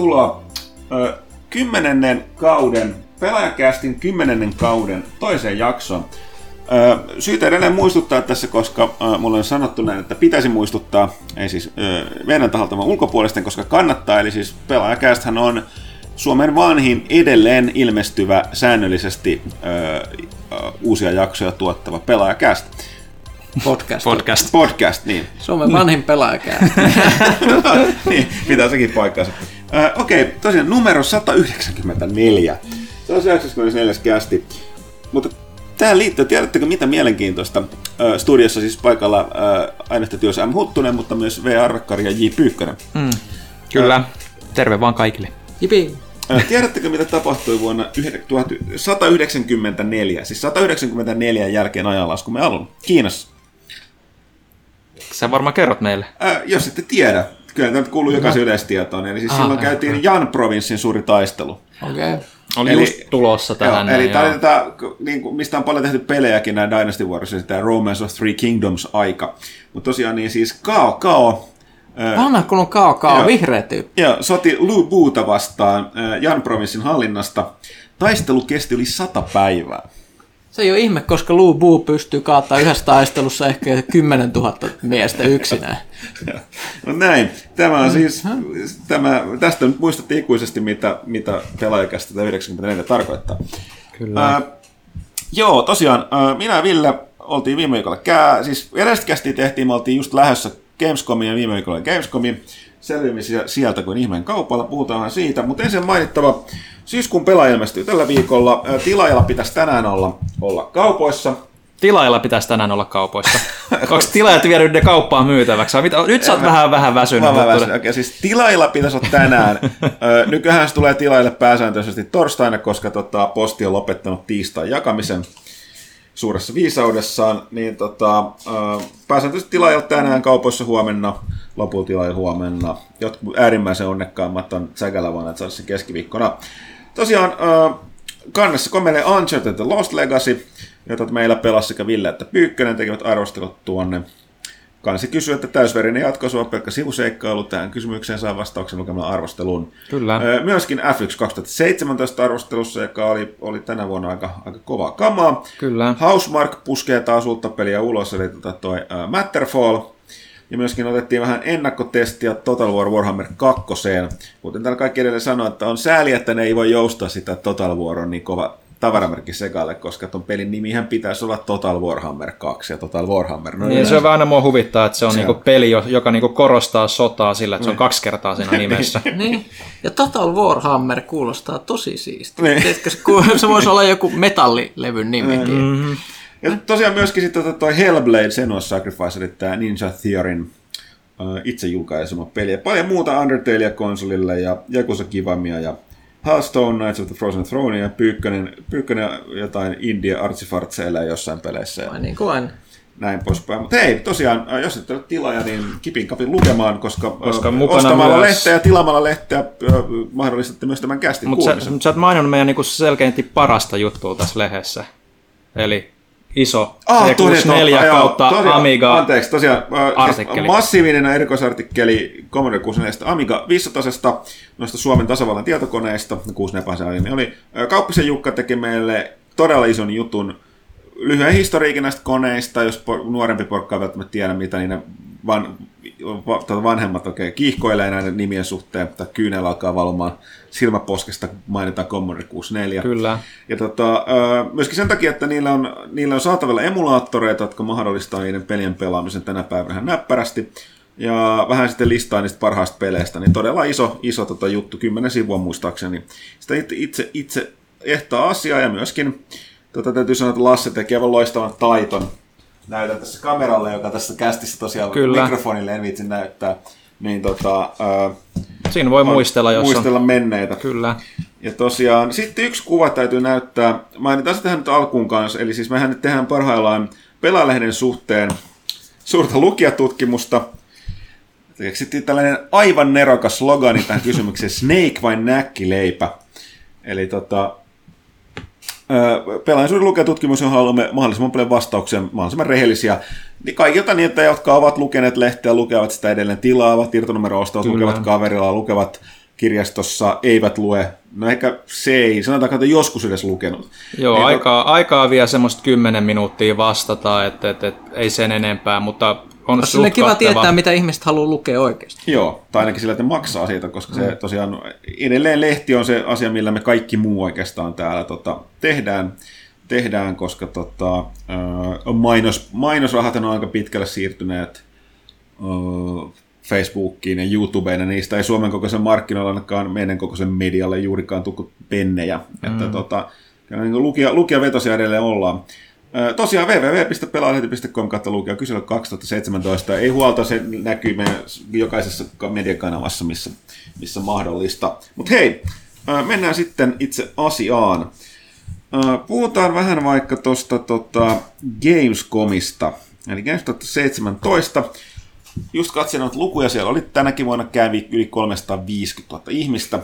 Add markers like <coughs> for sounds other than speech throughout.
Tervetuloa ö, kymmenennen kauden, pelaajakästin kymmenennen kauden toiseen jaksoon. Ö, syytä edelleen muistuttaa tässä, koska ö, mulle on sanottu näin, että pitäisi muistuttaa, ei siis ö, meidän taholta vaan ulkopuolisten, koska kannattaa, eli siis pelaajakästhän on Suomen vanhin edelleen ilmestyvä säännöllisesti ö, ö, uusia jaksoja tuottava pelaajakäst. Podcast. Podcast. Podcast, niin. Suomen vanhin pelaajakää. <laughs> niin, pitää sekin paikkansa. Äh, Okei, okay, tosiaan numero 194. Se on se 94. kästi. Mutta tähän liittyy, tiedättekö mitä mielenkiintoista? Äh, studiossa siis paikalla äh, aineistotyössä M. Huttunen, mutta myös V. Arvekkari ja J. Pyykkönen. Mm. Kyllä. Terve vaan kaikille. Jipi. Äh, tiedättekö mitä tapahtui vuonna 1194, siis 194 jälkeen ajanlaskumme alun, Kiinassa? Sä varmaan kerrot meille. Äh, jos ette tiedä, kyllä tämä kuuluu jokaisen yleistietoon, eli siis Ah, silloin äh, käytiin Jan provinssin suuri taistelu. Okei. Okay. Oli Eli- just tulossa tähän. Joo, eli tämä oli joo. tätä, niin kuin, mistä on paljon tehty pelejäkin näin Dynasty Warriors, tämä Romance of Three Kingdoms aika. Mutta tosiaan niin siis Kao Kao, Vanha kun on kao kao, Joo. vihreä tyyppi. ja soti Lu Buuta vastaan Jan provinssin hallinnasta. Taistelu kesti yli sata päivää. Se ei ole ihme, koska Lu Bu pystyy kaataa yhdessä taistelussa ehkä 10 000 miestä yksinään. <laughs> No näin. Tämä on siis, tämä, tästä nyt muistatte ikuisesti, mitä, mitä pelaajakästä 94 tarkoittaa. Kyllä. Ää, joo, tosiaan, ää, minä ja Ville oltiin viime viikolla kää, siis edellistä kästiä tehtiin, me oltiin just lähdössä Gamescomiin ja viime viikolla Gamescomiin. Selviimme sie- sieltä kuin ihmeen kaupalla, puhutaan siitä, mutta ensin mainittava, syyskuun pelaaja ilmestyy tällä viikolla. Tilaajalla pitäisi tänään olla, olla kaupoissa. Tilaajalla pitäisi tänään olla kaupoissa. Onko tilaajat vienyt ne kauppaan myytäväksi? Mitä? Nyt sä oot vähän, vähän väsynyt. Mä vähän mutta- väsyn. Okei, siis tilailla pitäisi olla tänään. Nykyään se tulee tilaille pääsääntöisesti torstaina, koska tota, posti on lopettanut tiistain jakamisen suuressa viisaudessaan. Niin tota, pääsääntöisesti tilaajalla tänään kaupoissa huomenna, lopulta tilaajalla huomenna. Jotkut äärimmäisen onnekkaimmat on säkällä vuonna, että saada se keskiviikkona. Tosiaan kannessa komelee Uncharted The Lost Legacy, jota meillä pelasi sekä Ville että Pyykkönen tekevät arvostelut tuonne Kansi kysyy, että täysverinen jatko on pelkkä sivuseikkailu. Tähän kysymykseen saa vastauksen lukemalla arvostelun. Kyllä. Myöskin F1 2017 arvostelussa, joka oli, oli tänä vuonna aika, aika kovaa kamaa. Kyllä. Housemark puskee taas uutta peliä ulos, eli tota toi uh, Matterfall. Ja myöskin otettiin vähän ennakkotestiä Total War Warhammer 2. Kuten täällä kaikki edelleen sanoi, että on sääli, että ne ei voi joustaa sitä Total War on niin kova tavaramerkki sekalle, koska ton pelin nimihän pitäisi olla Total Warhammer 2 ja Total Warhammer. No Niin, yleensä- se on vähän aina mua huvittaa, että se on Se niinku on. peli, jo- joka niinku korostaa sotaa sillä, että se on kaksi kertaa siinä nimessä. <laughs> Niin. Ja Total Warhammer kuulostaa tosi siistiä. Niin. Tiedätkö, se, voisi olla joku metallilevyn nimikin. Mm-hmm. Ja tosiaan myöskin sitten tota toi Hellblade Senua's Sacrifice, eli tämä Ninja Theorin itse julkaisema peli. Ja paljon muuta Undertalea konsolille ja Yakuza Kivamia ja Hearthstone, Knights of the Frozen Throne ja Pyykkönen, Pyykkönen jotain indie artsifartseilla jossain peleissä ja Vai niin kuin aina. näin poispäin. Mutta hei, tosiaan, äh, jos et ole tilaaja, niin kipin kapin lukemaan, koska, Koska äh, mukana ostamalla myös- lehteä ja tilaamalla lehteä äh, mahdollistatte myös tämän kästin Mutta sä, mut sä et maininnut meidän niinku selkeästi parasta juttua tässä lehdessä. Eli iso Ah, C64 toden totta, joo. kautta Tosiaan, Amiga. Anteeksi, tosiaan äh, artikkeli. Siis massiivinen erikoisartikkeli Commodore 64 Amiga 500 noista Suomen tasavallan tietokoneista, 64 se aiemmin oli. Äh, Kauppisen Jukka teki meille todella ison jutun lyhyen historiikin näistä koneista, jos nuorempi porukka ei välttämättä tiedä, mitä niiden van, va, tuota vanhemmat oikein kiihkoilee näiden nimien suhteen, tai kyynel alkaa valumaan silmäposkesta, mainitaan Commodore 64. Kyllä. Ja tota, myöskin sen takia, että niillä on, niillä on saatavilla emulaattoreita, jotka mahdollistaa niiden pelien pelaamisen tänä päivänä näppärästi. Ja vähän sitten listaa niistä parhaista peleistä, niin todella iso, iso tota juttu, kymmenen sivua muistaakseni. Sitä itse, itse, itse ehtaa asiaa ja myöskin tota, täytyy sanoa, että Lasse teki aivan loistavan taiton. Näytän tässä kameralle, joka tässä kästissä tosiaan Kyllä. mikrofonille en viitsi näyttää. Niin tota, ö, Siinä voi muistella, jos muistella on... menneitä. Kyllä. Ja tosiaan, sitten yksi kuva täytyy näyttää. Mainitaan se tähän nyt alkuun kanssa. Eli siis mehän nyt tehdään parhaillaan Pelaalehden suhteen suurta lukijatutkimusta. Keksittiin tällainen aivan nerokas slogani tähän kysymykseen, <laughs> Snake vai näkkileipä. Eli tota, Pelaajallisuuden lukijatutkimus, johon haluamme mahdollisimman paljon vastauksia, mahdollisimman rehellisiä. Niin kaikilta niitä, jotka ovat lukeneet lehteä, lukevat sitä edelleen, tilaavat, irtonumero ostavat, lukevat kaverilla, lukevat kirjastossa, eivät lue. No ehkä se ei, sanotaan, että joskus edes lukenut. Joo, Niin, aikaa, aikaa vielä semmoista 10 minuuttia vastata, että et, et, ei sen enempää, mutta on sille kiva kattava. tietää, mitä ihmiset haluaa lukea oikeasti. Joo, tai ainakin sillä, että ne maksaa siitä, koska se tosiaan edelleen lehti on se asia, millä me kaikki muu oikeastaan täällä tota, tehdään, tehdään, koska tota, äh, mainos, mainosrahat on aika pitkälle siirtyneet äh, Facebookiin ja YouTubeen, ja niistä ei Suomen kokoisen markkinoilla ainakaan meidän kokoisen medialle juurikaan tukku pennejä. Mm. Että tota, niin lukija, lukijavetosia edelleen ollaan. Tosiaan www.pelaalehti.com kautta lukija kysely 2017. Ei huolta, se näkyy meidän jokaisessa mediakanavassa, missä, missä mahdollista. Mutta hei, mennään sitten itse asiaan. Puhutaan vähän vaikka tuosta tota, Gamescomista, eli Games 2017. Just katselin noita lukuja, siellä oli tänäkin vuonna kävi yli 350 000 ihmistä.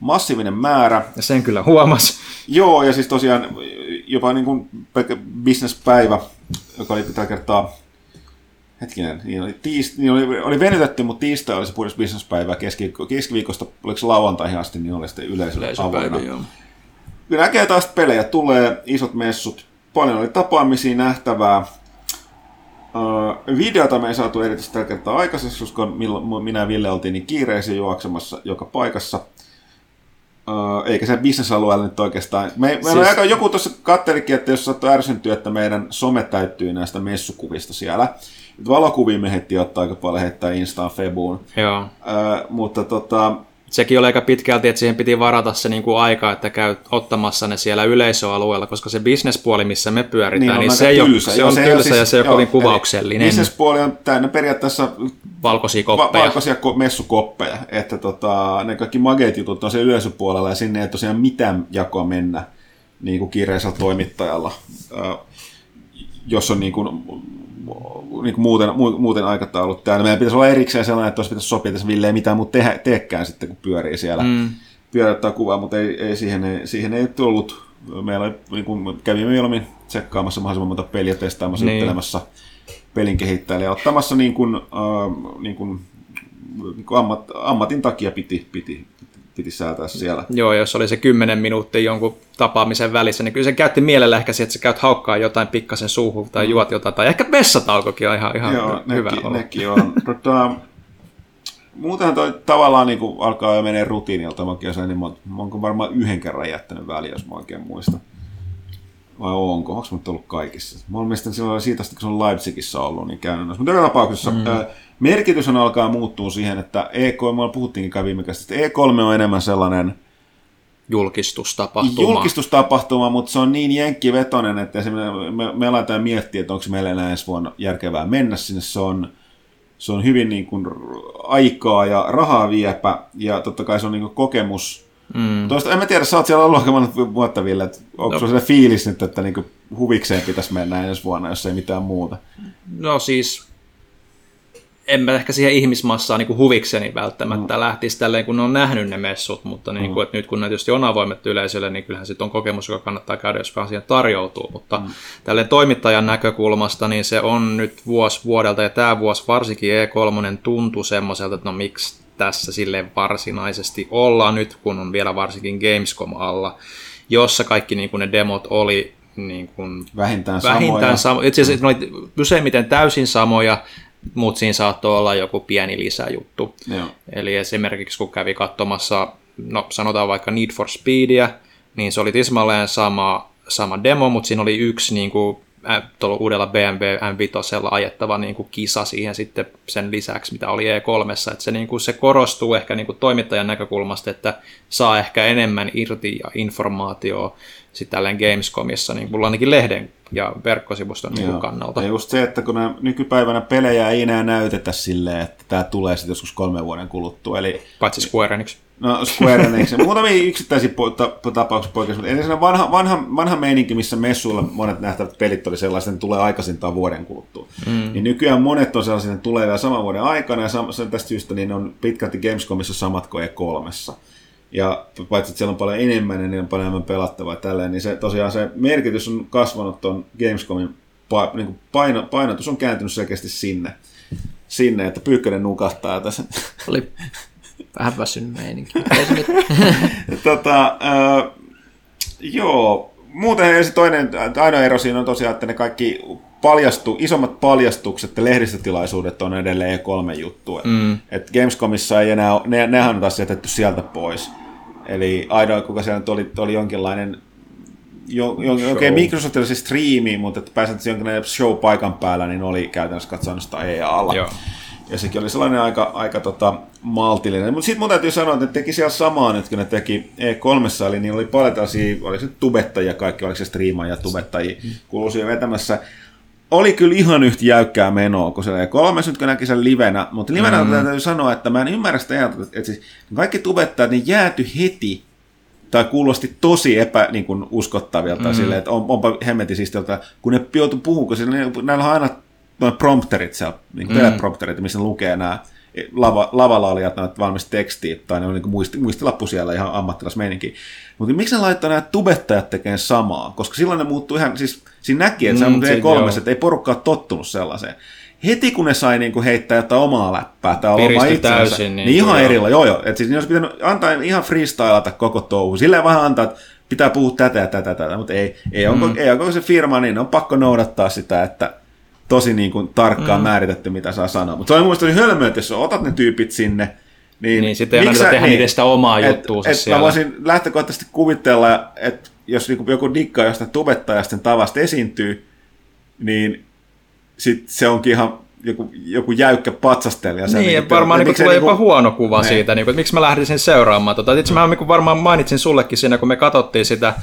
Massiivinen määrä. Ja sen kyllä huomas. Joo, ja siis tosiaan jopa niin kuin pelkkä businesspäivä, joka oli tällä kertaa, hetkinen, niin oli, tiist, niin oli, oli venytetty, mutta tiistai oli se puhdas businesspäivä, keski, keskiviikosta, oliko se lauantaihin asti, niin oli sitten yleisölle avoinna. Kyllä näkee taas pelejä, tulee isot messut, paljon oli tapaamisia, nähtävää. Öö, videota me ei saatu erityisesti tällä kertaa aikaiseksi, koska minä ja Ville oltiin niin kiireisiä juoksemassa joka paikassa. Öö, eikä se bisnesalueella nyt oikeastaan. Me, meillä Siis- siis... aika, joku tuossa kattelikin, että jos saattoi ärsyntyä, että meidän some täyttyy näistä messukuvista siellä. Valokuvia me heti ottaa aika paljon heittää Instaan Febuun. Joo. Öö, mutta tota, Sekin oli aika pitkälti, että siihen piti varata se niinku aika, että käy ottamassa ne siellä yleisöalueella, koska se bisnespuoli, missä me pyöritään, niin, niin aika se, ei tylsä. se on tylsä siis- ja se joo, kovin kuvauksellinen. Bisnespuoli on täynnä periaatteessa Valkoisia va- koppeja. valkoisia ko- messukoppeja, että tota, ne kaikki mageet jutut on se yleisöpuolella ja sinne ei tosiaan mitään jakoa mennä niin kuin kiireisellä toimittajalla, jos on niin kuin, niin muuten, mu- muuten aikataulut täällä. Meidän pitäisi olla erikseen sellainen, että olisi pitäisi sopia, että Ville ei mitään muuta tehdä, teekään sitten, kun pyörii siellä. Mm. Pyöräyttää kuvaa, mutta ei, ei, siihen, ei, siihen ei tullut. Meillä oli, niin kuin, kävimme mieluummin tsekkaamassa mahdollisimman monta peliä, testaamassa, niin. juttelemassa pelin kehittäjälle ja ottamassa niin kuin, äh, niin kuin, niin kuin ammat, ammatin takia piti, piti, piti säätää siellä. Joo, jos oli se 10 minuuttia jonkun tapaamisen välissä, niin kyllä se käytti mielellä ehkä siihen, että sä käyt haukkaa jotain pikkasen suuhun tai juot jotain, tai ehkä vessataukokin on ihan, ihan Joo, hyvä nekin, olla. nekin on. <laughs> tota, muutenhan toi tavallaan niin alkaa jo menee rutiinilta. Mäkin olen, niin mä, mä oon varmaan yhden kerran jättänyt väliin, jos mä oikein muistan. Vai onko? Onko mä nyt ollut kaikissa? Mä olen mielestäni silloin siitä, kun se on Leipzigissä ollut, niin käynyt noissa. Mutta joka tapauksessa mm. ää, merkitys on alkaa muuttua siihen, että E3, me puhuttiinkin kai viime käsissä, että E3 on enemmän sellainen Julkistustapahtuma. julkistustapahtuma, mutta se on niin jenkkivetonen, että esimerkiksi me, me aletaan miettiä, että onko meillä enää ensi vuonna järkevää mennä sinne. Se on, se on hyvin niin kuin aikaa ja rahaa viepä, ja totta kai se on niin kuin kokemus. Mm. Toista, en mä tiedä, sä oot siellä ollut aika monta vuotta, Ville, että onko no. sulla se fiilis nyt, että niin kuin huvikseen pitäisi mennä ensi vuonna, jos ei mitään muuta? No siis, en mä ehkä siihen ihmismassaan niin kuin huvikseni välttämättä mm. lähtisi tälleen, kun on nähnyt ne messut, mutta niin kuin, että nyt kun ne tietysti on avoimet yleisölle, niin kyllähän sitten on kokemus, joka kannattaa käydä, jos vaan siihen tarjoutuu, mutta mm. tälleen toimittajan näkökulmasta, niin se on nyt vuosi vuodelta, ja tämä vuosi varsinkin E3 tuntuu semmoiselta, että no miksi tässä sille varsinaisesti ollaan nyt, kun on vielä varsinkin Gamescom alla, jossa kaikki niin kuin ne demot oli niin kuin Vähintään. Vähintään samoja. Itse asiassa ne oli useimmiten täysin samoja, mutta siinä saattoi olla joku pieni lisäjuttu. Joo. Eli esimerkiksi kun kävi katsomassa, no sanotaan vaikka Need for Speedia, niin se oli tismalleen sama, sama demo, mutta siinä oli yksi niin kuin, tuolla uudella BMW M5 ajettava niin kuin kisa siihen sitten sen lisäksi, mitä oli E3. Että se, niin kuin, se korostuu ehkä niin kuin toimittajan näkökulmasta, että saa ehkä enemmän irti ja informaatiota sitten tälleen Gamescomissa, niin kuin ainakin lehden ja verkkosivuston niin kannalta. Ja just se, että kun nämä nykypäivänä pelejä ei enää näytetä silleen, että tämä tulee sitten joskus kolmen vuoden kuluttua. Eli Paitsi Square Enix. No Square Enix. <laughs> Muutamia yksittäisiä po- ta- tapauksia poikkeus, mutta ensin vanha, vanha, vanha meininki, missä messuilla monet nähtävät pelit oli sellaisia, että ne tulee aikaisintaan vuoden kuluttua. Mm. Niin nykyään monet on sellaisia, että ne tulee vielä saman vuoden aikana, ja sam- sen tästä syystä niin on pitkälti Gamescomissa samat kuin E3. ja paitsi että siellä on paljon enemmän ja niin on paljon enemmän pelattavaa tälleen, niin se, tosiaan se merkitys on kasvanut tuon Gamescomin pa, niin kuin paino, painotus on kääntynyt selkeästi sinne, sinne että Pyykkönen nukahtaa tässä. Oli vähän väsynyt meininki. <laughs> Tota, äh, joo, muuten ja se toinen, ainoa ero siinä on tosiaan, että ne kaikki paljastu, isommat paljastukset ja lehdistötilaisuudet on edelleen kolme juttua. Mm. Et Gamescomissa ei enää, ne, nehän on taas jätetty sieltä pois. Eli ainoa, kuka siellä nyt oli, oli jonkinlainen jo, jo, okei, okay, Microsoft oli se striimi, mutta että pääset jonkinlainen show paikan päällä, niin oli käytännössä katsoa EA-alla. Joo. Ja sekin oli sellainen aika, aika tota, maltillinen. Mutta sitten mun täytyy sanoa, että ne teki siellä samaa nyt, kun ne teki E3, eli niin oli paljon tällaisia, oli se tubettajia kaikki, oliko se striimaajia, tubettajia, mm. kuuluu vetämässä. Oli kyllä ihan yhtä jäykkää menoa, kun se E3 nyt kun näki sen livenä, mutta livenä mm. täytyy sanoa, että mä en ymmärrä sitä että siis kaikki tubettajat, ne jääty heti tai kuulosti tosi epä niin kuin uskottavilta, mm. silleen, että on, onpa hemmetin siistiltä, kun ne joutu puhumaan, kun näillä on aina noin prompterit siellä, niin mm. teleprompterit, missä lukee nämä lava, lavalla olijat valmis tekstiä, tai ne on niin muisti, muistilappu siellä ihan ammattilaismeininki. Mutta miksi ne laittaa nämä tubettajat tekemään samaa? Koska silloin ne muuttuu ihan, siis siinä näki, että mm, se on kolme, että ei porukka ole tottunut sellaiseen. Heti kun ne sai niinku heittää jotain omaa läppää tai omaa itsensä, täysin, niin, niin ihan joo. erillä, joo joo. Et siis ne olisi pitänyt antaa ihan freestylata koko touhu. Silleen vähän antaa, että pitää puhua tätä ja tätä, tätä, mutta ei, ei, mm. onko, ei onko se firma, niin on pakko noudattaa sitä, että tosi niin kuin tarkkaan mm. määritetty, mitä saa sanoa. Mutta se on mun mielestä hölmöä, että jos otat ne tyypit sinne, niin, niin sitten ei anneta tehdä niin, niitä sitä omaa et, juttua et, siellä. Mä voisin lähtökohtaisesti kuvitella, että jos niinku joku dikkaa jostain tubettajasta tavasta esiintyy, niin sit se onkin ihan joku, joku jäykkä patsastelija. Niin, niin varmaan niin, tulee jopa niinku... huono kuva ne. siitä, niin kuin, että miksi mä lähdisin seuraamaan. Tota, itse mä niin varmaan mainitsin sullekin siinä, kun me katsottiin sitä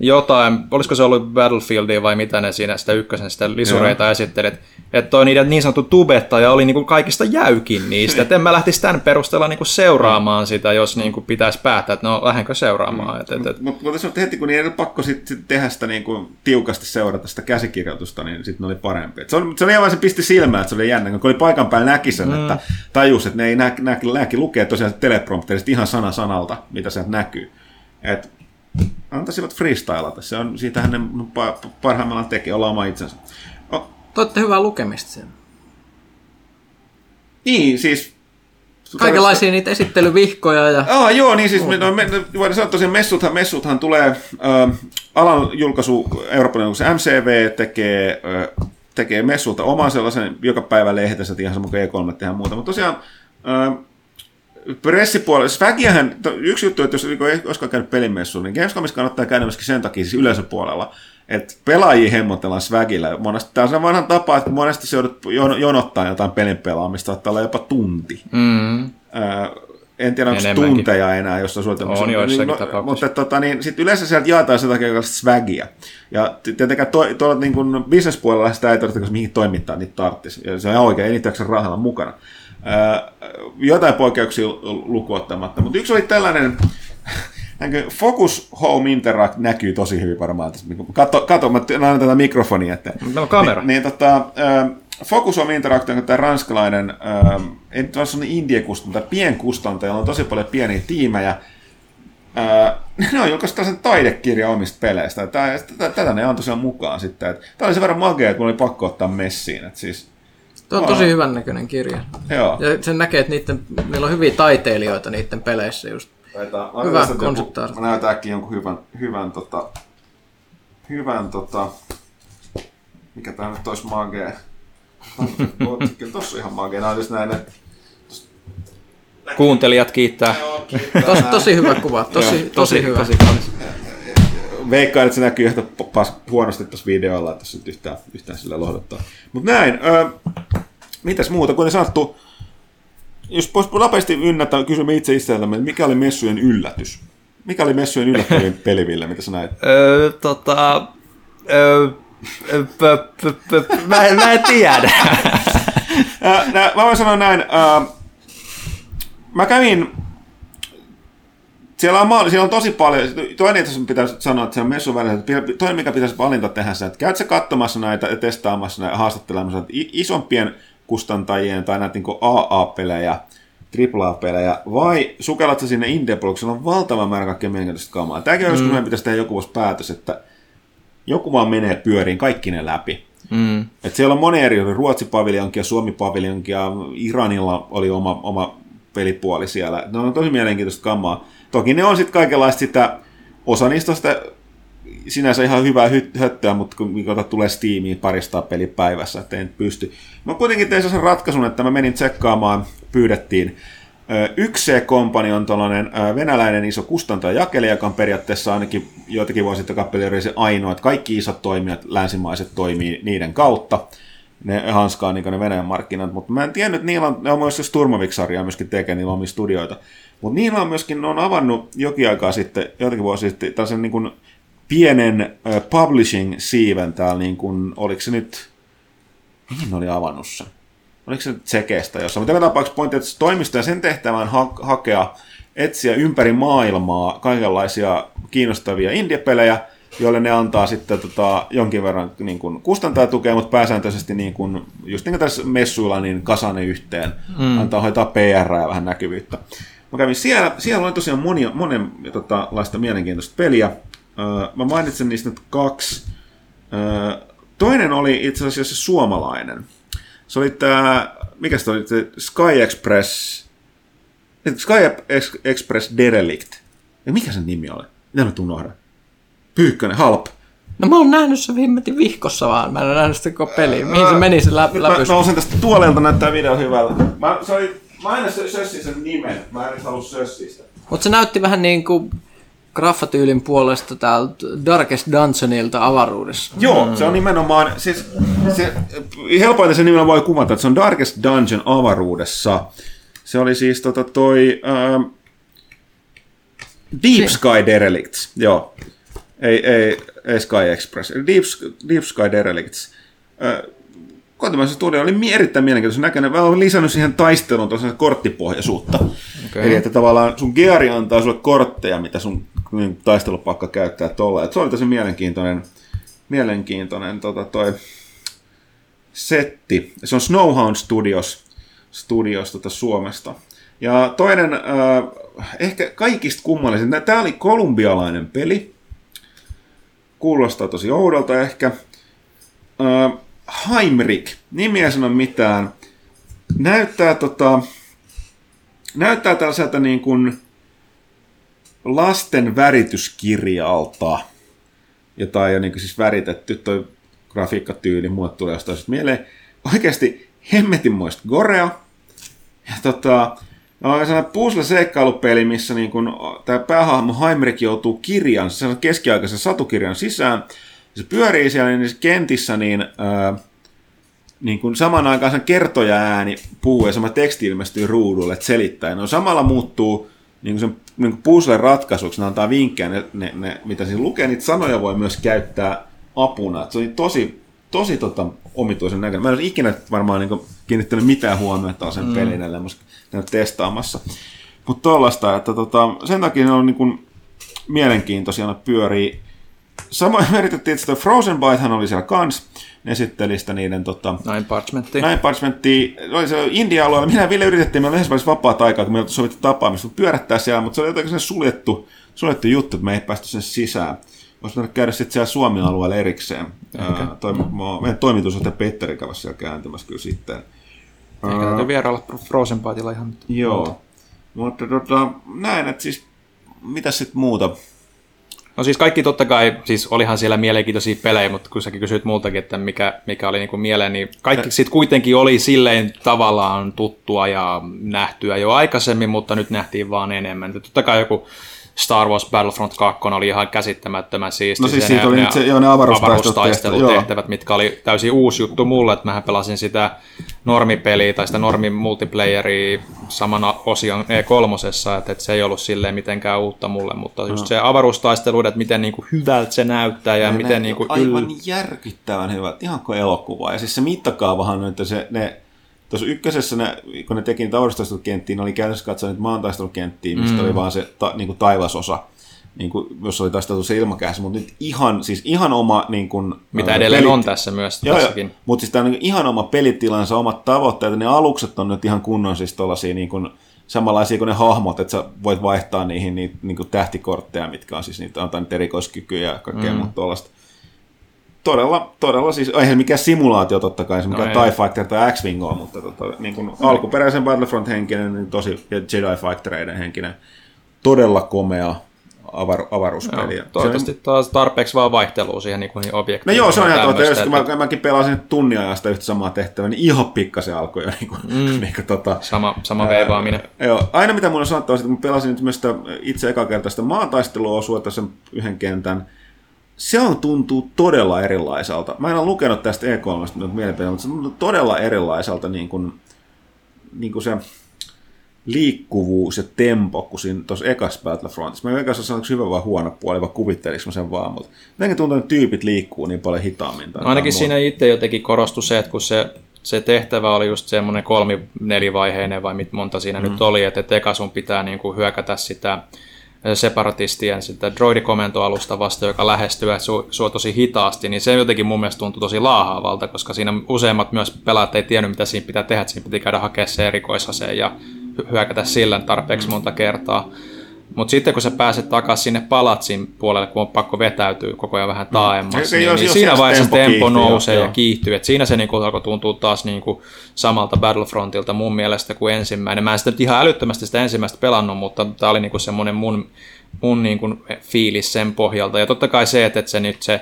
jotain, olisiko se ollut Battlefieldia vai mitä ne siinä sitä ykkösen sitä lisureita esittelet, että toi niiden niin sanottu tubettaja oli niinku kaikista jäykin niistä, että en mä lähtisi tämän perusteella niinku seuraamaan sitä, jos niinku pitäisi päättää, että no lähdenkö seuraamaan. Mm. Mutta mut, mut, mut heti kun niiden pakko sit, sit tehdä sitä niinku tiukasti seurata sitä käsikirjoitusta, niin sitten ne oli parempi. Et se, oli, se oli aivan se pisti silmään, että se oli jännä, kun oli paikan päällä näki sen, mm. että tajus, että ne ei näki, näki, näki lukea tosiaan teleprompterista ihan sana sanalta, mitä sieltä näkyy. Et antaisivat freestylata. Se on, siitähän ne parhaimmillaan tekee, olla oma itsensä. Oh. Toitte hyvää lukemista sen. Niin, siis... Kaikenlaisia niitä esittelyvihkoja ja... Ah, joo, niin siis me, no, me, voidaan sanoa tosiaan messuthan, messuthan tulee, äh, alan julkaisu, Euroopan MCV tekee, äh, tekee messulta oman sellaisen joka päivä lehdessä, ihan sama kuin E3 tehdään muuta, mutta tosiaan äh, pressipuolella, Swagiahan, yksi juttu, että jos niin ei koskaan käynyt pelimessuilla, niin Gamescomissa kannattaa käydä myöskin sen takia siis yleisöpuolella, että pelaajia hemmotellaan Swagilla. Monesti, tämä on se vanha tapa, että monesti se joudut jonottaa jotain pelin pelaamista, että olla jopa tunti. Mm. En tiedä, onko tunteja enää, jos on suunnitelmassa. On joissakin niin, no, Mutta tota, niin, sit yleensä sieltä jaetaan sitä takia swagia. Ja tietenkään tuolla to, niin bisnespuolella sitä ei tarvitse, mihin toimittaa niitä tarttisi. Ja se on ihan oikein, ei niitä rahalla mukana jotain poikkeuksia lukuottamatta. Mutta yksi oli tällainen, Focus Home Interact näkyy tosi hyvin varmaan. Kato, kato mä annan tätä mikrofonia. Että, no, kamera. Niin, niin tota, Focus Home Interact on tämä ranskalainen, ei nyt vaan sellainen indie-kustantaja, pienkustantaja, jolla on tosi paljon pieniä tiimejä. <laughs> ne on julkaistu sen taidekirja omista peleistä. Tätä ne on tosiaan mukaan sitten. Tämä oli se verran magea, kun oli pakko ottaa messiin. Että siis, Tuo on tosi hyvän näköinen kirja. Joo. Ja sen näkee, että niiden, niillä on hyviä taiteilijoita niiden peleissä just. Hyvä konseptaari. Mä näytän äkkiä jonkun hyvän, hyvän, tota, hyvän tota, mikä tää nyt olisi magee. <laughs> Kyllä tossa on ihan magee. Nää on just näin, että Kuuntelijat kiittää. Tos, tosi hyvä kuva, tosi, tosi, tosi hyvä. Tosi, tosi veikkaan, että se näkyy pas, huonosti tuossa videolla, että se yhtään, yhtään sillä lohdottaa. Mutta näin, öö, mitäs muuta, kuten sanottu, jos voisi nopeasti ynnätä, kysymme itse itseltämme, mikä oli messujen yllätys? Mikä oli messujen yllättävin peliville, mitä sä näit? Öö, tota, öö, mä, en, mä en tiedä. mä voin sanoa näin, mä kävin siellä on, siellä on tosi paljon, toinen itse pitäisi sanoa, että se on messun välissä, toinen mikä pitäisi valinta tehdä se, että käyt sä katsomassa näitä ja testaamassa näitä haastattelemassa isompien kustantajien tai näitä niin AA-pelejä, AAA-pelejä, vai sukellat sä sinne indie on valtava määrä kaikkea mielenkiintoista kamaa. Tämäkin on joskus mm. meidän pitäisi tehdä joku vuosi päätös, että joku vaan menee pyöriin kaikki ne läpi. Mm. Et siellä on moni eri, Ruotsi-paviljonki ja Suomi-paviljonki ja Iranilla oli oma, oma pelipuoli siellä. Ne on tosi mielenkiintoista kamaa. Toki ne on sitten kaikenlaista sitä, osa niistä on sitä sinänsä ihan hyvää höttöä, mutta kun tulee Steamiin parista peli päivässä, että en pysty. Mä kuitenkin tein sen ratkaisun, että mä menin tsekkaamaan, pyydettiin. Yksi C-kompani on tällainen venäläinen iso kustantajajakelija, joka on periaatteessa ainakin joitakin vuosia takaperin se ainoa, että kaikki isot toimijat, länsimaiset, toimii niiden kautta. Ne hanskaa niin ne Venäjän markkinat, mutta mä en tiennyt, että niillä on, ne on myös Sturmovik-sarjaa myöskin tekee, niillä on omia studioita. Mutta niillä on myöskin, ne on avannut jokin aikaa sitten, joitakin vuosia sitten, tällaisen niin kuin pienen publishing-siiven täällä, niin kuin, oliko se nyt, mihin ne oli avannut sen? Oliko se nyt Tsekestä jossain? Mutta joka tapauksessa pointti, että toimisto ja sen tehtävän ha- hakea, etsiä ympäri maailmaa kaikenlaisia kiinnostavia indie-pelejä, joille ne antaa sitten tota, jonkin verran niin kuin kustantajatukea, mutta pääsääntöisesti niin kuin, just niin kuin tässä messuilla niin kasane yhteen, mm. antaa hoitaa PR ja vähän näkyvyyttä. Mä kävin siellä, siellä oli tosiaan monia, monen tota, laista mielenkiintoista peliä. Mä mainitsen niistä nyt kaksi. Toinen oli itse asiassa suomalainen. Se oli tämä, mikä se oli, Sky Express, Sky Express Derelict. Ja mikä sen nimi oli? Mitä mä unohdan? Pyykkönen, halp. No mä oon nähnyt se himmetin vihkossa vaan, mä en ole nähnyt sitä koko peliä. Mihin se meni se läpi? Mä nousin tästä tuolelta, näyttää video hyvältä. Mä, se oli, mä aina sössin sen nimen, mä en halua sössiä sitä. Mut se näytti vähän niin kuin graffatyylin puolesta täältä Darkest Dungeonilta avaruudessa. Joo, mm. se on nimenomaan, siis se, helpoiten se nimellä voi kuvata, että se on Darkest Dungeon avaruudessa. Se oli siis tota toi uh, Deep Sky Derelicts, joo. Ei, ei, ei Sky Express. Deep, Deep Sky Derelicts. Kotimaisen studio oli erittäin mielenkiintoisen näköinen. Mä olen lisännyt siihen taisteluun tosiaan korttipohjaisuutta. Okay. Eli että tavallaan sun geari antaa sulle kortteja, mitä sun niin taistelupakka käyttää tuolla. se oli tosi mielenkiintoinen, mielenkiintoinen tota, toi setti. Se on Snowhound Studios, Studios tota Suomesta. Ja toinen, äh, ehkä kaikista kummallisin, tämä oli kolumbialainen peli. Kuulostaa tosi oudolta ehkä. Äh, Heimrich, nimiä sano mitään. Näyttää tota, näyttää tällaiselta niin kuin lasten värityskirjalta, jota on niin siis väritetty, toi grafiikkatyyli, mulle tulee jostain mieleen. Oikeasti hemmetinmoista gorea. Ja tota, on sellainen puzzle-seikkailupeli, missä niin kun, tämä päähahmo Heimrich joutuu kirjan, se on keskiaikaisen satukirjan sisään. Se pyörii siellä niin kentissä, niin, ää, niin kun saman aikaan sen kertoja ääni puhuu ja sama teksti ilmestyy ruudulle, että selittää. No samalla muuttuu niin sen niin puzzlen ratkaisuksi, ne antaa vinkkejä, ne, ne, ne, mitä siinä lukee, niitä sanoja voi myös käyttää apuna. Et se oli tosi, tosi tota, omituisen näköinen. Mä en olisi ikinä varmaan niin kiinnittänyt mitään huomiota sen mm. pelin, ellei testaamassa. Mutta tuollaista, että tota, sen takia ne on niin kuin, mielenkiintoisia, ne pyörii. Samoin <laughs> meritettiin, että Frozen Bytehan oli siellä kans, ne esitteli sitä niiden... Tota, Näin parchmenttia. Näin parchmenttia. Oli se India-alueella. Minä Ville yritettiin, me oli vaiheessa vapaa aikaa, kun me oltiin sovittu tapaamista, pyörättää siellä, mutta se oli jotenkin suljettu, suljettu juttu, että me ei päästy sen sisään. Olisi pitänyt käydä sitten siellä Suomen alueella erikseen. Okay. Toi, meidän toimitusjohtaja Petteri kävi siellä kääntymässä kyllä sitten. Eikä täytyy vierailla Frozen Bytella ihan nyt. Joo. Mutta tota, näin, että siis mitä sitten muuta? No siis kaikki totta kai, siis olihan siellä mielenkiintoisia pelejä, mutta kun säkin kysyit multakin, että mikä, mikä oli niin mieleen, niin kaikki sitten kuitenkin oli silleen tavallaan tuttua ja nähtyä jo aikaisemmin, mutta nyt nähtiin vaan enemmän. Totta kai joku Star Wars Battlefront 2 oli ihan käsittämättömän siisti. No siis siitä ne, oli ne, se, joo, ne avaruustaistelutehtävät, mitkä oli täysin uusi juttu mulle, että mähän pelasin sitä normipeliä tai sitä normi multiplayeria samana osion E3, että, että se ei ollut silleen mitenkään uutta mulle, mutta no. just se avaruustaistelu, että miten niin kuin hyvältä se näyttää ja, ja miten niin kuin aivan yl... järkyttävän hyvät, ihan kuin elokuva. Ja siis se mittakaavahan, että se, ne Tuossa ykkösessä, ne, kun ne teki niitä aurinkotaistelukenttiä, ne oli käytännössä katsoa niitä maantaistelukenttiä, mistä mm. oli vaan se ta, niin kuin taivasosa, niin kuin, jos oli taisteltu se ilmakäässä, mutta nyt ihan, siis ihan oma... Niin kuin, Mitä ää, edelleen pelit... on tässä myös, joo, tässäkin. mutta siis tämä on niin ihan oma pelitilansa, omat tavoitteet, ne alukset on nyt ihan kunnon siis tuollaisia niin kuin, samanlaisia kuin ne hahmot, että sä voit vaihtaa niihin niitä niin kuin tähtikortteja, mitkä on siis niitä, antaa niitä erikoiskykyjä ja kaikkea mm. muuta tuollaista. Todella, todella siis, eihän mikään simulaatio totta kai, se mikä no TIE Fighter tai X-Wing on, mutta tota, niin kuin alkuperäisen Battlefront-henkinen, niin tosi, ja Jedi Fightereiden henkinen, todella komea avar, avaruuspeli. Joo, toivottavasti se, taas tarpeeksi vaan vaihtelua siihen niin kuin objekteihin. No joo, se on ihan totta. Jos mä, mäkin pelasin tunniajasta yhtä samaa tehtävää, niin ihan pikkasen alkoi jo niin kuin, mm. <laughs> niin kuin, tota, sama, sama veivaaminen. Ää, joo, aina mitä mun on sanottava, että mä pelasin nyt myös sitä itse ekakertaista maantaisteluosuutta sen yhden kentän, se on tuntuu todella erilaiselta. Mä en ole lukenut tästä E3, mutta mielipiteitä, mutta se tuntuu todella erilaiselta niin kuin, niin kuin se liikkuvuus ja tempo kuin siinä tuossa ekas Battlefrontissa. Mä en ekas sanoa, hyvä vai huono puoli, vai kuvitteliko mä sen vaan, mutta jotenkin tuntuu, että tyypit liikkuu niin paljon hitaammin. No ainakin siinä itse jotenkin korostui se, että kun se, se tehtävä oli just semmoinen kolmi nelivaiheinen vai mit monta siinä mm. nyt oli, että, että eka sun pitää niin kuin hyökätä sitä separatistien sitä droidikomentoalusta vasta, joka lähestyy sua, sua tosi hitaasti, niin se jotenkin mun mielestä tuntui tosi laahaavalta, koska siinä useimmat myös pelaat ei tiennyt, mitä siinä pitää tehdä, että siinä piti käydä hakemaan se erikoisaseen ja hyökätä sillä tarpeeksi monta kertaa. Mutta sitten kun sä pääset takaisin sinne palatsin puolelle, kun on pakko vetäytyä koko ajan vähän taaemmaksi, mm. niin, niin siinä vaiheessa tempo, tempo nousee ja kiihtyy. Et siinä se niinku alkoi tuntua taas niinku samalta Battlefrontilta mun mielestä kuin ensimmäinen. Mä en sitä nyt ihan älyttömästi sitä ensimmäistä pelannut, mutta tämä oli niinku semmoinen mun, mun niinku fiilis sen pohjalta. Ja totta kai se, että, että se nyt se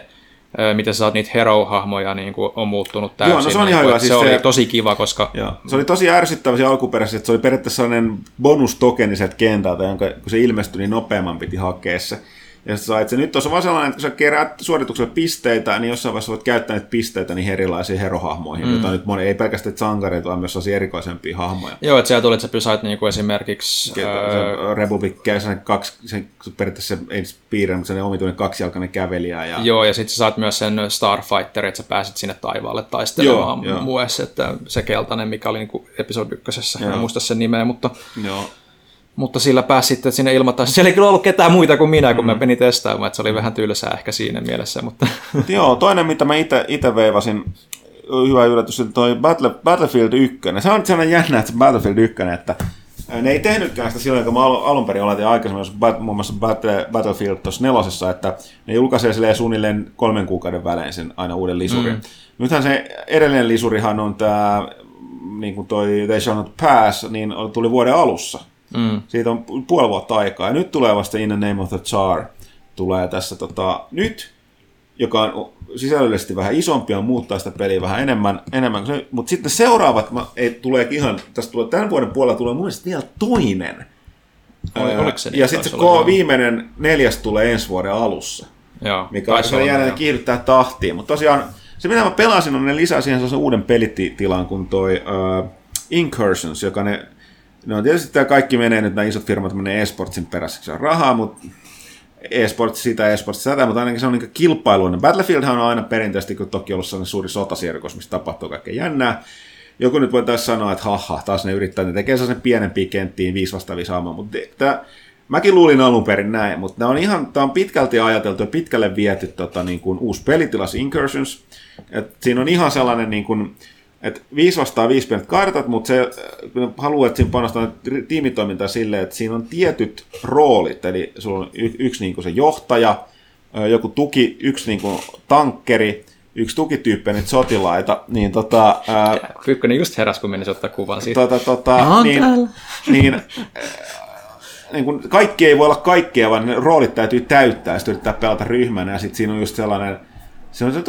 miten sä saat niitä hero-hahmoja niin kuin on muuttunut täysin. Joo, no se on ihan hyvä. Siis se, se, oli tosi kiva, koska... Joo. Se oli tosi ärsyttävä se alkuperäisesti, että se oli periaatteessa sellainen bonustokeniset kentältä, jonka kun se ilmestyi, niin nopeamman piti hakea se. Ja sä sait se nyt on vaan sellainen, että kun sä keräät suorituksella pisteitä, niin jossain vaiheessa voit käyttää niitä pisteitä niin erilaisiin herohahmoihin, mm. joita nyt moni, ei pelkästään sankareita, vaan myös erikoisempia hahmoja. Joo, että siellä tuli, että sä pysäät niin kuin esimerkiksi... Öö... Republic, se, kaksi, se, periaatteessa se ei piirrä, mutta se omituinen kaksijalkainen kävelijä. Ja... Joo, ja sitten sä saat myös sen Starfighter, että sä pääset sinne taivaalle taistelemaan joo, että se keltainen, mikä oli niin kuin episode ykkösessä, en muista sen nimeä, mutta... Joo mutta sillä pääsi sitten sinne ilmoittaa. Siellä ei kyllä ollut ketään muita kuin minä, kun mm. mä menin testaamaan, että se oli vähän tylsää ehkä siinä mielessä. Mutta... <laughs> Joo, toinen, mitä mä itse veivasin, hyvä yllätys, että toi Battle, Battlefield 1. Se on sellainen jännä, että se Battlefield 1, että ne ei tehnytkään sitä silloin, kun mä alun perin oletin aikaisemmin, muun muassa Battlefield tuossa nelosessa, että ne julkaisee silleen suunnilleen kolmen kuukauden välein sen aina uuden lisurin. Mm. Nythän se edellinen lisurihan on tämä, niin kuin toi They Shall Not Pass, niin tuli vuoden alussa. Mm. Siitä on puoli vuotta aikaa. Ja nyt tulee vasta In the Name of the Tsar. Tulee tässä tota, nyt, joka on sisällöllisesti vähän isompi ja muuttaa sitä peliä vähän enemmän. enemmän mutta sitten seuraavat, mä, ei, tulee ihan, tästä tulee, tämän vuoden puolella tulee mun mielestä vielä toinen. Oli, oliko se niin? Ja sitten se K viimeinen neljäs tulee ensi vuoden alussa. Joo, mikä on jäänyt kiihdyttää tahtiin. Mutta tosiaan se mitä mä pelasin on ne lisää siihen uuden pelitilan kuin toi uh, Incursions, joka ne No tietysti tämä kaikki menee nyt, nämä isot firmat menee esportsin perässä, se on rahaa, mutta esports sitä, esports sitä, mutta ainakin se on niin kilpailuinen. Battlefieldhan on aina perinteisesti, kun toki ollut sellainen suuri sotasirkos, missä tapahtuu kaikkea jännää. Joku nyt voi taas sanoa, että haha, taas ne yrittää, ne tekee sellaisen pienempiä kenttiin, viisi vasta viisi mutta tämä, mäkin luulin alun perin näin, mutta tämä on ihan, tämä on pitkälti ajateltu ja pitkälle viety tota, niin kuin uusi pelitilas Incursions. Et siinä on ihan sellainen niin kuin, että 5 vastaa 5 pienet kartat, mutta se, haluaa, että siinä panostaa tiimitoimintaa silleen, että siinä on tietyt roolit, eli sulla on y- yksi niin kuin se johtaja, joku tuki, yksi niin kuin tankkeri, yksi tukityyppi nyt sotilaita, niin tota... Ää, Pyykkönen just heräs, kun menisi ottaa kuvan siitä. Tota, tota, niin, niin, niin kun kaikki ei voi olla kaikkea, vaan ne roolit täytyy täyttää, ja sitten yrittää pelata ryhmänä, ja sitten siinä on just sellainen se on se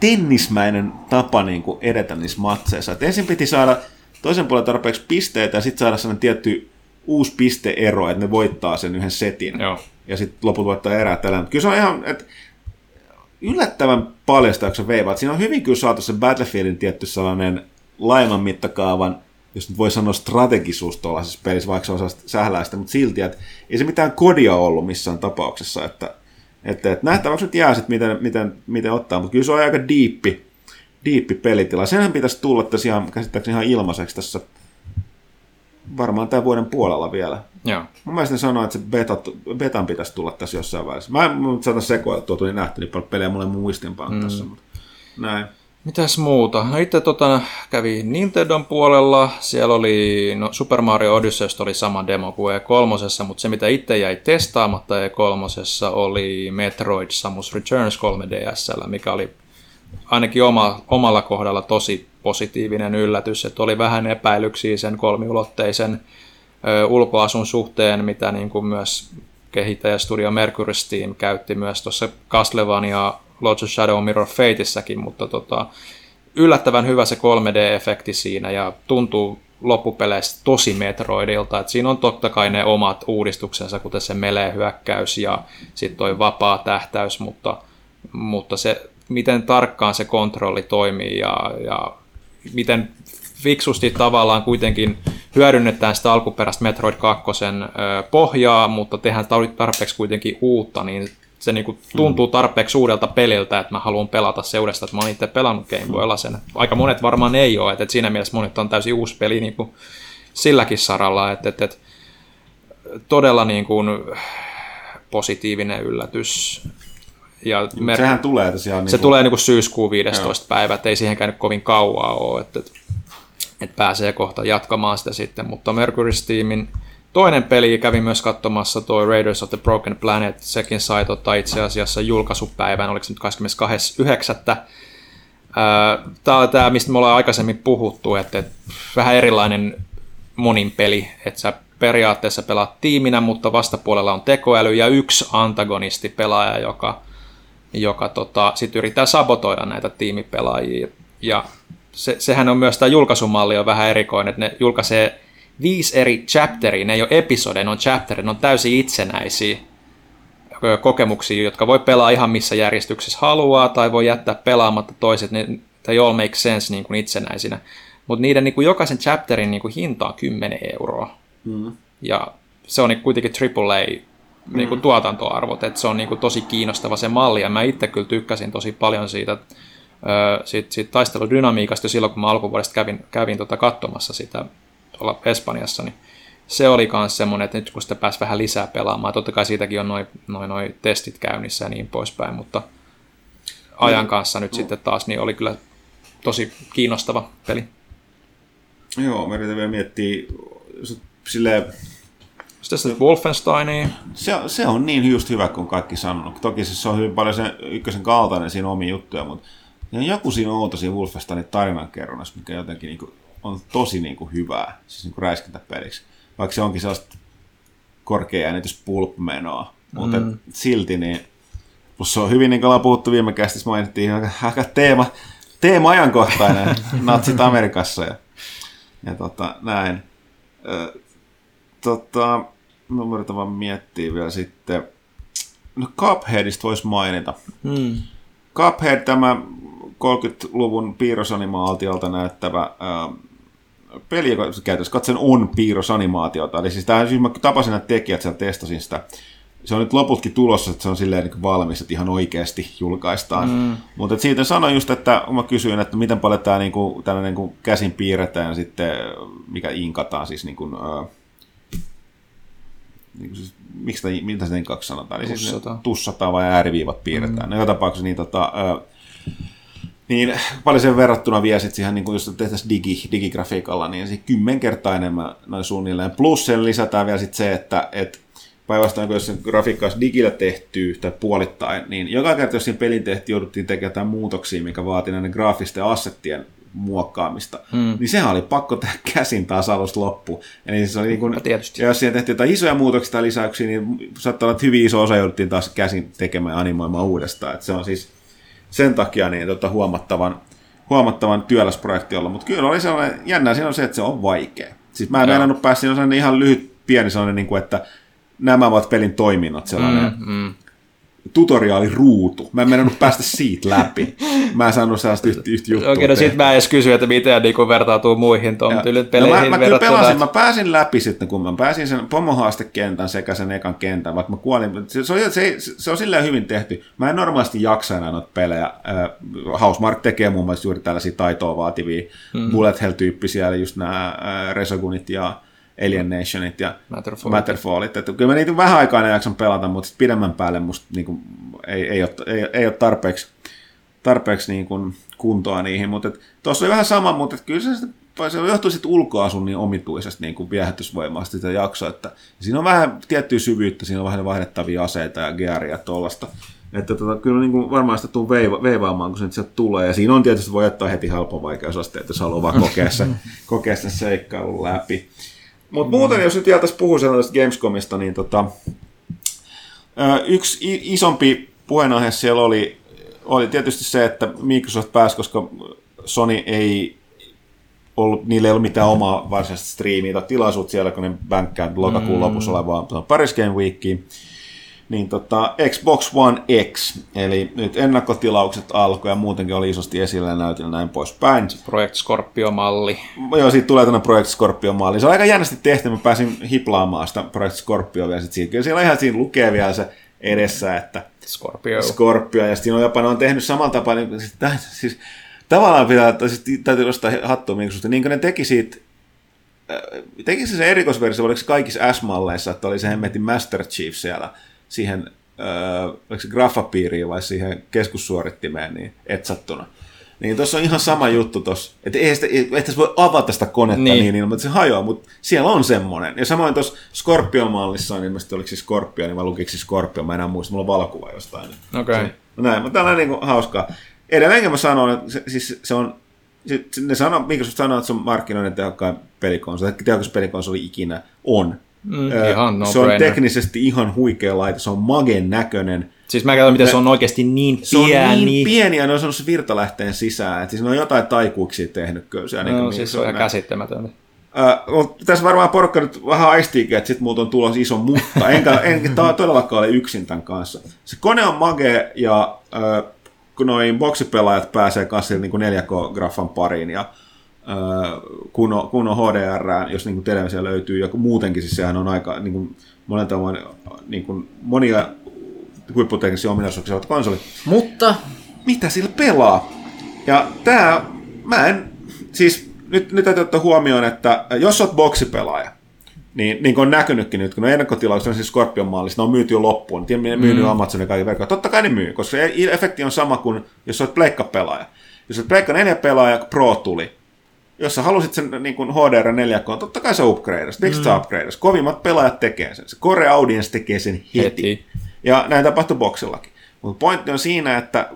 tennismäinen tapa niin kuin edetä niissä matseissa. Et ensin piti saada toisen puolen tarpeeksi pisteitä ja sitten saada sellainen tietty uusi pisteero, että ne voittaa sen yhden setin. Joo. Ja sitten loput voittaa erää tällä. Mutta kyllä se on ihan, että yllättävän paljastaakseni veivaat. Siinä on hyvin kyllä saatu se Battlefieldin tietty sellainen laajemman mittakaavan, jos nyt voi sanoa strategisuus tuollaisessa pelissä, vaikka se on sähläistä, mutta silti, että ei se mitään kodia ollut missään tapauksessa, että että, että nähtäväksi nyt jää sitten, miten, miten, miten ottaa, mutta kyllä se on aika diippi, diippi pelitila. Senhän pitäisi tulla tässä ihan, käsittääkseni ihan ilmaiseksi tässä varmaan tämän vuoden puolella vielä. Joo. Mä mielestäni sanoa, että se beta, betan pitäisi tulla tässä jossain vaiheessa. Mä en saata sekoilla, tuo tuli nähty niin paljon pelejä mulle muistinpankassa, mm. mutta näin. Mitäs muuta? No itse tota, kävi Nintendon puolella. Siellä oli, no Super Mario Odyssey oli sama demo kuin E3, mutta se mitä itse jäi testaamatta E3 oli Metroid Samus Returns 3DSllä, mikä oli ainakin oma, omalla kohdalla tosi positiivinen yllätys, että oli vähän epäilyksiä sen kolmiulotteisen ö, ulkoasun suhteen, mitä niin kuin myös kehittäjästudio Mercury Steam käytti myös tuossa Castlevania Lords of Shadow Mirror Fateissäkin, mutta tota, yllättävän hyvä se 3D-efekti siinä ja tuntuu loppupeleissä tosi Metroidilta, että siinä on totta kai ne omat uudistuksensa, kuten se melee-hyökkäys ja sitten toi vapaa tähtäys, mutta, mutta se, miten tarkkaan se kontrolli toimii ja, ja miten fiksusti tavallaan kuitenkin hyödynnetään sitä alkuperäistä Metroid 2 pohjaa, mutta tehdään tarpeeksi kuitenkin uutta, niin se niinku tuntuu tarpeeksi uudelta peliltä, että mä haluan pelata se uudestaan, että mä oon itse pelannut Game Boylla sen. Aika monet varmaan ei ole, että siinä mielessä monet on täysin uusi peli niinku silläkin saralla, että, että, että todella niinku positiivinen yllätys. Ja mer- Sehän tulee tosiaan... Se niinku... tulee niinku syyskuun 15. Joo. päivä, ei siihen käynyt kovin kauaa ole, että, että, että pääsee kohta jatkamaan sitä sitten, mutta Mercury Steamin Toinen peli kävi myös katsomassa tuo Raiders of the Broken Planet, sekin sai tota itse asiassa julkaisupäivän, oliko se nyt 22.9. Tämä on tämä, mistä me ollaan aikaisemmin puhuttu, että, että vähän erilainen monin peli, että sä periaatteessa pelaat tiiminä, mutta vastapuolella on tekoäly ja yksi antagonisti pelaaja, joka, joka tota, sit yrittää sabotoida näitä tiimipelaajia. Ja se, sehän on myös tämä julkaisumalli on vähän erikoinen, että ne julkaisee viisi eri chapteria, ne ei ole episodeja, ne on chapteria, ne on täysin itsenäisiä kokemuksia, jotka voi pelaa ihan missä järjestyksessä haluaa, tai voi jättää pelaamatta toiset, ne, tai all make sense niin kuin itsenäisinä. Mutta niiden niin kuin jokaisen chapterin niin kuin hinta on 10 euroa. Mm. Ja se on niin kuitenkin AAA niin kuin mm. tuotantoarvot, että se on niin kuin tosi kiinnostava se malli, ja mä itse kyllä tykkäsin tosi paljon siitä, siitä, siitä taisteludynamiikasta silloin, kun mä alkuvuodesta kävin, kävin tota katsomassa sitä tuolla Espanjassa, niin se oli myös semmoinen, että nyt kun sitä pääsi vähän lisää pelaamaan, totta kai siitäkin on noin noi, noi testit käynnissä ja niin poispäin, mutta ajan kanssa nyt no. sitten taas niin oli kyllä tosi kiinnostava peli. Joo, mä yritän vielä miettiä silleen, sitten se Wolfenstein. Se, se on niin just hyvä kuin kaikki sanonut. Toki se on hyvin paljon sen ykkösen kaltainen siinä omi juttuja, mutta ja joku siinä outo siinä Wolfensteinin tarinankerronnassa, mikä jotenkin niin kuin on tosi niin kuin hyvää, siis niin kuin räiskintäpeliksi. Vaikka se onkin sellaista korkea äänitys pulp-menoa, mutta mm. silti niin, plus se on hyvin, niin kuin ollaan puhuttu viime kästissä, mainittiin aika teema, teema-ajankohtainen <laughs> natsit Amerikassa ja, ja tota, näin. Ö, tota, mä yritän vaan miettiä vielä sitten, no Cupheadista voisi mainita. Mm. Cuphead, tämä 30-luvun piirrosanimaatiolta näyttävä äh, peli, joka käytössä katsen on piirrosanimaatiota. Eli siis, tämä, siis mä tapasin nämä tekijät, siellä testasin sitä. Se on nyt loputkin tulossa, että se on silleen niin valmis, että ihan oikeasti julkaistaan. Mm. Mutta siitä sanoin just, että mä kysyin, että miten paljon tämä niin kuin, tällainen niin kuin käsin piirretään ja sitten mikä inkataan siis niin kuin, niin kuin siis, miksi tämä, mitä se kaksi sanotaan? Eli siis tussataan vai ääriviivat piirretään. Mm. No, joka tapauksessa niin tota, niin paljon sen verrattuna vie sitten siihen, niin kun jos tehtäisiin digi, digigrafiikalla, niin se kymmen kertaa enemmän noin suunnilleen. Plus sen lisätään vielä sitten se, että et päinvastoin kun jos se grafiikka olisi digillä tehty tai puolittain, niin joka kerta, jos siinä pelin tehtiin, jouduttiin tekemään jotain muutoksia, mikä vaati näiden graafisten assettien muokkaamista, hmm. niin sehän oli pakko tehdä käsin taas alusta loppu. Eli se oli niin kuin, ja jos siihen tehtiin jotain isoja muutoksia tai lisäyksiä, niin saattaa olla, että hyvin iso osa jouduttiin taas käsin tekemään ja animoimaan uudestaan. Että se on siis sen takia niin, tota, huomattavan, huomattavan työläs projekti olla. Mutta kyllä oli sellainen, jännä siinä on se, että se on vaikea. Siis mä en meinannut päästä, siinä on ihan lyhyt, pieni sellainen, niin kuin, että nämä ovat pelin toiminnot, sellainen mm, mm tutoriaaliruutu. Mä en mennyt päästä siitä läpi. Mä en saanut sellaista yhtä, yhtä juttua. Okei, no sit mä edes kysy, että miten niin vertautuu muihin tuon peleihin no mä, mä kyllä pelasin, mä pääsin läpi sitten, kun mä pääsin sen pomohaastekentän sekä sen ekan kentän, vaikka mä kuolin. Se, se, on, se, se on silleen hyvin tehty. Mä en normaalisti jaksa enää noita pelejä. Äh, Housemark tekee muun muassa juuri tällaisia taitoa vaativia mm. bullet hell-tyyppisiä, eli just nämä äh, Resogunit ja Alienationit ja Matterfallit. Matterfallit. Että kyllä mä niitä vähän aikaa jaksan pelata, mutta pidemmän päälle musta niin kuin, ei, ei, ole, ei, ei ole tarpeeksi tarpeeksi niin kuin kuntoa niihin, mutta tuossa oli vähän sama, mutta et kyllä se, se johtuu sitten ulkoasun niin omituisesta niin kuin viehätysvoimasta sitä jaksoa, että siinä on vähän tiettyä syvyyttä, siinä on vähän vaihdettavia aseita ja gearia tuollaista. Että tota, kyllä niin kuin varmaan sitä tuu veiva, veivaamaan, kun se sieltä tulee. Ja siinä on tietysti, voi ottaa heti halpa vaikeusasteet, jos haluaa vaan kokea sen, <laughs> kokea sen seikkailun läpi. Mutta muuten, jos nyt vielä tässä puhuu sellaisesta Gamescomista, niin tota, yksi isompi puheenaihe siellä oli, oli tietysti se, että Microsoft pääsi, koska Sony ei ollut, niillä ei ollut mitään omaa varsinaista striimiä tai tilaisuutta siellä, kun ne bänkkää lokakuun mm. lopussa olevaan Paris Game Weekiin tota, Xbox One X, eli nyt ennakkotilaukset alkoi ja muutenkin oli isosti esillä näytillä näin poispäin. Project Scorpio-malli. Joo, siitä tulee tänne Project Scorpio-malli. Se on aika jännästi tehty, mä pääsin hiplaamaan sitä Project Scorpio vielä sit siitä. Kyllä siellä ihan siinä lukee vielä se edessä, että Scorpio. Scorpio, ja sitten on jopa ne on tehnyt samalla tapaa, niin, siis, siis tavallaan pitää, siis, täytyy nostaa hattua Microsoft, niin kuin ne teki siitä äh, teki se se erikoisversio, oliko se kaikissa S-malleissa, että oli se hemmetin Master Chief siellä, siihen, äh, graffapiiriin vai siihen keskussuorittimeen niin etsattuna. Niin tuossa on ihan sama juttu tuossa, että ei sitä, ei voi avata sitä konetta niin, niin ilman, että se hajoaa, mutta siellä on semmoinen. Ja samoin tuossa Scorpio-mallissa on ilmeisesti, oliko se Scorpio, niin mä lukiksi Scorpio, mä enää muista, mulla on valokuva jostain. Okei. Okay. No näin, mutta tällainen niin hauskaa. Edelleenkin mä sanon, että se, siis se on, se, ne sanoo, Microsoft sanoo, että se on markkinoiden tehokkain pelikonsoli, tehokas pelikonsoli ikinä on. Mm, ihan no se on teknisesti ihan huikea laite, se on magen näköinen. Siis mä katson, miten se on oikeasti niin pieni. Se on niin pieni ja ne on se virtalähteen sisään. että siis ne on jotain taikuuksia tehnyt kyllä. Se, no, niin, siis se on ihan käsittämätöntä. Uh, tässä varmaan porukka nyt vähän aistiikin, että sitten muuten on tulos iso mutta, <laughs> enkä, enkä todellakaan ole yksin tämän kanssa. Se kone on mage ja uh, kun noin boksipelaajat pääsee kanssa niin 4K-graffan pariin ja kun on, kun on HDR, jos niin televisio löytyy, ja muutenkin siis sehän on aika niin kuin, monen tavoin niin kuin, monia huipputeknisiä ominaisuuksia ovat konsoli. Mutta mitä sillä pelaa? Ja tämä, mä en, siis nyt, nyt täytyy ottaa huomioon, että jos olet boksipelaaja, niin, niin kuin on näkynytkin nyt, kun ne ennakkotilaukset on siis Scorpion mallissa, ne on myyty jo loppuun, ne myy mm. Amazonin kaikki verkkoja. Totta kai ne myy, koska se efekti on sama kuin jos olet pleikka-pelaaja. Jos olet pleikka 4 pelaaja, Pro tuli, jos sä halusit sen niin kuin HDR 4K, totta kai se upgradeas. Miksi mm. se upgradeas? Kovimmat pelaajat tekee sen. Se core audience tekee sen heti. heti. Ja näin tapahtui boksillakin. Mutta pointti on siinä, että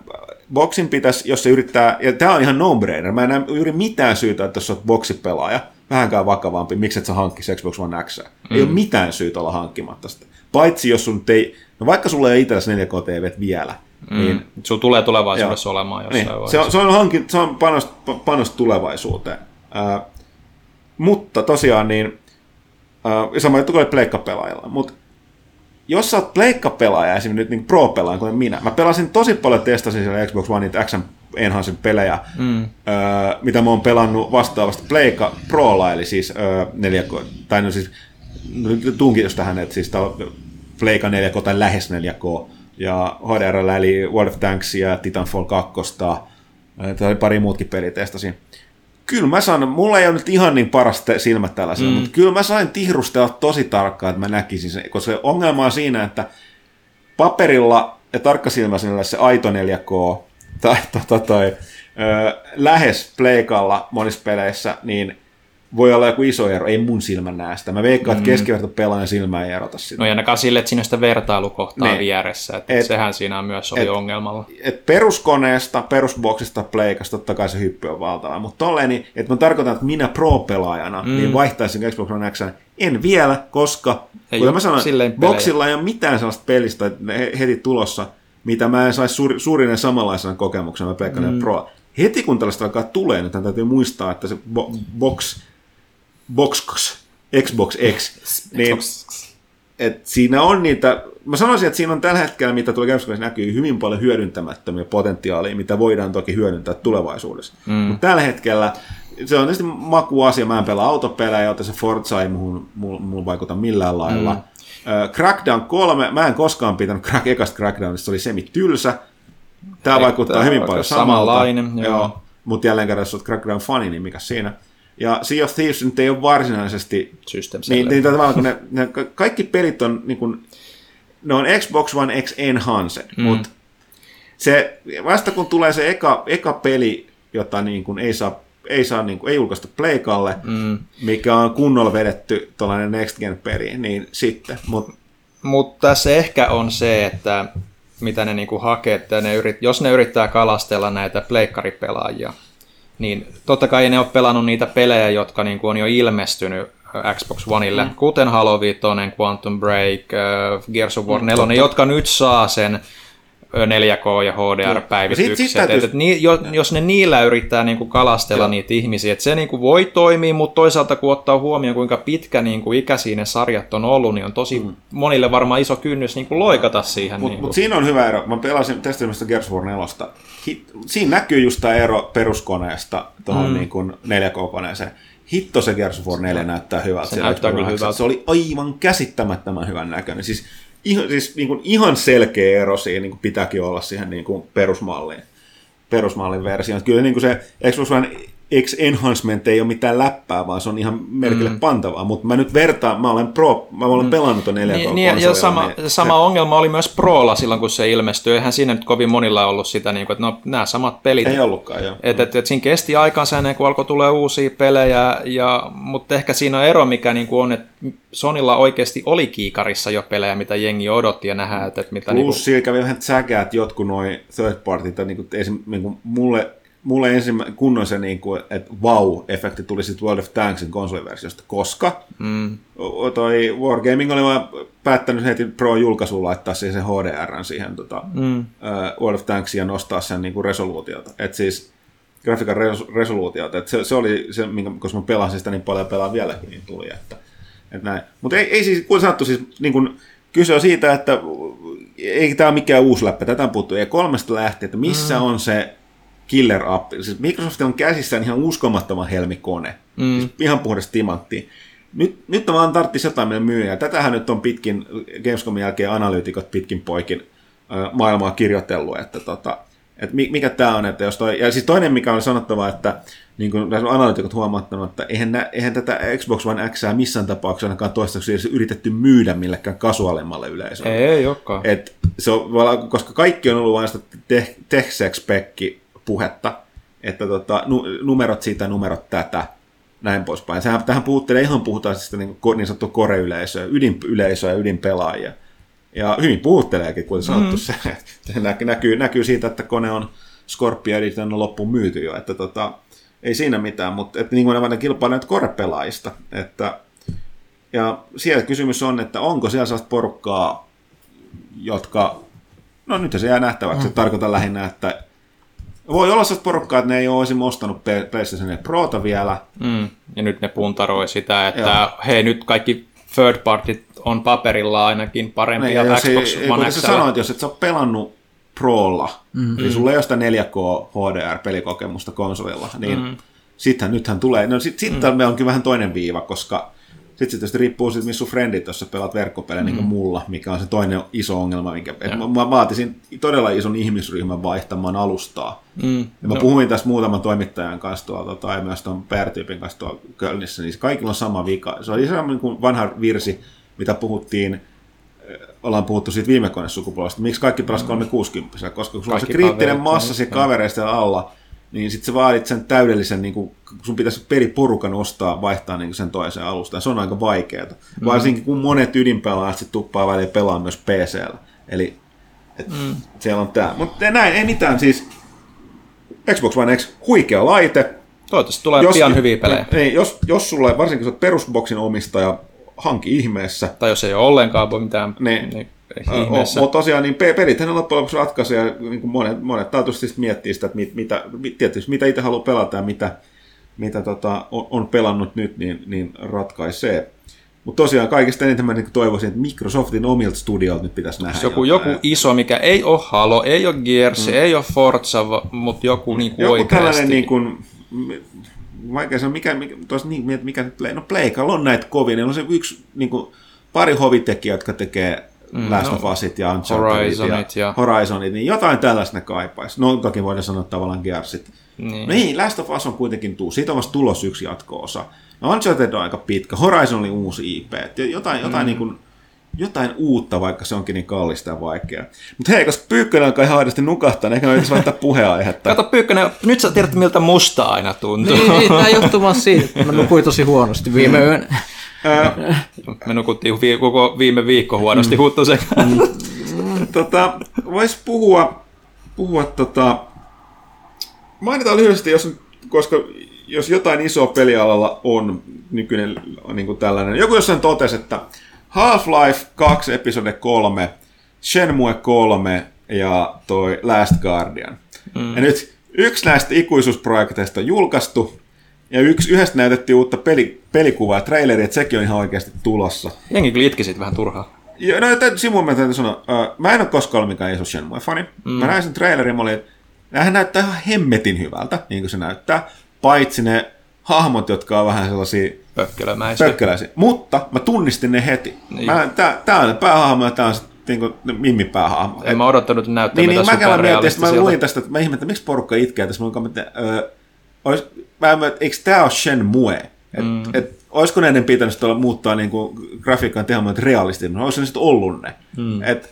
boksin pitäisi, jos se yrittää, ja tämä on ihan no-brainer, mä en näe juuri mitään syytä, että jos olet boksipelaaja, vähänkään vakavampi, miksi et sä hankkisi Xbox One X. Mm. Ei ole mitään syytä olla hankkimatta sitä. Paitsi jos sun ei, no vaikka sulla ei itsellesi 4K TV vielä, mm. niin... Sulla tulee tulevaisuudessa joo. olemaan jossain niin. Se on, se on, hankin, se on panos, panos tulevaisuuteen. Ää, mutta tosiaan niin, ää, sama juttu kuin pleikkapelaajalla, mutta jos sä oot pleikkapelaaja, esimerkiksi nyt niin pro-pelaaja kuten minä, mä pelasin tosi paljon, testasin siellä Xbox One niitä X Enhanced pelejä, mm. öö, mitä mä oon pelannut vastaavasti Pleikka Prolla, eli siis öö, 4K, tai no siis tunkin jos tähän, että siis Pleikka 4K tai lähes 4K, ja HDR eli World of Tanksia, Titanfall 2, tai pari muutkin pelit testasin kyllä mä sanon, mulla ei ole nyt ihan niin paras silmät tällaisella, mm. mutta kyllä mä sain tihrustella tosi tarkkaan, että mä näkisin sen, koska ongelma on siinä, että paperilla ja tarkkasilmäisellä se aito 4K tai, tai, tai, tai ö, lähes pleikalla monissa peleissä, niin voi olla joku iso ero, ei mun silmä näe sitä. Mä veikkaan, että mm. keskiverto pelaajan silmä ei erota sitä. No ja ainakaan sille, että siinä on sitä vertailukohtaa ne. vieressä, että et, sehän siinä myös oli et, ongelmalla. Et peruskoneesta, perusboksista, pleikasta, totta kai se hyppy on valtava, mutta tolleen, niin, että mä tarkoitan, että minä pro-pelaajana mm. niin vaihtaisin Xbox One X, en vielä, koska ei kuten mä sanoin, boksilla ei ole mitään sellaista pelistä heti tulossa, mitä mä en saisi suur, suurinen samanlaisena kokemuksena mä Pleikkanen mm. Pro. Heti kun tällaista alkaa tulee, niin täytyy muistaa, että se bo- box Boxkos, Xbox X, niin et siinä on niitä, mä sanoisin, että siinä on tällä hetkellä, mitä tulee Gamescomissa näkyy, hyvin paljon hyödyntämättömiä potentiaalia, mitä voidaan toki hyödyntää tulevaisuudessa. Mm. Mutta tällä hetkellä se on tietysti makuasia, mä en pelaa autopelejä, joten se Forza ei muuhun, muuhun vaikuta millään lailla. Mm. Uh, Crackdown 3, mä en koskaan pitänyt crack, ekasta Crackdownista, se oli semi tylsä. Tämä vaikuttaa hyvin paljon samalta. Samanlainen, joo. joo. Mutta jälleen kerran, jos olet Crackdown-fani, niin mikä siinä? Ja Sea of Thieves nyt ei ole varsinaisesti... System niin, niin tavallaan, kun ne, ne, kaikki pelit on, niin kuin, ne on Xbox One X Enhanced, mm. mutta se, vasta kun tulee se eka, eka peli, jota niin kuin ei saa, ei, saa niin kuin, ei julkaista Playkalle, mm. mikä on kunnolla vedetty tuollainen Next Gen peli, niin sitten. Mut, Mutta se ehkä on se, että mitä ne niinku hakee, että ne yrit, jos ne yrittää kalastella näitä pleikkaripelaajia, niin totta kai ne ole pelannut niitä pelejä, jotka niinku on jo ilmestynyt Xbox Oneille, mm. kuten Halo 5, Quantum Break, Gears of War 4, mm, jotka nyt saa sen 4K- ja HDR-päivitykset. Sit, sit ni, jos ne niillä yrittää niin kuin kalastella Joo. niitä ihmisiä, että se niin kuin voi toimia, mutta toisaalta kun ottaa huomioon, kuinka pitkä niin kuin ikäisiä ne sarjat on ollut, niin on tosi mm. monille varmaan iso kynnys niin kuin loikata siihen. Mutta niin mut siinä on hyvä ero. Mä pelasin testimästä Gears of War 4. Siinä näkyy just tämä ero peruskoneesta tuohon mm. niin 4K-koneeseen hitto se Gears of War 4 näyttää hyvältä. Se näyttää kyllä hyvältä. Se oli aivan käsittämättömän hyvän näköinen. Siis ihan, siis niin kuin ihan selkeä ero siinä niin kuin pitääkin olla siihen niin kuin perusmalliin, perusmallin versioon. Kyllä niin kuin se Xbox One X Enhancement ei ole mitään läppää, vaan se on ihan merkille mm. pantavaa, mutta mä nyt vertaan, mä olen pro, mä olen mm. pelannut ton 4 niin, niin, ja sama, niin, sama se... ongelma oli myös Prolla silloin, kun se ilmestyi, eihän siinä nyt kovin monilla ollut sitä, niin kuin, että no nämä samat pelit. Ei ollutkaan, joo. Että et, et siinä kesti aikansa ennen kuin alkoi tulee uusia pelejä, ja, mutta ehkä siinä on ero, mikä niin kuin on, että Sonilla oikeasti oli kiikarissa jo pelejä, mitä jengi odotti ja nähdään, että, että mitä... Plus niin kuin... siinä kävi vähän säkää, että jotkut noin third partit, niin kuin, esim, niin kuin mulle mulle ensimmäinen kunnon se, niin kuin, että wow-efekti tuli sitten World of Tanksin konsoliversiosta, koska mm. toi Wargaming oli vaan päättänyt heti Pro-julkaisuun laittaa siihen sen HDR siihen tota, mm. uh, World of Tanksia ja nostaa sen niin kuin resoluutiota. Et siis grafiikan res- resoluutiota. Et se, se, oli se, minkä, koska mä pelasin sitä niin paljon pelaan vieläkin, niin tuli. Että, et näin. Mutta ei, ei siis, kun sanottu, siis niin kuin, kyse on siitä, että ei tämä ole mikään uusi läppä. Tätä on puhuttu E3 lähtien, että missä mm. on se killer app. Siis Microsoft on käsissään ihan uskomattoman helmikone. Mm. Siis ihan puhdas timantti. Nyt, nyt vaan tarvitsisi jotain meidän myyjää. Tätähän nyt on pitkin, Gamescomin jälkeen analyytikot pitkin poikin maailmaa kirjoitellut, että tota, että mikä tämä on, että jos toi, ja siis toinen mikä on sanottava, että niin kuin analyytikot huomattanut, että eihän, nä, eihän tätä Xbox One X missään tapauksessa ainakaan toistaiseksi yritetty myydä millekään kasuaalimmalle yleisölle. Ei, ei olekaan. Et se on, koska kaikki on ollut vain sitä tech-spekki puhetta, että tota, nu, numerot siitä, numerot tätä, näin poispäin. Sehän tähän puhuttelee ihan puhutaan sitä niin, niin sanottua core-yleisöä, ydinyleisöä ja ydinpelaajia. Ja hyvin puhutteleekin, kuten sanottu, mm. se, se näkyy, näkyy siitä, että kone on Scorpio Edition on loppuun myyty jo, että tota, ei siinä mitään, mutta että niin kuin ne kilpailevat core-pelaajista, että ja siellä kysymys on, että onko siellä sellaista porukkaa, jotka, no nyt se jää nähtäväksi, mm. tarkoitan lähinnä, että voi olla sellaista porukkaa, että ne ei olisi ostanut PlayStation 4 Prota vielä. Mm. Ja nyt ne puntaroi sitä, että Joo. hei nyt kaikki third party on paperilla ainakin parempia niin, Xbox ei, One X. sanoit, jos et sä ole pelannut Prolla, mm. eli sulla ei ole sitä 4K HDR-pelikokemusta konsolilla, niin mm. sittenhän nythän tulee, no sit, sitten mm. me onkin vähän toinen viiva, koska sitten se tietysti riippuu siitä, missä sun frendit, jos sä pelaat verkkopelejä mm. niin kuin mulla, mikä on se toinen iso ongelma, minkä, että mä, mä vaatisin todella ison ihmisryhmän vaihtamaan alustaa. Mm. Ja mä no. puhuin tässä muutaman toimittajan kanssa tuolla, tota, ja myös tuon PR-tyypin kanssa tuolla Kölnissä, niin kaikilla on sama vika. Se oli sellainen niin vanha virsi, mitä puhuttiin, eh, ollaan puhuttu siitä viime konesukupolvesta, miksi kaikki pelasivat 360 koska kun sulla on se kriittinen massa siinä kavereista alla, niin sitten sä vaadit sen täydellisen, niin kuin, sun pitäisi periporukan ostaa, vaihtaa niin sen toiseen alustaan. Se on aika vaikeaa. Mm. Varsinkin kun monet ydinpelaajat sitten tuppaa väliin pelaa myös PCllä. Eli et, mm. siellä on tämä. Mutta näin, ei mitään. Siis Xbox One X, huikea laite. Toivottavasti tulee jos, pian hyviä pelejä. Niin, jos, jos sulla, varsinkin jos olet perusboksin omistaja, hanki ihmeessä. Tai jos ei ole ollenkaan voi mitään niin, niin mutta tosiaan niin pelithän loppujen lopuksi ratkaisee, ja niin kuin monet, monet taatusti miettii sitä, että mit, mitä, tietysti mitä itse haluaa pelata ja mitä, mitä tota, on, on, pelannut nyt, niin, niin ratkaisee. Mutta tosiaan kaikista eniten mä niin toivoisin, että Microsoftin omilta studiolta nyt pitäisi nähdä. Joku, joku iso, mikä ei ole Halo, ei ole Gears, mm. ei ole Forza, mutta joku niin kuin joku oikeasti. tällainen niin kuin, vaikea sanoa, mikä, mikä, tuossa, niin, mikä nyt Play, no Playkalla on näitä kovia, niin on se yksi, niin kuin, pari hovitekijä, jotka tekee mm, Last no, of Usit ja Unchartedit ja, ja Horizonit, niin jotain tällaista ne kaipaisi. No toki voidaan sanoa tavallaan Gearsit. Niin. No niin, Last of Us on kuitenkin tuu. Siitä on vasta tulos yksi jatko-osa. No Uncharted on aika pitkä. Horizon oli uusi IP. Jotain, jotain mm. niin kuin, jotain uutta, vaikka se onkin niin kallista ja vaikeaa. Mutta hei, koska Pyykkönen alkaa ihan aidosti nukahtaa, niin ehkä me vaihtaa puheenaihetta. Kato Pyykkönen, nyt sä tiedät miltä musta aina tuntuu. Niin, niin tämä johtuu vaan siitä, että mä nukuin tosi huonosti viime yönä. Me nukuttiin vi- koko viime viikko huonosti mm. Huttusen tota, vois puhua, puhua tota, mainitaan lyhyesti, jos, koska jos jotain isoa pelialalla on nykyinen niin kuin tällainen, joku jossain totesi, että Half-Life 2 episode 3, Shenmue 3 ja toi Last Guardian. Mm. Ja nyt yksi näistä ikuisuusprojekteista on julkaistu, ja yksi, yhdestä näytettiin uutta peli, pelikuvaa, traileria, että sekin on ihan oikeasti tulossa. Jengi kyllä itki siitä vähän turhaa. Ja, no, täytyy, Simon mä täytyy sanoa, uh, mä en ole koskaan ollut mikään iso Shenmue-fani. Mm. Mä näin sen trailerin, mä olin, että näyttää ihan hemmetin hyvältä, niin kuin se näyttää. Paitsi ne hahmot, jotka on vähän sellaisia Pökkölämäisiä. pökköläisiä. Mutta mä tunnistin ne heti. Niin. Mä, tää, tää on päähahmo ja tää on sitten niinku Mimmi päähahmo. En mä odottanut näyttää Niin, niin mitään mä mietin, mä luin tästä, että mä ihmettä, miksi porukka itkee tässä. Mä luin, että ö, ois, mä en, että eikö tää ole Shenmue? Et, mm. et, olisiko ne ennen pitänyt olla muuttaa niinku grafiikan tehdä realistinen? Olisiko ne sitten ollut ne? Mm. Et,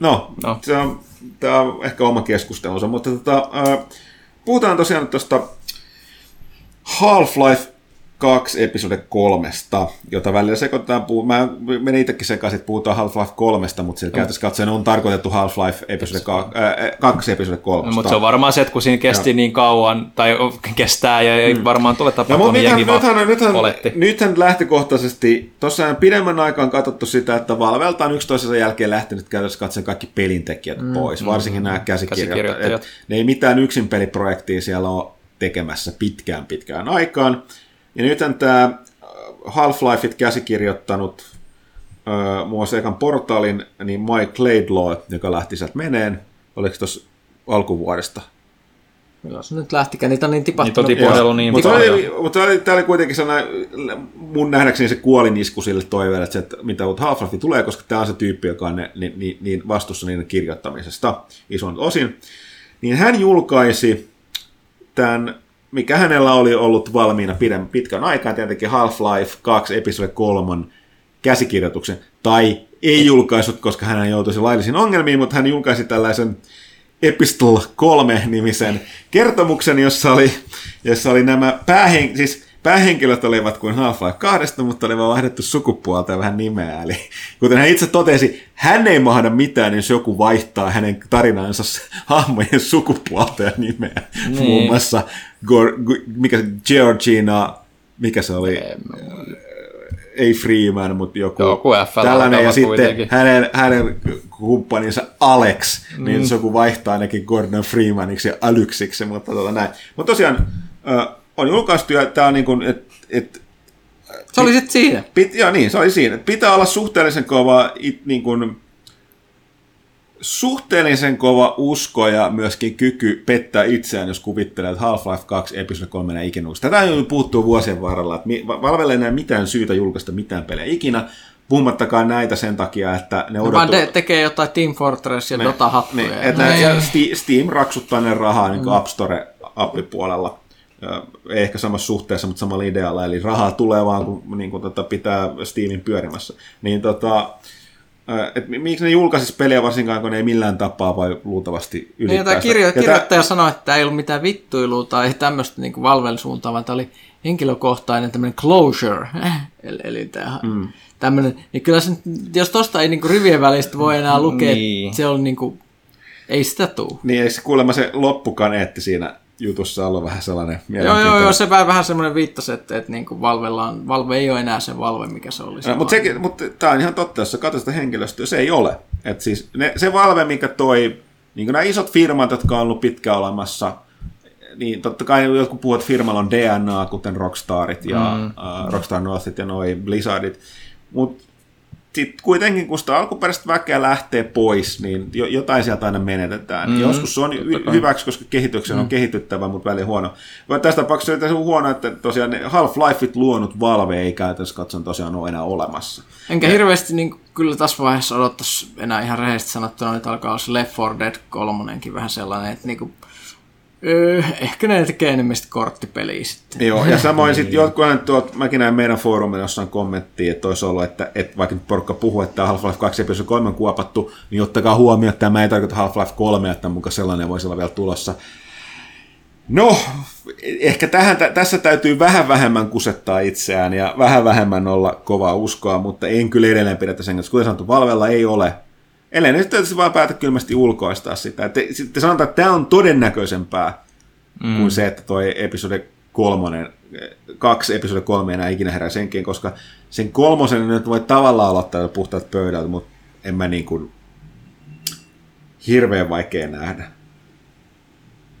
no, No. no. Se on, tää on ehkä oma keskustelunsa, mutta tota, ö, puhutaan tosiaan tuosta Half-Life 2 episode kolmesta, jota välillä sekoitetaan, puu- mä menin itsekin sekaisin, että puhutaan Half-Life 3, mutta sillä käytössä katsoen on tarkoitettu Half-Life episode 2 episode 3. No, mutta se on varmaan se, että kun siinä kesti niin kauan, tai kestää, ja ei varmaan tule No, tapahtumaan, niin nythän, nythän, nythän, oletti. nythän lähtökohtaisesti, tuossa pidemmän aikaa on katsottu sitä, että Valvelta on yksi toisensa jälkeen lähtenyt käytössä katsoen kaikki pelintekijät mm, pois, varsinkin nämä käsikirjoittajat. Käsikirjoittajat. Et Ne ei mitään yksin peliprojektia siellä ole tekemässä pitkään pitkään aikaan. Ja nythän tämä Half-Lifeit käsikirjoittanut öö, muun muassa ekan portaalin, niin Mike Laidlaw, joka lähti sieltä meneen, oliko tuossa alkuvuodesta Jos nyt lähtikään, niitä on niin tipahtunut. Niitä on niin mutta oli, mutta oli, tämä oli kuitenkin sellainen, mun nähdäkseni se kuolinisku sille toiveelle, että, se, että mitä uutta Half-Life tulee, koska tämä on se tyyppi, joka on ne, niin, niin, niin vastuussa niiden kirjoittamisesta ison osin. Niin hän julkaisi tämän, mikä hänellä oli ollut valmiina pidän, pitkän aikaa, tietenkin Half-Life 2 episode 3 käsikirjoituksen, tai ei julkaissut, koska hän joutuisi laillisiin ongelmiin, mutta hän julkaisi tällaisen Epistle 3-nimisen kertomuksen, jossa oli, jossa oli nämä päähen, siis päähenkilöt olivat kuin Half-Life 2, mutta oli vaan vaihdettu sukupuolta ja vähän nimeä. Eli kuten hän itse totesi, hän ei mahda mitään, jos joku vaihtaa hänen tarinansa <laughs> hahmojen sukupuolta ja nimeä. Niin. Muun muassa Gor, mikä, se, Georgina, mikä se oli? ei Freeman, mutta joku, Joku FL tällainen, ja sitten kuitenkin. hänen, hänen kumppaninsa Alex, mm. niin joku vaihtaa ainakin Gordon Freemaniksi ja Alyksiksi, mutta tota näin. Mutta tosiaan ö, on julkaistu, ja tämä on niin kuin, et, et, Se oli sitten siinä. pit, joo, niin, se oli siinä. Pitää olla suhteellisen kova, it, niin kuin, suhteellisen kova usko ja myöskin kyky pettää itseään, jos kuvittelee, että Half-Life 2 episode 3 ei ikinä uusi. Tätä on puhuttu vuosien varrella, että Valvelle ei näe mitään syytä julkaista mitään pelejä ikinä, puhumattakaan näitä sen takia, että ne Ne vaan odotuu... te- tekee jotain Team Fortress ja Dota-hattuja. Niin, että ja Steam, Steam raksuttaa ne rahaa niin App Store-appipuolella. Ei ehkä samassa suhteessa, mutta samalla idealla. Eli rahaa tulee vaan, kun, niin kun tota, pitää Steamin pyörimässä. Niin tota, et mi- miksi ne julkaisisi peliä varsinkaan, kun ne ei millään tapaa vai luultavasti Niin, ylipäästä. tai kirjo- kirjoittaja sanoi, että ei ollut mitään vittuilua tai tämmöistä niin Valven suuntaan, vaan tämä oli henkilökohtainen tämmöinen closure. eli, eli tämä, mm. tämmöinen, niin kyllä se, jos tosta ei niin kuin rivien välistä voi enää lukea, Niin. niin. se on niin kuin, ei sitä tuu. Niin, eikö se kuulemma se loppukaneetti siinä jutussa ollut vähän sellainen Joo, mielenkiintoinen? joo, joo, se vähän, vähän semmoinen viittasi, että, että niin kuin Valvella on, Valve ei ole enää se Valve, mikä se oli. No, mutta, sekin, mutta tämä on ihan totta, jos sä katsot sitä henkilöstöä, se ei ole. Et siis ne, se Valve, mikä toi, niin kuin nämä isot firmat, jotka on ollut pitkään olemassa, niin totta kai jotkut puhuvat, että firmalla on DNA, kuten Rockstarit ja mm. uh, Rockstar Northit ja noi Blizzardit, mutta sitten kuitenkin, kun sitä alkuperäistä väkeä lähtee pois, niin jo, jotain sieltä aina menetetään. Mm, Joskus se on y- hyväksi, koska kehityksen mm. on kehityttävä, mutta välillä huono. Vai Tässä tapauksessa se on huono, että tosiaan Half-Lifeit luonut Valve ei käytännössä katson tosiaan ole enää olemassa. Enkä hirveästi niin kyllä tässä vaiheessa odottaisi enää ihan rehellisesti sanottuna, että alkaa olla se Left 4 Dead 3 vähän sellainen, että niin kuin, Öö, ehkä ne tekee enemmän sitä korttipeliä sitten. Joo, ja samoin sitten jotkut tuot, mäkin näin meidän foorumilla jossain kommenttia, että olisi ollut, että, että vaikka nyt porukka puhuu, että Half-Life 2 episodi 3 on kuopattu, niin ottakaa huomioon, että tämä ei tarkoita Half-Life 3, että mukaan sellainen voisi olla vielä tulossa. No, ehkä tähän, tä, tässä täytyy vähän vähemmän kusettaa itseään ja vähän vähemmän olla kovaa uskoa, mutta en kyllä edelleen sen kanssa. Kuten sanottu, Valvella ei ole. Ellei nyt tietysti vaan päätä kylmästi ulkoistaa sitä. Te, sitten sanotaan, että tämä on todennäköisempää mm. kuin se, että toi episode kolmonen, kaksi episode kolme enää ikinä herää senkin, koska sen kolmosen nyt voi tavallaan aloittaa puhtaat pöydältä, mutta en mä niin kuin hirveän vaikea nähdä.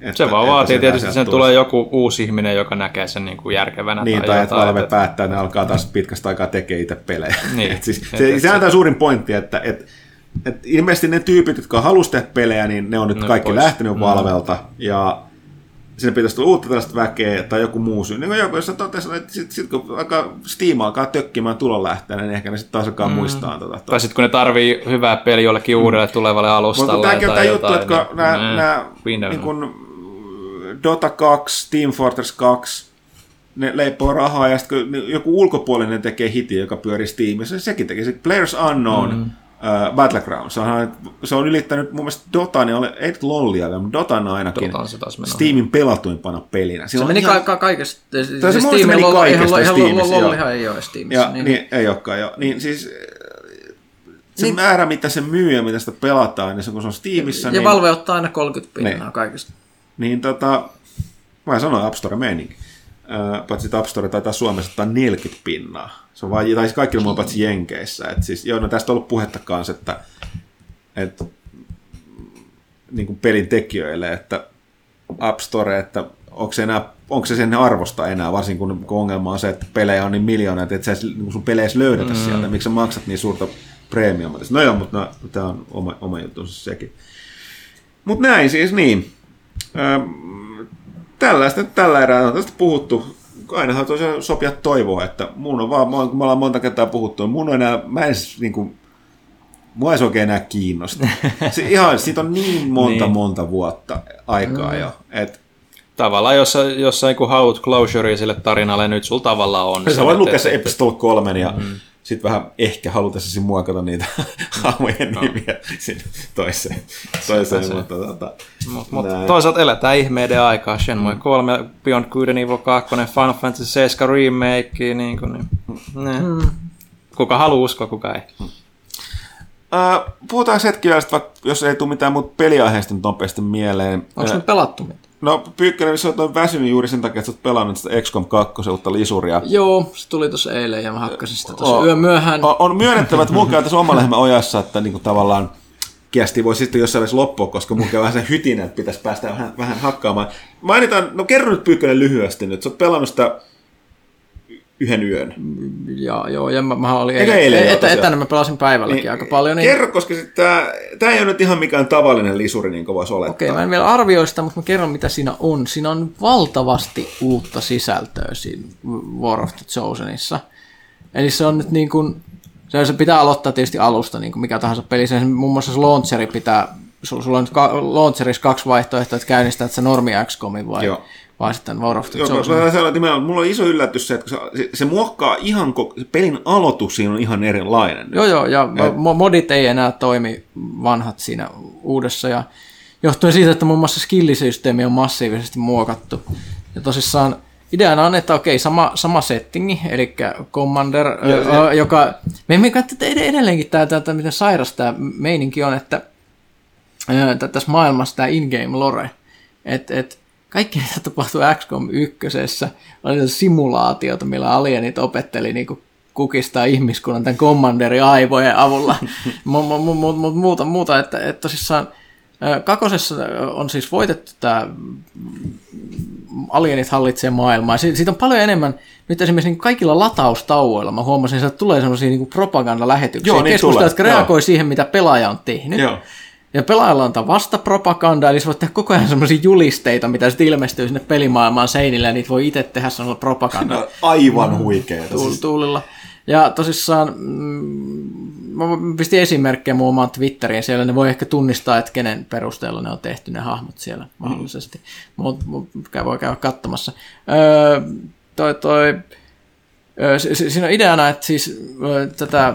Että, se vaan vaatii tietysti, että sen tulee joku uusi ihminen, joka näkee sen niin kuin järkevänä. Niin, tai, tai että Valve että... päättää, että ne alkaa taas pitkästä aikaa tekemään itse pelejä. Niin. <laughs> siis, se, se, se, on tämä suurin pointti, että, että, että ilmeisesti ne tyypit, jotka halusivat tehdä pelejä, niin ne on nyt no, kaikki pois. lähtenyt mm. Valvelta. Ja sinne pitäisi tulla uutta tällaista väkeä tai joku muu syy. Niin joku, jos sä totesit, että sitten sit, kun alkaa Steam alkaa tökkimään tulon lähteen, niin ehkä ne sitten taas alkaa mm. muistaa. Tota, tai sitten kun ne tarvii hyvää peliä jollekin mm. uudelle tulevalle alustalle. Mutta tämäkin on tämä juttu, että niin, nämä, nämä niin kun, Dota 2, Team Fortress 2, ne leipoo rahaa ja sitten kun joku ulkopuolinen tekee hiti, joka pyörii Steamissa, sekin tekee. Se Players Unknown, mm. Uh, Battlegrounds, se on, se on ylittänyt mun mielestä Dota, niin ole, ei Lollia, mutta Dotan ainakin Dotan se taas Steamin pelatuimpana pelinä. Sillä se meni ihan, ka- kaikesta. Siis se Steam meni kaikesta ihan, Steamissa. Lollihan ei ole Steamissa. Ja, niin. niin, ei olekaan jo. Niin siis se niin. määrä, mitä se myy ja mitä sitä pelataan, niin se, kun se on Steamissa. Ja niin, Valve ottaa aina 30 pinnaa niin. kaikesta. Niin tota, Mä sanoin App Store meininki. Paitsi App Store taitaa Suomessa ottaa 40 pinnaa. Se on vain, tai kaikilla muilla paitsi Jenkeissä. Et siis, joo, no tästä on ollut puhetta kanssa, että, että niin kuin pelin tekijöille, että App Store, että onko se, enää, onko se sen arvosta enää, varsinkin kun, kun ongelma on se, että pelejä on niin miljoona, että et sä niin sun pelejä löydetä mm. sieltä, miksi sä maksat niin suurta premiumia. No joo, mutta no, tämä on oma, oma juttunsa sekin. Mutta näin siis niin tällaista tällä erää on tästä puhuttu. Ainahan tosiaan sopia toivoa, että mun on vaan, kun me ollaan monta kertaa puhuttu, niin mun on enää, mä en niin kuin, mua ei se oikein enää kiinnosta. <laughs> Se, ihan, siitä on niin monta niin. monta vuotta aikaa mm. jo, että Tavallaan, jos, jos sä niin haluat closurea sille tarinalle, nyt sulla tavallaan on. Sä voit lukea se Epistole 3 ja mm sitten vähän ehkä halutessasi muokata niitä <laughs> hahmojen no. nimiä sinne toiseen. toiseen mutta, tota, mut, mut toisaalta eletään ihmeiden aikaa. Shenmue mm. 3, Beyond Good and Evil 2, Final Fantasy 7 remake, niin kuin, niin. Mm. kuka haluaa uskoa, kuka ei. Mm. Uh, puhutaan hetki jos ei tule mitään muuta peliaiheista nopeasti mieleen. Onko uh, pelattu mitään? No Pyykkönen, sä oot väsynyt juuri sen takia, että sä oot pelannut sitä XCOM 2 uutta lisuria. Joo, se tuli tuossa eilen ja mä hakkasin sitä tuossa yö myöhään. On, on myönnettävä, että mun käy tässä oma lehmä ojassa, että niinku tavallaan kiesti voi sitten jossain vaiheessa loppua, koska mun käy vähän sen hytinä, että pitäisi päästä vähän, vähän hakkaamaan. Mainitaan, no kerro nyt Pyykkönen lyhyesti nyt, sä oot pelannut sitä yhden yön. Ja, joo, ja mä, mä olin eilen, eilen et, etänä mä pelasin päivälläkin niin, aika paljon. Niin... Kerro, koska tämä, tämä ei ole nyt ihan mikään tavallinen lisuri, niin kuin voisi olettaa. Okei, mä en vielä arvioi sitä, mutta mä kerron, mitä siinä on. Siinä on valtavasti uutta sisältöä siinä War of the Chosenissa. Eli se on nyt niin kuin, se pitää aloittaa tietysti alusta, niin kuin mikä tahansa peli. Se, muun muassa se launcheri pitää, sulla on nyt launcherissa kaksi vaihtoehtoa, että käynnistää se normi XCOMin vai Joo vaan sitten War of the Joo, mä mulla on iso yllätys se, että se, se muokkaa ihan, se pelin aloitus siinä on ihan erilainen. Joo, joo, ja Et... modit ei enää toimi vanhat siinä uudessa, ja johtuen siitä, että muun muassa skillisysteemi on massiivisesti muokattu. Ja tosissaan ideana on, että okei, sama, sama settingi, eli Commander, joo, joka, me emme katso edelleenkin tämä, tämä, miten sairas tämä meininki on, että tässä maailmassa tämä in-game lore, että et, kaikki mitä tapahtui XCOM 1 oli simulaatiota, millä alienit opetteli niin kuin kukistaa ihmiskunnan tämän kommanderin aivojen avulla. <laughs> Mutta mu- mu- mu- muuta, muuta, että, että tosissaan Kakosessa on siis voitettu tämä alienit hallitsee maailmaa. Siitä on paljon enemmän, nyt esimerkiksi niin kaikilla lataustauoilla mä huomasin, että tulee sellaisia niin propagandalähetyksiä, Joo, niin keskusteluja, jotka reagoi siihen, mitä pelaaja on tehnyt. Joo. Ja pelaajalla on vastapropaganda, eli sä voit tehdä koko ajan semmoisia julisteita, mitä sitten ilmestyy sinne pelimaailmaan seinille, ja niitä voi itse tehdä semmoilla propaganda. Aivan huikeeta. Tuul, tuulilla. Ja tosissaan mm, mä pistin esimerkkejä muun omaan Twitteriin siellä, ne voi ehkä tunnistaa, että kenen perusteella ne on tehty ne hahmot siellä mahdollisesti. Mm. Mutta mut, voi käydä katsomassa. Öö, toi, toi, öö, siinä on ideana, että siis öö, tätä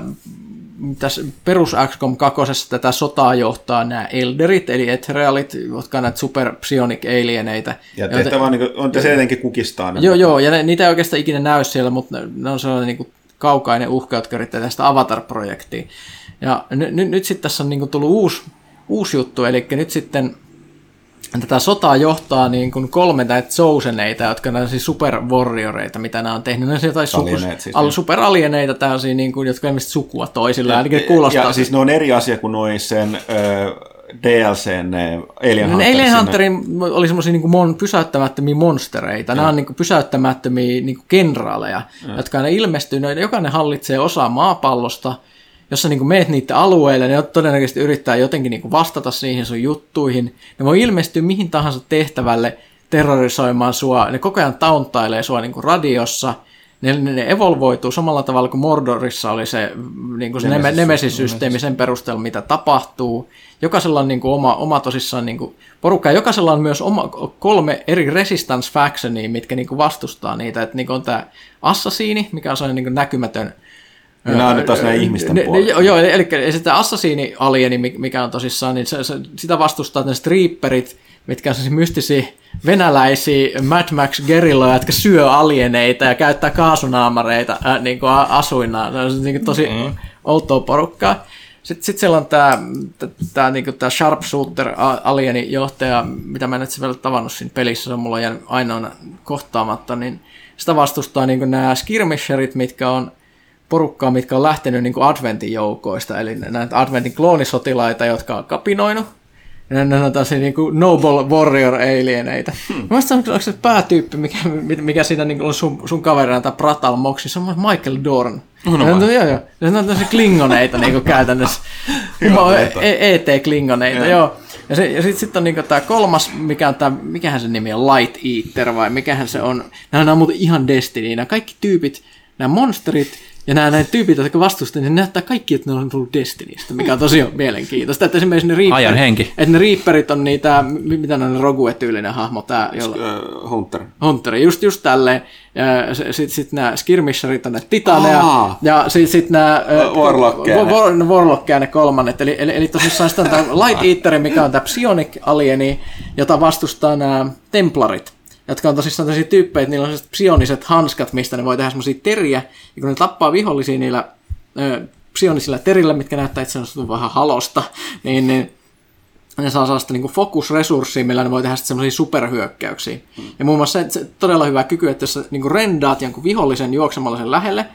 tässä perus XCOM 2. tätä sotaa johtaa nämä Elderit, eli Etherealit, jotka on näitä super psionic alieneita. Ja tehtävä on, niin kuin, on se jotenkin kukistaa. Joo, joo, ja ne, niitä ei oikeastaan ikinä näy siellä, mutta ne on sellainen niin kuin kaukainen uhka, jotka yrittää tästä Avatar-projektia. Ja n- n- nyt sitten tässä on niin kuin tullut uusi, uusi juttu, eli nyt sitten tätä sotaa johtaa niin kuin kolme näitä Choseneita, jotka on siis superwarrioreita, mitä nämä on tehnyt. Ne on jotain suku, siis, al, superalieneita täysin, niin kuin, jotka on sukua toisilla, ainakin ja, kuulostaa. Ja siis ne on eri asia kuin noin sen ö, DLC, ne Alien no, Alien Hunterin oli semmoisia niin mon, pysäyttämättömiä monstereita. Nämä on niin kuin, pysäyttämättömiä niin kuin kenraaleja, ja. jotka ne ilmestyy. Ne, jokainen hallitsee osaa maapallosta, jos sä niin meet niiden alueelle, ne todennäköisesti yrittää jotenkin niin vastata siihen sun juttuihin. Ne voi ilmestyä mihin tahansa tehtävälle terrorisoimaan sua. Ne koko ajan tauntailee sua niin radiossa. Ne, ne, ne evolvoituu samalla tavalla kuin Mordorissa oli se, niin kuin se Nemesis, Nemesis-systeemi sen perusteella, mitä tapahtuu. Jokaisella on niin kuin oma, oma tosissaan niin kuin porukka. Ja jokaisella on myös oma, kolme eri resistance factionia, mitkä niin kuin vastustaa niitä. Että niin kuin on tämä assassini, mikä on sellainen niin kuin näkymätön nämä on nyt taas nämä ihmisten ne, puolella. Joo, eli sitä Assassini-alieni, mikä on tosissaan, niin se, se, sitä vastustaa ne striipperit, mitkä on sellaisia mystisiä venäläisiä Mad Max gerilloja, jotka syö alieneita ja käyttää kaasunaamareita äh, niin kuin asuinaan. Ne on niin kuin tosi mm-hmm. outoa porukkaa. Sitten sit siellä on tämä tää, niinku tää Sharpshooter alieni johtaja, mitä mä en nyt vielä tavannut siinä pelissä, se on mulla jäänyt ainoana kohtaamatta, niin sitä vastustaa niinku nämä skirmisherit, mitkä on porukkaa, mitkä on lähtenyt niin kuin Adventin joukoista, eli näitä Adventin kloonisotilaita, jotka on kapinoinut. Ja ne on taas niin kuin Noble Warrior alieneita. Hmm. Mä onko, onko se päätyyppi, mikä, mikä siinä niin on sun, sun kaverina tai Pratal Moksi, se on Michael Dorn. No, no, joo, joo. Ne on tämmöisiä klingoneita niin kuin <laughs> käytännössä. ET-klingoneita, e joo. Ja, se, ja sitten sit on niinku tämä kolmas, mikä on tää, mikähän se nimi on, Light Eater vai mikähän se on. Nämä on muuten ihan Destiny. Nämä kaikki tyypit, nämä monsterit, ja nämä näin tyypit, jotka vastustavat, niin ne näyttää kaikki, että ne on tullut Destinystä, mikä on tosi mielenkiintoista. Että esimerkiksi ne Reaper, Ajan henki. Että ne Reaperit on niitä, mitä ne on Rogue-tyylinen hahmo. Tää, jolla, uh, Hunter. Hunter, just, just tälleen. Ja sitten sit nämä Skirmisherit on ne Titaneja. Aa. Ja sitten sit nämä... Warlockia. War, Warlockia ne kolmannet. Eli, eli, eli tosissaan sitä on tämä Light Eater, mikä on tämä Psionic alieni, jota vastustaa nämä Templarit jotka on tosissaan tällaisia tyyppejä, että niillä on psioniset hanskat, mistä ne voi tehdä semmoisia teriä, ja kun ne tappaa vihollisia niillä ö, psionisilla terillä, mitkä näyttää itse asiassa vähän halosta, niin, niin ne saa sellaista niin fokusresurssia, millä ne voi tehdä semmoisia superhyökkäyksiä. Hmm. Ja muun muassa se, se todella hyvä kyky, että jos sä niin rendaat jonkun vihollisen juoksemalla sen lähelle,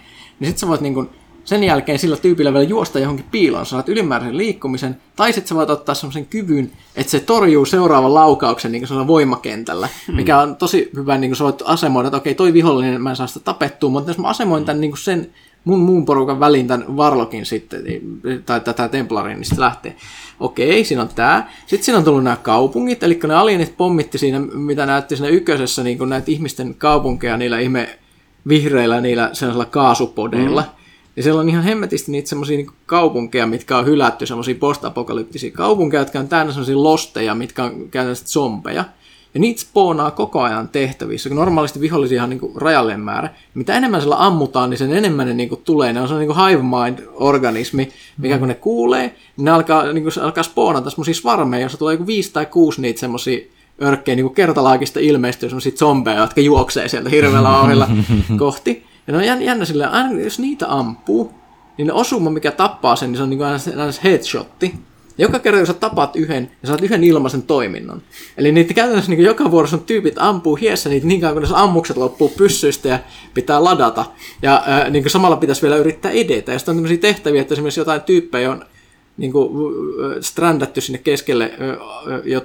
niin sitten sä voit niin kuin, sen jälkeen sillä tyypillä vielä juosta johonkin piiloon, saat ylimääräisen liikkumisen, tai sitten sä voit ottaa semmoisen kyvyn, että se torjuu seuraavan laukauksen niin voimakentällä, hmm. mikä on tosi hyvä, niin kuin sä voit asemoida, että okei, toi vihollinen, mä en saa sitä tapettua, mutta jos mä asemoin tämän niin kuin sen mun muun porukan välin tämän Varlokin sitten, niin, tai tätä Templarin, niin sitten lähtee. Okei, siinä on tämä. Sitten siinä on tullut nämä kaupungit, eli ne alienit pommitti siinä, mitä näytti siinä ykkösessä, niin kuin näitä ihmisten kaupunkeja niillä ihme vihreillä niillä sellaisilla kaasupodeilla. Mm. Ja siellä on ihan hemmetisti niitä semmoisia niin kaupunkeja, mitkä on hylätty, semmoisia postapokalyptisia kaupunkeja, jotka on täynnä semmoisia losteja, mitkä on käytännössä zombeja. Ja niitä spoonaa koko ajan tehtävissä, kun normaalisti vihollisia on niin kuin rajallinen määrä. Mitä enemmän sillä ammutaan, niin sen enemmän ne niin kuin tulee. Ne on sellainen niin hive mind-organismi, mikä mm. kun ne kuulee, niin ne alkaa, niin kuin, alkaa spoonata semmoisia svarmeja, jossa tulee joku viisi tai kuusi niitä semmoisia örkkejä niin kertalaakista ilmestyy semmoisia zombeja, jotka juoksee sieltä hirveällä ohilla <laughs> kohti. Ja ne on jännä silleen, aina jos niitä ampuu, niin ne osuma, mikä tappaa sen, niin se on niin kuin aina headshotti. Ja joka kerta, kun sä tapat yhden, ja saat yhden ilmaisen toiminnon. Eli niitä käytännössä niin joka vuorossa on tyypit ampuu hiessä niitä niin kauan, kun ne ammukset loppuu pyssyistä ja pitää ladata. Ja ää, niin samalla pitäisi vielä yrittää edetä. Ja sitten on tämmöisiä tehtäviä, että esimerkiksi jotain tyyppejä on niin kuin, strändatty sinne keskelle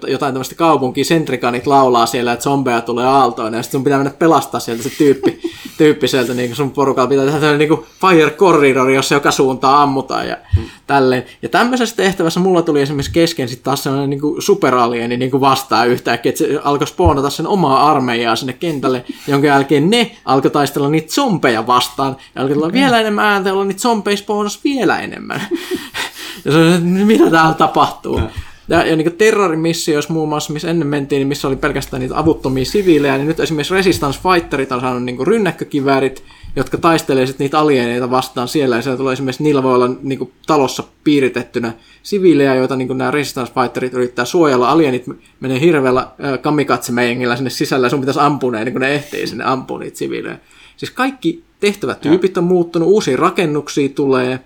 jotain tämmöistä kaupunkia, sentrikanit laulaa siellä, että zombeja tulee aaltoina, ja sitten sun pitää mennä pelastaa sieltä se tyyppi, <laughs> tyyppi sieltä, niin kuin sun porukalla pitää tehdä niin kuin fire corridor, jossa joka suuntaan ammutaan ja mm. tälleen. Ja tämmöisessä tehtävässä mulla tuli esimerkiksi kesken sitten taas sellainen niin kuin superalieni niin kuin vastaan yhtäkkiä, että se alkoi spoonata sen omaa armeijaa sinne kentälle, jonka jälkeen ne alkoi taistella niitä zombeja vastaan, ja alkoi tulla vielä enemmän ääntä, jolloin niitä zombeja spoonasi vielä enemmän. <laughs> Ja se on, mitä täällä tapahtuu? Ja, ja, ja niin terrorimissioissa muun muassa, missä ennen mentiin, niin missä oli pelkästään niitä avuttomia siviilejä, niin nyt esimerkiksi Resistance Fighterit on saanut niin rynnäkkökiväärit, jotka taistelee sitten niitä alieneita vastaan siellä, ja siellä tulee esimerkiksi, niillä voi olla niin kuin, talossa piiritettynä siviilejä, joita niin kuin, nämä Resistance Fighterit yrittää suojella. Alienit menee hirveällä äh, kamikatsemeijengillä sinne sisällä, ja sun pitäisi ampua ne, niin ne ehtii sinne ampua niitä siviilejä. Siis kaikki tehtävätyypit on muuttunut, uusia rakennuksia tulee,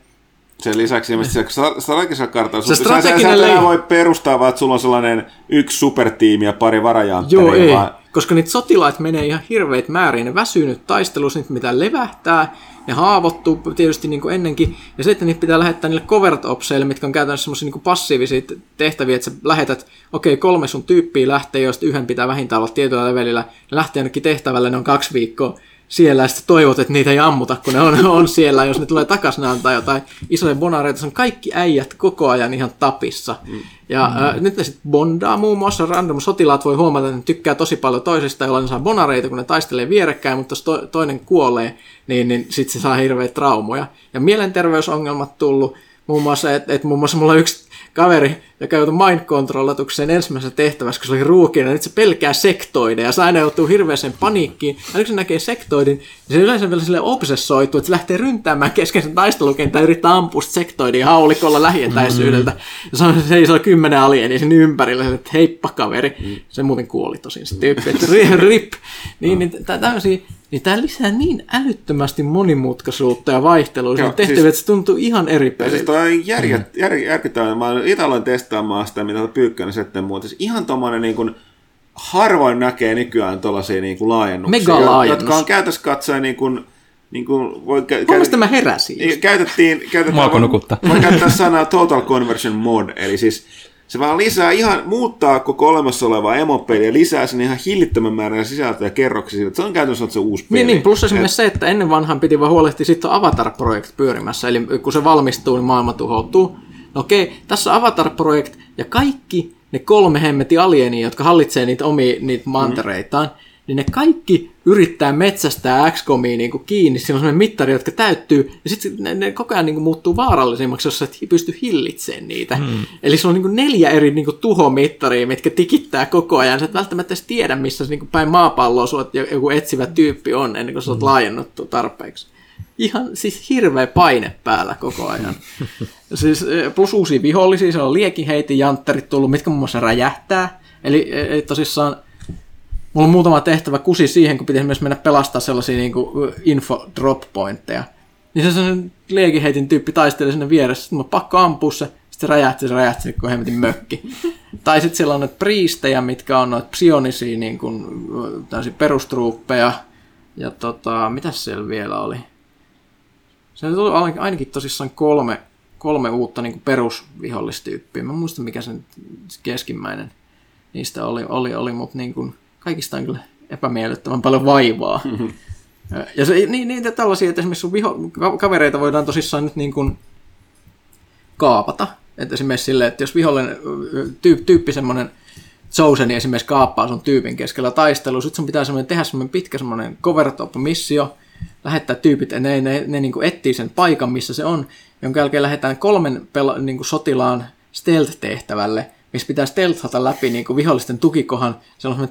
sen lisäksi se strategisella kartalla, se strateginen sä, sä, voi perustaa vaan, että sulla on sellainen yksi supertiimi ja pari varajantteria. Joo, ei, vaan... koska niitä sotilaat menee ihan hirveät määrin, ne väsyy nyt taistelussa, niitä mitä levähtää, ne haavoittuu tietysti niin kuin ennenkin, ja sitten niitä pitää lähettää niille covert opseille, mitkä on käytännössä semmoisia niin passiivisia tehtäviä, että sä lähetät, okei, okay, kolme sun tyyppiä lähtee, joista yhden pitää vähintään olla tietyllä levelillä, ne lähtee jonnekin tehtävälle, ne on kaksi viikkoa, siellä ja sitten toivot, että niitä ei ammuta, kun ne on, <laughs> on siellä. Jos ne tulee takaisin, antaa jotain isoja bonareita. Se on kaikki äijät koko ajan ihan tapissa. Mm. Ja mm. Äh, nyt ne sitten bondaa muun muassa. Random sotilaat voi huomata, että ne tykkää tosi paljon toisista, jolloin ne saa bonareita, kun ne taistelee vierekkäin, mutta jos to, toinen kuolee, niin, niin sitten se saa hirveitä traumoja. Ja mielenterveysongelmat tullut. Muun muassa, että et muun muassa mulla on yksi kaveri, joka joutui mind controlatukseen ensimmäisessä tehtävässä, kun se oli ruukina, nyt se pelkää sektoideja, ja se aina joutuu hirveäseen paniikkiin. Ja kun se näkee sektoidin, niin se yleensä vielä sille obsessoituu, että se lähtee ryntäämään kesken sen taistelukentän ja yrittää ampua sektoidin haulikolla lähietäisyydeltä. Mm-hmm. Ja se, on, se ei ole kymmenen alieni sen ympärillä, että heippa kaveri. Mm. Se muuten kuoli tosin se tyyppi, että rip. Niin, niin tämmöisiä niin tämä lisää niin älyttömästi monimutkaisuutta ja vaihtelua Joo, tehtäviä, siis, että se tuntuu ihan eri peliltä. Siis toi on järjet, mm. jär, järkyttävää. Mä itse aloin testaamaan sitä, mitä Pyykkönen sitten muuta. Siis ihan tommonen niin kuin, harvoin näkee nykyään tuollaisia niin kuin laajennuksia, Mega-laajennus. jotka on käytössä katsoen niin kuin, niin kuin voi kä- käytet- mä heräsin. Niin, käytettiin, käytettiin voi, voi käyttää sanaa total conversion mod, eli siis se vaan lisää ihan, muuttaa koko olemassa olevaa emopeliä ja lisää sen ihan hillittömän määrän sisältöjä kerroksia. Se on käytännössä se uusi peli. Niin, niin plus esimerkiksi Et... se, että ennen vanhan piti vaan huolehtia sitten Avatar-projekti pyörimässä, eli kun se valmistuu, niin maailma tuhoutuu. No okei, tässä Avatar-projekt ja kaikki ne kolme hemmeti alienia, jotka hallitsee niitä omia niitä mantereitaan, mm niin ne kaikki yrittää metsästää XCOMia niin kuin kiinni, siinä on sellainen mittari, jotka täyttyy, ja sitten ne, ne koko ajan niin kuin muuttuu vaarallisemmaksi, jos et pysty hillitsemään niitä. Hmm. Eli se on niin kuin neljä eri niin kuin tuhomittaria, mitkä tikittää koko ajan. Sä et välttämättä edes tiedä, missä niin kuin päin maapalloa sulla joku etsivä tyyppi on, ennen kuin sä oot hmm. laajennuttu tarpeeksi. Ihan siis hirveä paine päällä koko ajan. <laughs> siis, eh, plus uusia vihollisia, se on liekinheitin jantterit tullut, mitkä muun muassa räjähtää. Eli, eli eh, tosissaan Mulla on muutama tehtävä kusi siihen, kun pitäisi myös mennä pelastaa sellaisia niin kuin info drop pointteja. Niin se on liekiheitin tyyppi taistelee sinne vieressä, sitten mä pakko ampua se, sitten räjähti, se räjähti, kun hemmetin mökki. <laughs> tai sitten siellä on noita priistejä, mitkä on noita psionisia niin kuin, perustruuppeja. Ja tota, mitä siellä vielä oli? Se tuli ainakin tosissaan kolme, kolme uutta niin perusvihollistyyppiä. Mä muistan, mikä sen keskimmäinen niistä oli, oli, oli mutta niin kuin, kaikista on kyllä epämiellyttävän paljon vaivaa. Ja se, niin, niin tällaisia, että esimerkiksi sun viho, kavereita voidaan tosissaan nyt niin kuin kaapata. Että esimerkiksi silleen, että jos vihollinen tyyp, tyyppi semmoinen Chosen esimerkiksi kaappaa sun tyypin keskellä taistelua, sitten sun pitää semmoinen, tehdä semmoinen pitkä semmoinen cover missio, lähettää tyypit, ja ne, ne, ne niin kuin etsii sen paikan, missä se on, jonka jälkeen lähdetään kolmen pela, niin kuin sotilaan stealth-tehtävälle, missä pitää stealthata läpi niin kuin vihollisten tukikohan. Se on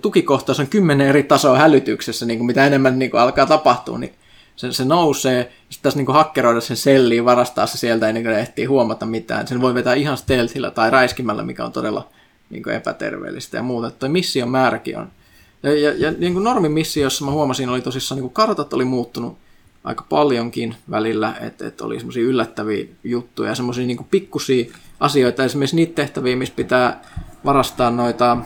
se on kymmenen eri tasoa hälytyksessä, niin kuin mitä enemmän niin kuin alkaa tapahtua, niin se, se nousee. Sitten tässä niin kuin hakkeroida sen selliin, varastaa se sieltä ennen kuin ne ehtii huomata mitään. Sen voi vetää ihan stealthilla tai räiskimällä, mikä on todella niin kuin epäterveellistä ja muuta. Tuo mission määräkin on. Ja, ja, ja niin kuin normimissiossa mä huomasin, oli tosissaan niin kuin kartat oli muuttunut aika paljonkin välillä, että, että oli semmoisia yllättäviä juttuja, semmoisia niin pikkusia asioita, esimerkiksi niitä tehtäviä, missä pitää varastaa noita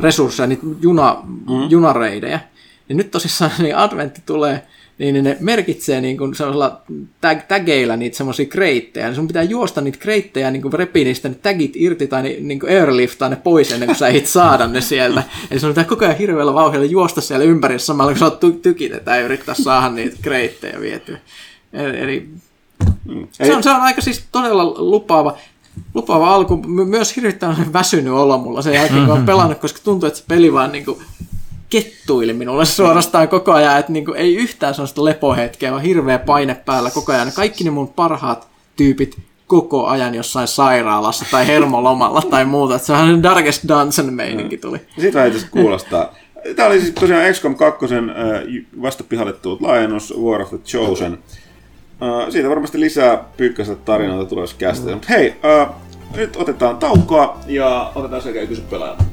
resursseja, niitä juna, mm. junareidejä. Niin nyt tosissaan <laughs> niin adventti tulee niin ne merkitsee niin kuin sellaisilla tag, tageilla niitä semmoisia kreittejä, niin sun pitää juosta niitä kreittejä niin kuin repii niistä ne tagit irti tai niin kuin airliftaa ne pois ennen kuin sä ehdit saada ne sieltä. Eli sun pitää koko ajan hirveällä vauhdilla juosta siellä ympäri samalla, kun sä oot tykitetään ja yrittää saada niitä kreittejä vietyä. Eli mm. se, on, se on aika siis todella lupaava lupaava alku. Myös hirvittävän väsynyt olo mulla sen jälkeen, kun on pelannut, koska tuntuu, että se peli vaan niin kuin kettuili minulle suorastaan koko ajan, että niin kuin ei yhtään sellaista lepohetkeä, vaan hirveä paine päällä koko ajan. Kaikki ne mun parhaat tyypit koko ajan jossain sairaalassa tai hermolomalla tai muuta. Että se on Darkest Dungeon meininki tuli. Sitä ei tässä kuulostaa. Tämä oli siis tosiaan XCOM 2 vasta pihalle tullut laajennus War of the Chosen. Siitä varmasti lisää pyykkäistä tarinoita tulevassa käsitellä. Mutta hei, nyt otetaan taukoa ja otetaan sekä kysy pelaajalta.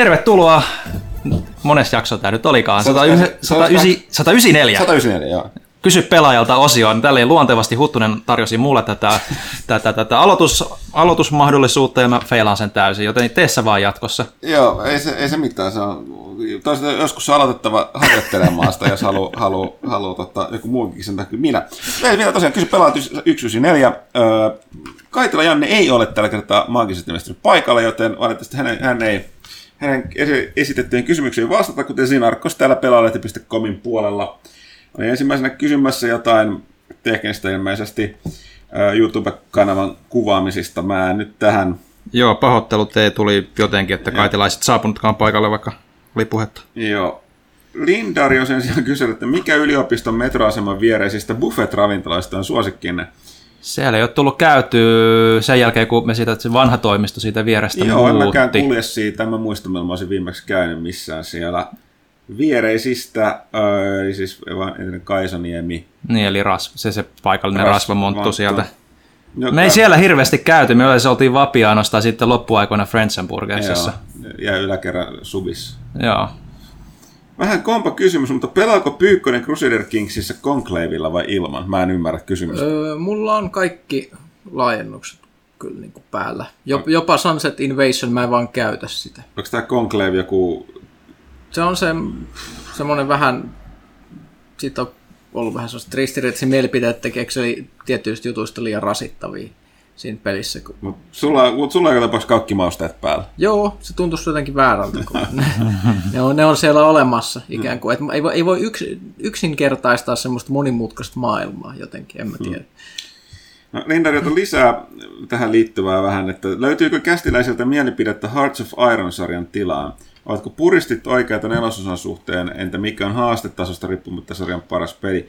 Tervetuloa. Monessa jakso tämä nyt olikaan? 194. 194, joo. Kysy pelaajalta osioon. Tällä luontevasti Huttunen tarjosi mulle tätä, tätä, tätä aloitus, aloitusmahdollisuutta ja mä feilaan sen täysin, joten tee se vaan jatkossa. Joo, ei se, ei se mitään. Se on, toisaalta joskus aloitettava harjoittelemaan sitä, jos haluaa halu, halu, tota, joku muukin sen takia. Minä. Ei, minä tosiaan kysy pelaajat 194. Öö, Kaitila Janne ei ole tällä kertaa maagisesti paikalla, joten valitettavasti hän, hän ei hänen esitettyihin kysymyksiin vastata, kuten siinä Arkkos täällä pelaalehti.comin puolella. Oli ensimmäisenä kysymässä jotain teknistä ilmeisesti YouTube-kanavan kuvaamisista. Mä en nyt tähän... Joo, pahoittelut ei tuli jotenkin, että kaitilaiset saapunutkaan paikalle, vaikka oli puhetta. Joo. Lindari on sen sijaan kysynyt, että mikä yliopiston metroaseman viereisistä buffet-ravintoloista on suosikkinne? Siellä ei ole tullut käyty sen jälkeen, kun me siitä, se vanha toimisto siitä vierestä Joo, muutti. en mäkään kulje siitä. Mä muistan, että mä olisin viimeksi käynyt missään siellä viereisistä, eli siis vaan Kaisaniemi. Niin, eli ras, se, se paikallinen ras, rasvamonttu sieltä. Joka... Me ei siellä hirveästi käyty, me yleensä oltiin Vapianosta sitten loppuaikoina Frenzenburgersissa. Ja yläkerran Subissa. Joo. Vähän kompa kysymys, mutta pelaako Pyykkönen Crusader Kingsissä Conclavilla vai ilman? Mä en ymmärrä kysymystä. Öö, mulla on kaikki laajennukset kyllä niin kuin päällä. Jop, jopa Sunset Invasion mä en vaan käytä sitä. Onko tämä Conclave joku... Se on se, semmoinen vähän... Siitä on ollut vähän sellaista ristiriitaisia mielipiteitä, tekeekö se tietyistä jutuista liian rasittavia siinä pelissä. Kun... Mut sulla, mut sulla joka tapauksessa kaikki mausteet päällä. Joo, se tuntuisi jotenkin väärältä, kun ne, ne, on, ne on siellä olemassa ikään kuin. Et ei voi, ei voi yks, yksinkertaistaa semmoista monimutkaista maailmaa jotenkin, en mä mm. tiedä. No, on lisää tähän liittyvää vähän, että löytyykö kästiläiseltä mielipidettä Hearts of Iron-sarjan tilaan? Oletko puristit oikeita nelososan suhteen, entä mikä on haastetasosta riippumatta sarjan paras peli?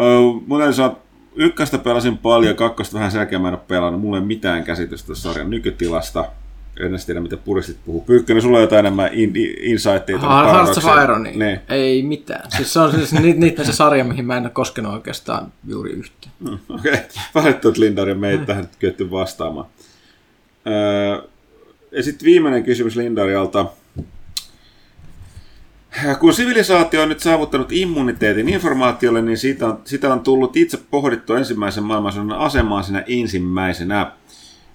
Uh, mun täytyy sanoa, ykköstä pelasin paljon, kakkosta vähän selkeä mä en ole pelannut. Mulla ei mitään käsitystä sarjan nykytilasta. En edes tiedä, mitä puristit puhuu. Pyykkönen, sulla on jotain enemmän in, insightia. Ah, Hearts of Iron, niin. Ne. ei mitään. Siis se on siis niitä se sarja, mihin mä en ole koskenut oikeastaan juuri yhtä. Mm, Okei, okay. valittu Lindar ja meitä mm. tähän kyetty vastaamaan. Öö, ja sitten viimeinen kysymys Lindarialta. Kun sivilisaatio on nyt saavuttanut immuniteetin informaatiolle, niin siitä on, sitä on tullut itse pohdittu ensimmäisen maailmansodan asemaa siinä ensimmäisenä.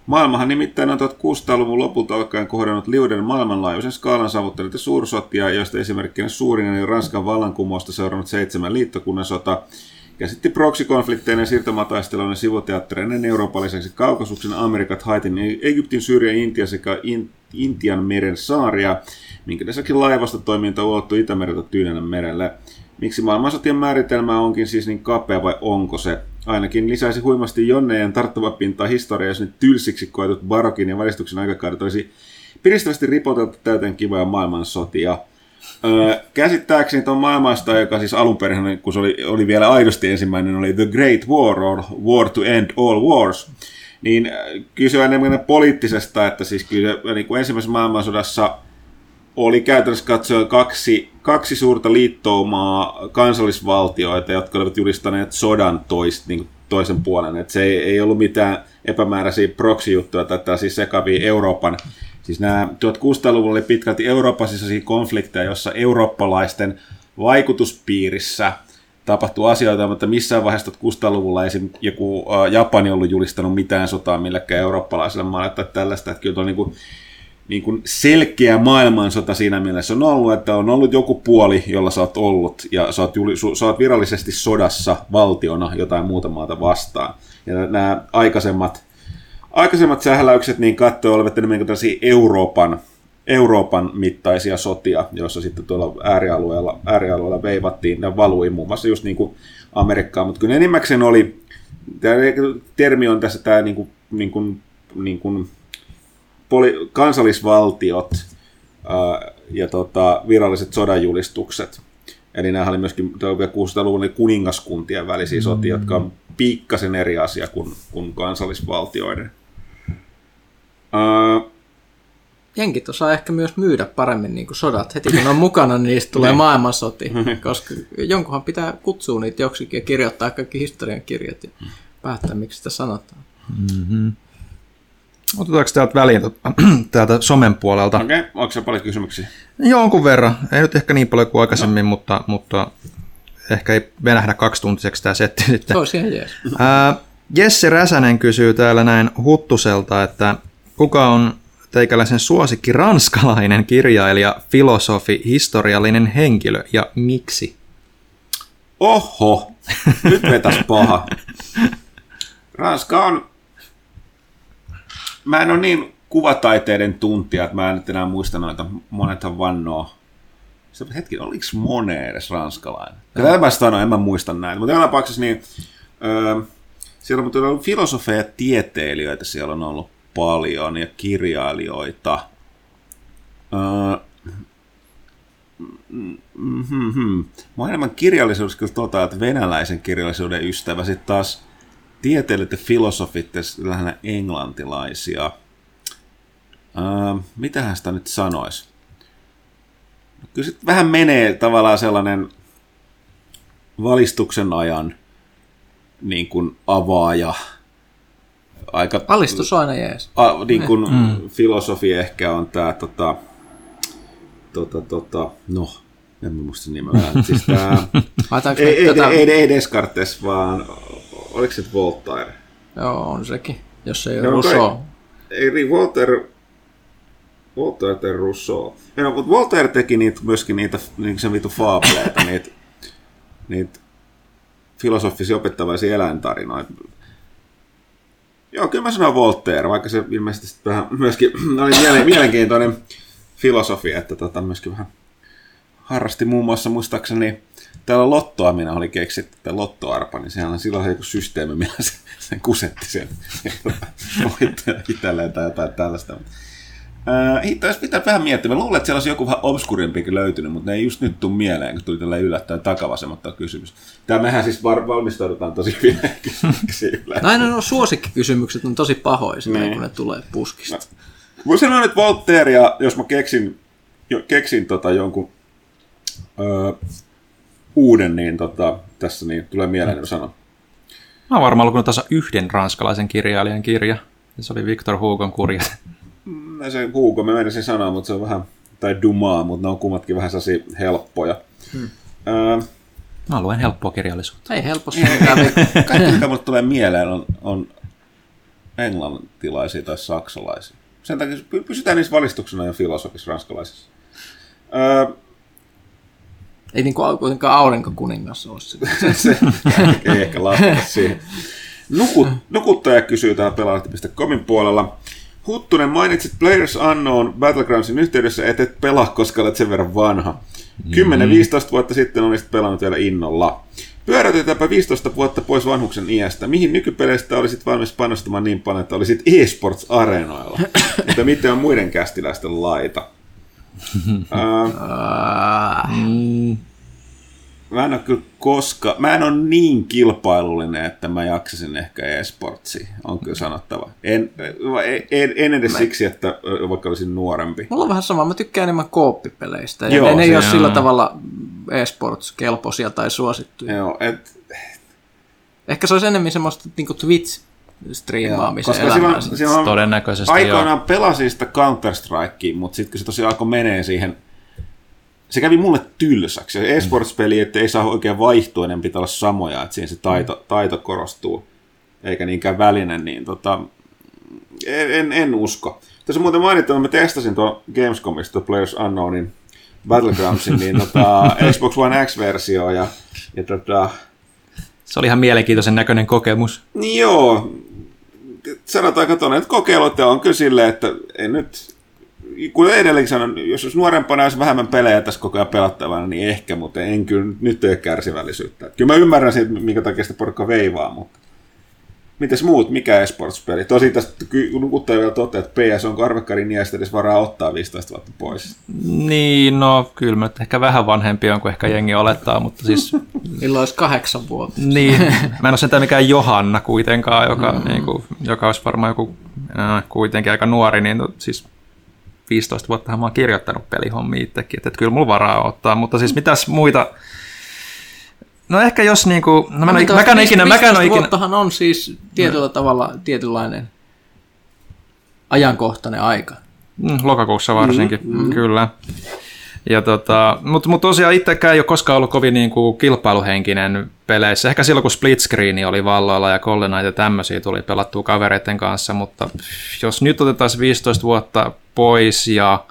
Maailmahan nimittäin on 1600-luvun lopulta alkaen kohdannut liuden maailmanlaajuisen skaalan saavuttaneita suursotia, joista esimerkkinä suurin eli Ranskan vallankumousta seurannut seitsemän liittokunnan sota, käsitti proksikonflikteinen siirtomataistelujen sivuteattereiden Euroopan lisäksi Kaukasuksen, Amerikat, Haitin, Egyptin, Syyrian, Intia sekä Intian meren saaria – minkä lisäksi laivasta toiminta ulottuu Itämereltä Tyynelle merelle. Miksi maailmansotien määritelmä onkin siis niin kapea vai onko se? Ainakin lisäisi huimasti jonnejen tarttava pintaa historiaa, jos nyt tylsiksi koetut barokin ja valistuksen aikakaudet olisi piristävästi ripoteltu täyteen kivoja maailmansotia. Käsittääkseni tuon maailmasta, joka siis alun perin, kun se oli, oli vielä aidosti ensimmäinen, oli The Great War or War to End All Wars, niin kyse on enemmän poliittisesta, että siis kyllä niin kuin ensimmäisessä maailmansodassa oli käytännössä katsoen kaksi, kaksi suurta liittoumaa kansallisvaltioita, jotka olivat julistaneet sodan toist, niin toisen puolen. Että se ei, ei ollut mitään epämääräisiä proxy-juttuja tai siis sekavia Euroopan Siis nämä 1600-luvulla oli pitkälti Euroopan sisäisiä konflikteja, jossa eurooppalaisten vaikutuspiirissä tapahtuu asioita, mutta missään vaiheessa 1600-luvulla esim. joku Japani ollut julistanut mitään sotaa millekään eurooppalaiselle maalle tai tällaista, että kyllä on niin kuin, niin kuin selkeä maailmansota siinä mielessä on ollut, että on ollut joku puoli, jolla sä oot ollut, ja sä oot, juli, sä oot virallisesti sodassa valtiona jotain muuta maata vastaan. Ja nämä aikaisemmat aikaisemmat sähläykset niin katsoa olivat enemmän tällaisia Euroopan, Euroopan mittaisia sotia, joissa sitten tuolla äärialueella, äärialueella veivattiin ja valui muun muassa just niin kuin Amerikkaan, mutta kyllä enimmäkseen oli, tämä termi on tässä tämä niin kuin, niin kuin, niin kuin poli, kansallisvaltiot ää, ja tota, viralliset sodanjulistukset. Eli nämä oli myöskin 1600-luvun kuningaskuntien välisiä sotia, mm-hmm. jotka on pikkasen eri asia kuin, kuin kansallisvaltioiden. Uh, Jenkit osaa ehkä myös myydä paremmin niin kuin sodat. Heti kun on mukana, niin niistä tulee niin. maailmansoti, <laughs> koska jonkunhan pitää kutsua niitä joksikin ja kirjoittaa kaikki historian kirjat ja päättää, miksi sitä sanotaan. Mm-hmm. Otetaanko täältä väliin <clears throat> täältä somen puolelta? Okei, okay. onko se paljon kysymyksiä? Jonkun verran. Ei nyt ehkä niin paljon kuin aikaisemmin, no. mutta, mutta ehkä ei venähdä kaksituntiseksi tämä setti sitten. Olisi ihan jees. Jesse Räsänen kysyy täällä näin Huttuselta, että kuka on teikäläisen suosikki ranskalainen kirjailija, filosofi, historiallinen henkilö ja miksi? Oho, nyt vetäs paha. Ranska on... Mä en ole niin kuvataiteiden tuntija, että mä en nyt enää muista noita. Monethan vannoo. Se hetki, oliko Monet edes ranskalainen? Kyllä mä sanoin, en mä muista näin. Mutta joka tapauksessa niin... Öö, siellä on ollut filosofeja ja tieteilijöitä, siellä on ollut paljon ja kirjailijoita. Uh, mm-hmm. Mä oon enemmän kirjallisuudessa kyllä tota, että venäläisen kirjallisuuden ystävä. Sitten taas tieteilijät ja filosofit lähinnä englantilaisia. Uh, mitähän sitä nyt sanoisi? No, kyllä sitten vähän menee tavallaan sellainen valistuksen ajan niin kuin avaaja aika... Alistus aina jees. A, niin kuin mm. filosofi ehkä on tämä, tota, tota, tota, no, en mä muista nimeä. Siis tää, <laughs> ei, ei, tätä... ei, ei, Descartes, vaan oliko se Voltaire? Joo, on sekin, jos ei ole no, Rousseau. Ei, Voltaire, Voltaire tai Rousseau. Ja, mutta Voltaire teki niitä, myöskin niitä, niin se vitu faableita, niitä, niitä filosofisia opettavaisia eläintarinoita. Joo, kyllä mä sanon Voltaire, vaikka se ilmeisesti vähän myöskin <clears throat> oli mielenkiintoinen filosofi, että tota, myöskin vähän harrasti muun muassa muistaakseni täällä lottoamina oli keksitty, tämä lottoarpa, niin sehän on silloin joku systeemi, millä se, se kusetti sen <laughs> itselleen tai jotain tällaista. Äh, Hitto, pitää vähän miettiä. Mä luulen, että siellä olisi joku vähän obskurimpikin löytynyt, mutta ne ei just nyt tule mieleen, kun tuli tällä yllättäen takavasemmalta kysymys. Tämä mehän siis var- valmistaudutaan tosi <laughs> hyvin kysymyksiin. Näin on suosikkikysymykset on tosi pahoja, niin. kun ne tulee puskista. No. Mä sanoin, että Voltaire, ja jos mä keksin, jo, keksin tota jonkun öö, uuden, niin tota, tässä niin tulee mieleen, että sanon. Mä oon varmaan lukenut tasa yhden ranskalaisen kirjailijan kirja. Se oli Victor Hugon kurjat se Hugo, mä menisin sanoa, mutta se on vähän, tai Dumaa, mutta ne on kummatkin vähän sellaisia helppoja. Hmm. Öö, Mä luen helppoa kirjallisuutta. Ei helposti. Kaikki, mitä mulle tulee mieleen, on, on englantilaisia tai saksalaisia. Sen takia pysytään niissä valistuksena jo filosofissa ranskalaisissa. Öö, ei niin kuin kuitenkaan aurinkokuningas ole se. <laughs> se ei ehkä lasketa siihen. Nukut, nukuttaja kysyy täällä pelaajat.comin puolella. Huttunen, mainitsit Players Unknown Battlegroundsin yhteydessä, et et pelaa, koska olet sen verran vanha. 10-15 vuotta sitten olisit pelannut vielä innolla. Pyöräytetäänpä 15 vuotta pois vanhuksen iästä. Mihin nykypeleistä olisit valmis panostamaan niin paljon, että olisit e-sports-areenoilla? <coughs> että miten on muiden kästiläisten laita? <laughs> Ää, mä en ole kyllä koska, mä en ole niin kilpailullinen, että mä jaksasin ehkä esportsia, on kyllä sanottava. En, en, en edes siksi, että vaikka olisin nuorempi. Mulla on vähän sama, mä tykkään enemmän kooppipeleistä. Ja Joo, ne, ne ei ole sillä tavalla esports-kelpoisia tai suosittuja. Joo, et, Ehkä se olisi enemmän semmoista niin Twitch-striimaamisen koska elämää. silloin, silloin Todennäköisesti aikoinaan pelasin sitä Counter-Strikea, mutta sitten kun se tosiaan alkoi menee siihen, se kävi mulle tylsäksi. Se esports-peli, että ei saa oikein vaihtua, ne pitää olla samoja, että siinä se taito, taito korostuu, eikä niinkään väline, niin tota, en, en, en usko. Tässä on muuten mainittava, mä testasin tuon Gamescomista tuon Players Unknownin Battlegroundsin, niin tota, <laughs> Xbox One X-versio ja, ja tota, Se oli ihan mielenkiintoisen näköinen kokemus. niin joo, sanotaanko tuonne, että kokeilut on kyllä silleen, että ei nyt, kuten edelleenkin sanon, jos olisi nuorempana olisi vähemmän pelejä tässä koko ajan pelattavana, niin ehkä, mutta en kyllä nyt ole kärsivällisyyttä. Kyllä mä ymmärrän siitä, minkä takia sitä porukka veivaa, mutta mites muut, mikä esports-peli? Tosi tästä nukuttaa vielä totta, että PS on karvekkarin niistä edes varaa ottaa 15 vuotta pois. Niin, no kyllä mä nyt ehkä vähän vanhempi on kuin ehkä jengi olettaa, mutta siis Milloin olisi kahdeksan vuotta. niin, mä en ole sentään mikään Johanna kuitenkaan, joka, mm. niin kuin, joka olisi varmaan joku äh, kuitenkin aika nuori, niin no, siis 15 vuotta mä oon kirjoittanut pelihommia itsekin, että, että kyllä mulla varaa ottaa, mutta siis mitäs muita, no ehkä jos niinku, no mä en, Mitä ole- mäkään ikinä, 15 mäkään ole ikinä, vuottahan on siis tietyllä tavalla tietynlainen ajankohtainen aika. Mm, lokakuussa varsinkin, mm, kyllä. Ja tota, mutta mut tosiaan itsekään ei ole koskaan ollut kovin niin kuin kilpailuhenkinen peleissä. Ehkä silloin, kun split screen oli valloilla ja Goldeneye ja tämmöisiä tuli pelattua kavereiden kanssa, mutta jos nyt otetaan 15 vuotta pois ja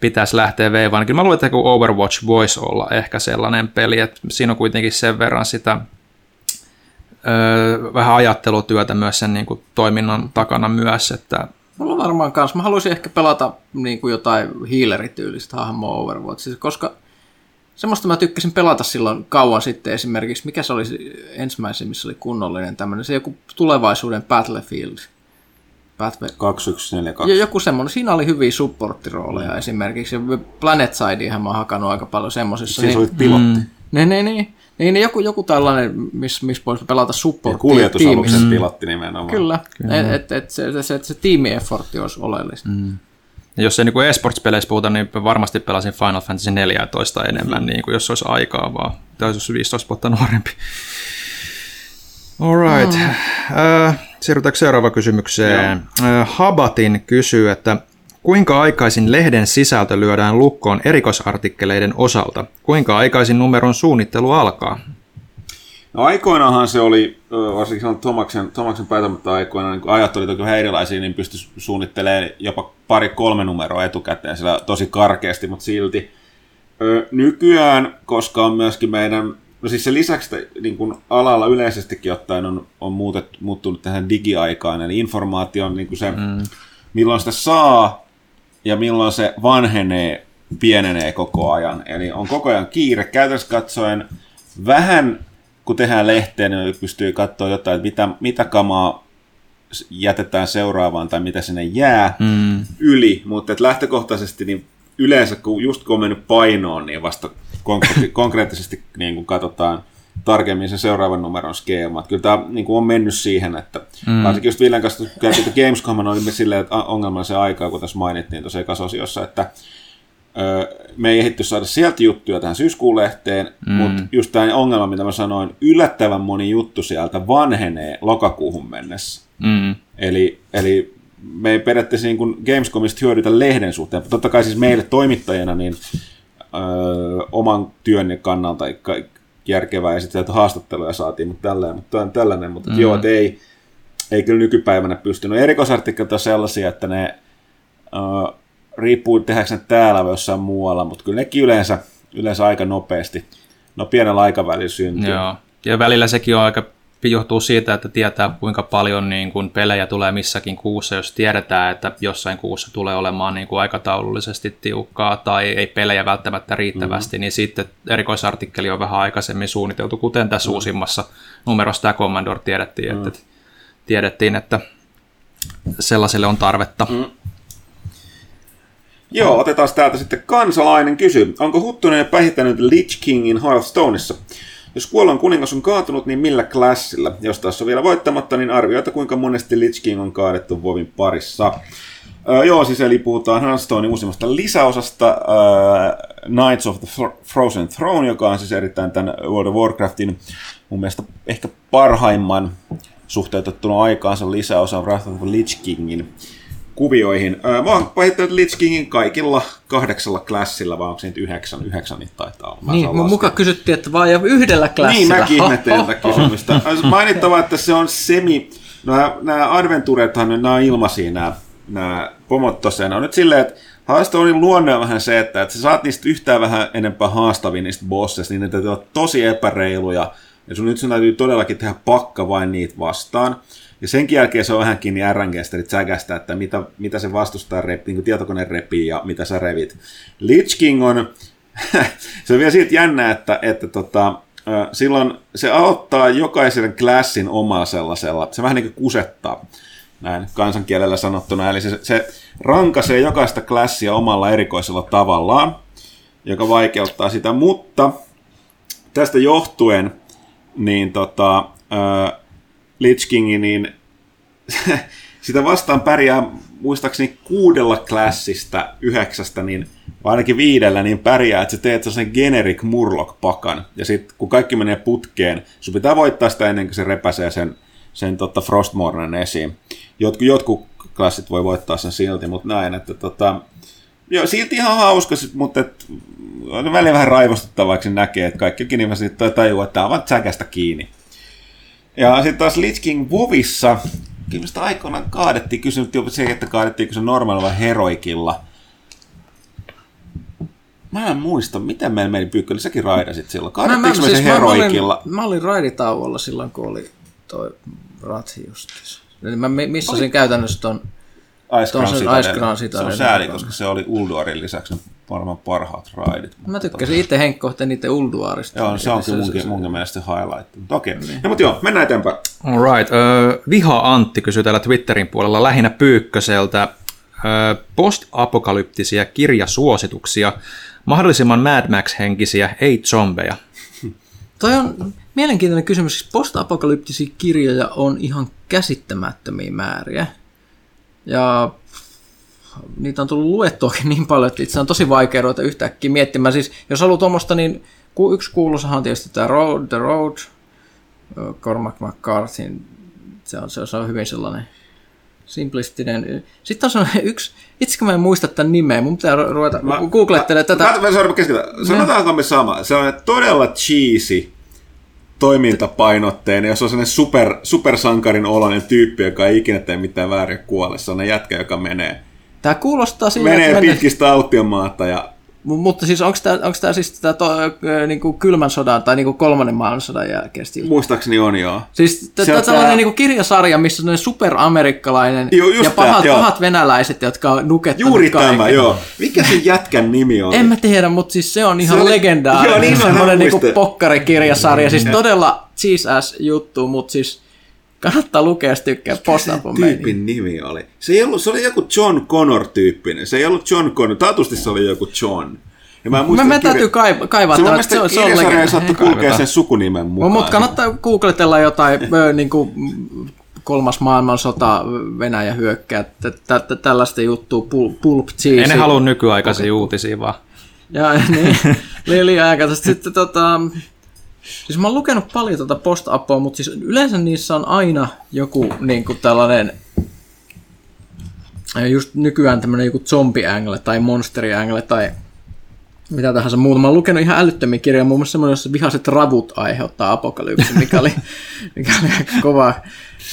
pitäisi lähteä veivaan, niin kyllä mä luulen, että Overwatch voisi olla ehkä sellainen peli, että siinä on kuitenkin sen verran sitä öö, vähän ajattelutyötä myös sen niin kuin toiminnan takana myös, että Mulla on varmaan kans. Mä haluaisin ehkä pelata niin kuin jotain healerityylistä hahmoa Overwatchissa, koska semmoista mä tykkäsin pelata silloin kauan sitten esimerkiksi. Mikä se oli se ensimmäisen, missä oli kunnollinen tämmöinen, se joku tulevaisuuden Battlefield. Battle... 2142. Ja joku semmoinen, siinä oli hyviä supporttirooleja mm. esimerkiksi. Planet Sideihän mä oon hakannut aika paljon semmosissa. Siis Niin, olit pilotti. niin, niin, niin, niin, niin joku, joku tällainen, missä miss voisi pelata Ja supporttia kuljetusaluksen tiimissä. pilotti nimenomaan. Kyllä, että et, et se, se, se tiimi-effortti olisi oleellista. Mm. Ja jos ei niin esports-peleissä puhuta, niin varmasti pelasin Final Fantasy 14 enemmän, niin kuin jos olisi aikaa vaan. Tai jos olisi 15 vuotta nuorempi. Alright. Mm. Äh, siirrytäänkö seuraavaan kysymykseen? Äh, Habatin kysyy, että kuinka aikaisin lehden sisältö lyödään lukkoon erikoisartikkeleiden osalta? Kuinka aikaisin numeron suunnittelu alkaa? No aikoinaanhan se oli, varsinkin silloin Tomaksen, Tomaksen päätämättä aikoina, niin kun ajat oli toki vähän erilaisia, niin pystyi suunnittelemaan jopa pari-kolme numeroa etukäteen sillä tosi karkeasti, mutta silti. Nykyään, koska on myöskin meidän, no siis se lisäksi niin kuin alalla yleisestikin ottaen on, on muutet, muuttunut tähän digiaikaan, eli informaatio on niin kuin se, mm. milloin sitä saa ja milloin se vanhenee, pienenee koko ajan. Eli on koko ajan kiire. Käytännössä katsoen vähän, kun tehdään lehteen, niin pystyy katsoa jotain, että mitä, mitä kamaa jätetään seuraavaan tai mitä sinne jää mm. yli, mutta et lähtökohtaisesti niin yleensä, kun just kun on mennyt painoon, niin vasta konkreetti- <laughs> konkreettisesti niin kun katsotaan tarkemmin se seuraavan numeron skeema. Että kyllä tämä niin kuin on mennyt siihen, että mm. varsinkin just Viljan kanssa käytiin, että Gamescom oli silleen, että ongelmallisen aikaa, kun tässä mainittiin tuossa ekasosiossa, että me ei ehditty saada sieltä juttuja tähän syyskuun lehteen, mm. mutta just tämä ongelma, mitä mä sanoin, yllättävän moni juttu sieltä vanhenee lokakuuhun mennessä. Mm. Eli, eli me ei periaatteessa niin kuin Gamescomista hyödytä lehden suhteen. Totta kai siis meille toimittajina niin öö, oman työnne kannalta ka- järkevää ja sitten haastatteluja saatiin, mutta tällainen, mutta tällainen, mutta mm. joo, että ei, ei kyllä nykypäivänä pystynyt. Erikoisartikkelit on sellaisia, että ne öö, riippuu tehdäänkö ne täällä vai jossain muualla, mutta kyllä nekin yleensä, yleensä aika nopeasti, no pienellä aikavälillä syntyy. Joo. Ja välillä sekin on aika johtuu siitä, että tietää kuinka paljon niin kuin pelejä tulee missäkin kuussa, jos tiedetään, että jossain kuussa tulee olemaan niin kuin aikataulullisesti tiukkaa tai ei pelejä välttämättä riittävästi, mm-hmm. niin sitten erikoisartikkeli on vähän aikaisemmin suunniteltu, kuten tässä mm-hmm. uusimmassa numerossa tämä Commodore tiedettiin, mm-hmm. että, tiedettiin, että sellaiselle on tarvetta. Mm. Joo, otetaan täältä sitten kansalainen kysy. Onko Huttunen päihittänyt Lich Kingin Hearthstoneissa? Jos kuollon kuningas on kaatunut, niin millä klassilla? Jos taas on vielä voittamatta, niin arvioita kuinka monesti Lich King on kaadettu Vovin parissa. Öö, joo, siis eli puhutaan Hearthstonein uusimmasta lisäosasta öö, Knights of the Frozen Throne, joka on siis erittäin tämän World of Warcraftin mun mielestä ehkä parhaimman suhteutettuna aikaansa lisäosa Wrath of the Lich Kingin kuvioihin. Mä oon päihittänyt Lich Kingin kaikilla kahdeksalla klassilla, vai onko se nyt yhdeksän? Yhdeksän niitä taitaa olla. Mä Niin, mun mukaan kysyttiin, että vaan yhdellä klassilla. Niin, mäkin ihmettelin tätä kysymystä. Mainittava, että se on semi... Nämä, nämä adventurethan, nämä on ilmaisia nämä, nämä pomot tosiaan. On nyt silleen, että Hearthstonein luonne on vähän se, että, että sä saat niistä yhtään vähän enempää haastavia niistä bosseista, niin ne täytyy olla tosi epäreiluja. Ja sun nyt sun täytyy todellakin tehdä pakka vain niitä vastaan. Ja senkin jälkeen se on vähän kiinni RNGsterit säkästä, että mitä, mitä se vastustaa rep, niin tietokone repii ja mitä sä revit. Lich King on, <laughs> se on vielä siitä jännä, että, että tota, silloin se aloittaa jokaisen klassin omalla sellaisella, se vähän niin kuin kusettaa näin kansankielellä sanottuna, eli se, se rankaisee jokaista klassia omalla erikoisella tavallaan, joka vaikeuttaa sitä, mutta tästä johtuen niin tota, Lich Kingi, niin <laughs> sitä vastaan pärjää muistaakseni kuudella klassista yhdeksästä, niin vai ainakin viidellä, niin pärjää, että sä teet sen generic murlock-pakan. Ja sitten kun kaikki menee putkeen, sun pitää voittaa sitä ennen kuin se repäsee sen, sen tota Frostmornen esiin. Jotkut, jotkut klassit voi voittaa sen silti, mutta näin, että tota, joo, silti ihan hauska, mutta et, on välillä vähän raivostuttavaa, kun näkee, että kaikki ihmiset tajuu, että tämä on säkästä kiinni. Ja sitten taas Lich King Vovissa, kyllä aikoinaan kaadettiin, kysynyt se, että kaadettiinko se normaalilla heroikilla. Mä en muista, miten meillä meni pyykköli, säkin raidasit silloin. Kaadettiinko me, me, siis se heroikilla? Mä olin, mä olin raiditauolla silloin, kun oli toi Rathi justiinsa. Eli mä missasin oli... käytännössä ton Ice Crown sitä. Se on sääli, koska se oli Ulduarin lisäksi varmaan parhaat raidit. Mä tykkäsin itse Henkko niiden Ulduarista. Joo, se onkin munkin, munkin mielestä highlight. Okei, okay. niin. no, mutta joo, mennään eteenpäin. All right. Uh, Viha Antti kysyy täällä Twitterin puolella lähinnä Pyykköseltä uh, post-apokalyptisia kirjasuosituksia, mahdollisimman Mad Max-henkisiä, ei zombeja. Toi on mielenkiintoinen kysymys. Siis post-apokalyptisia kirjoja on ihan käsittämättömiä määriä. Ja niitä on tullut luettuakin niin paljon, että itse on tosi vaikea ruveta yhtäkkiä miettimään. Siis, jos haluaa tuommoista, niin yksi kuuluisahan on tietysti tämä Road, The Road, Cormac McCarthyn, se on, se on hyvin sellainen simplistinen. Sitten on <laughs> yksi, itse mä en muista tämän nimeä, mun pitää ruveta googlettelemaan tätä. Mä, mä, mä Sanotaanko me sama? Se on todella cheesy toimintapainotteinen, jos on sellainen super, supersankarin oloinen tyyppi, joka ei ikinä tee mitään väärin kuolessa, on jätkä, joka menee Tämä kuulostaa siltä, Menee että pitkistä autiomaata ja mutta siis onko tämä, onko tämä siis tätä to, niinku kylmän sodan tai niinku kolmannen maailmansodan jälkeistä? Muistaakseni on, joo. Siis tämä on tällainen niinku kirjasarja, missä on superamerikkalainen joo, ja pahat, tämä, pahat venäläiset, jotka on nukettanut Juuri kaiken. tämä, joo. Mikä se jätkän nimi on? En mä tiedä, mutta siis se on ihan se legendaarinen. Joo, niin semmoinen niinku pokkarikirjasarja. Siis todella ass juttu, mutta siis Kannattaa lukea, jos tykkää post tyypin nimi oli? Se, ei ollut, se oli joku John Connor-tyyppinen. Se ei ollut John Connor. Taatusti se oli joku John. Ja mä, muistan, mä, mä täytyy kaivaa, kaivaa se, että se, on, se on ei saattu kulkea sen sukunimen mukaan. Mutta kannattaa googletella jotain niin kuin, kolmas maailmansota, Venäjä hyökkää, tällaista juttua, pulp cheese. Ei ne halua nykyaikaisia okay. uutisia vaan. Ja <laughs> niin, liian aikaisesti. Sitten tota, Siis mä oon lukenut paljon tuota post-apoa, mutta siis yleensä niissä on aina joku niin kuin tällainen just nykyään tämmöinen joku zombi-angle tai monsteri-angle tai mitä tahansa muuta. Mä oon lukenut ihan älyttömiä kirjoja, muun muassa semmoinen, jossa vihaset ravut aiheuttaa apokalypsin, mikä oli, <laughs> mikä oli aika kova.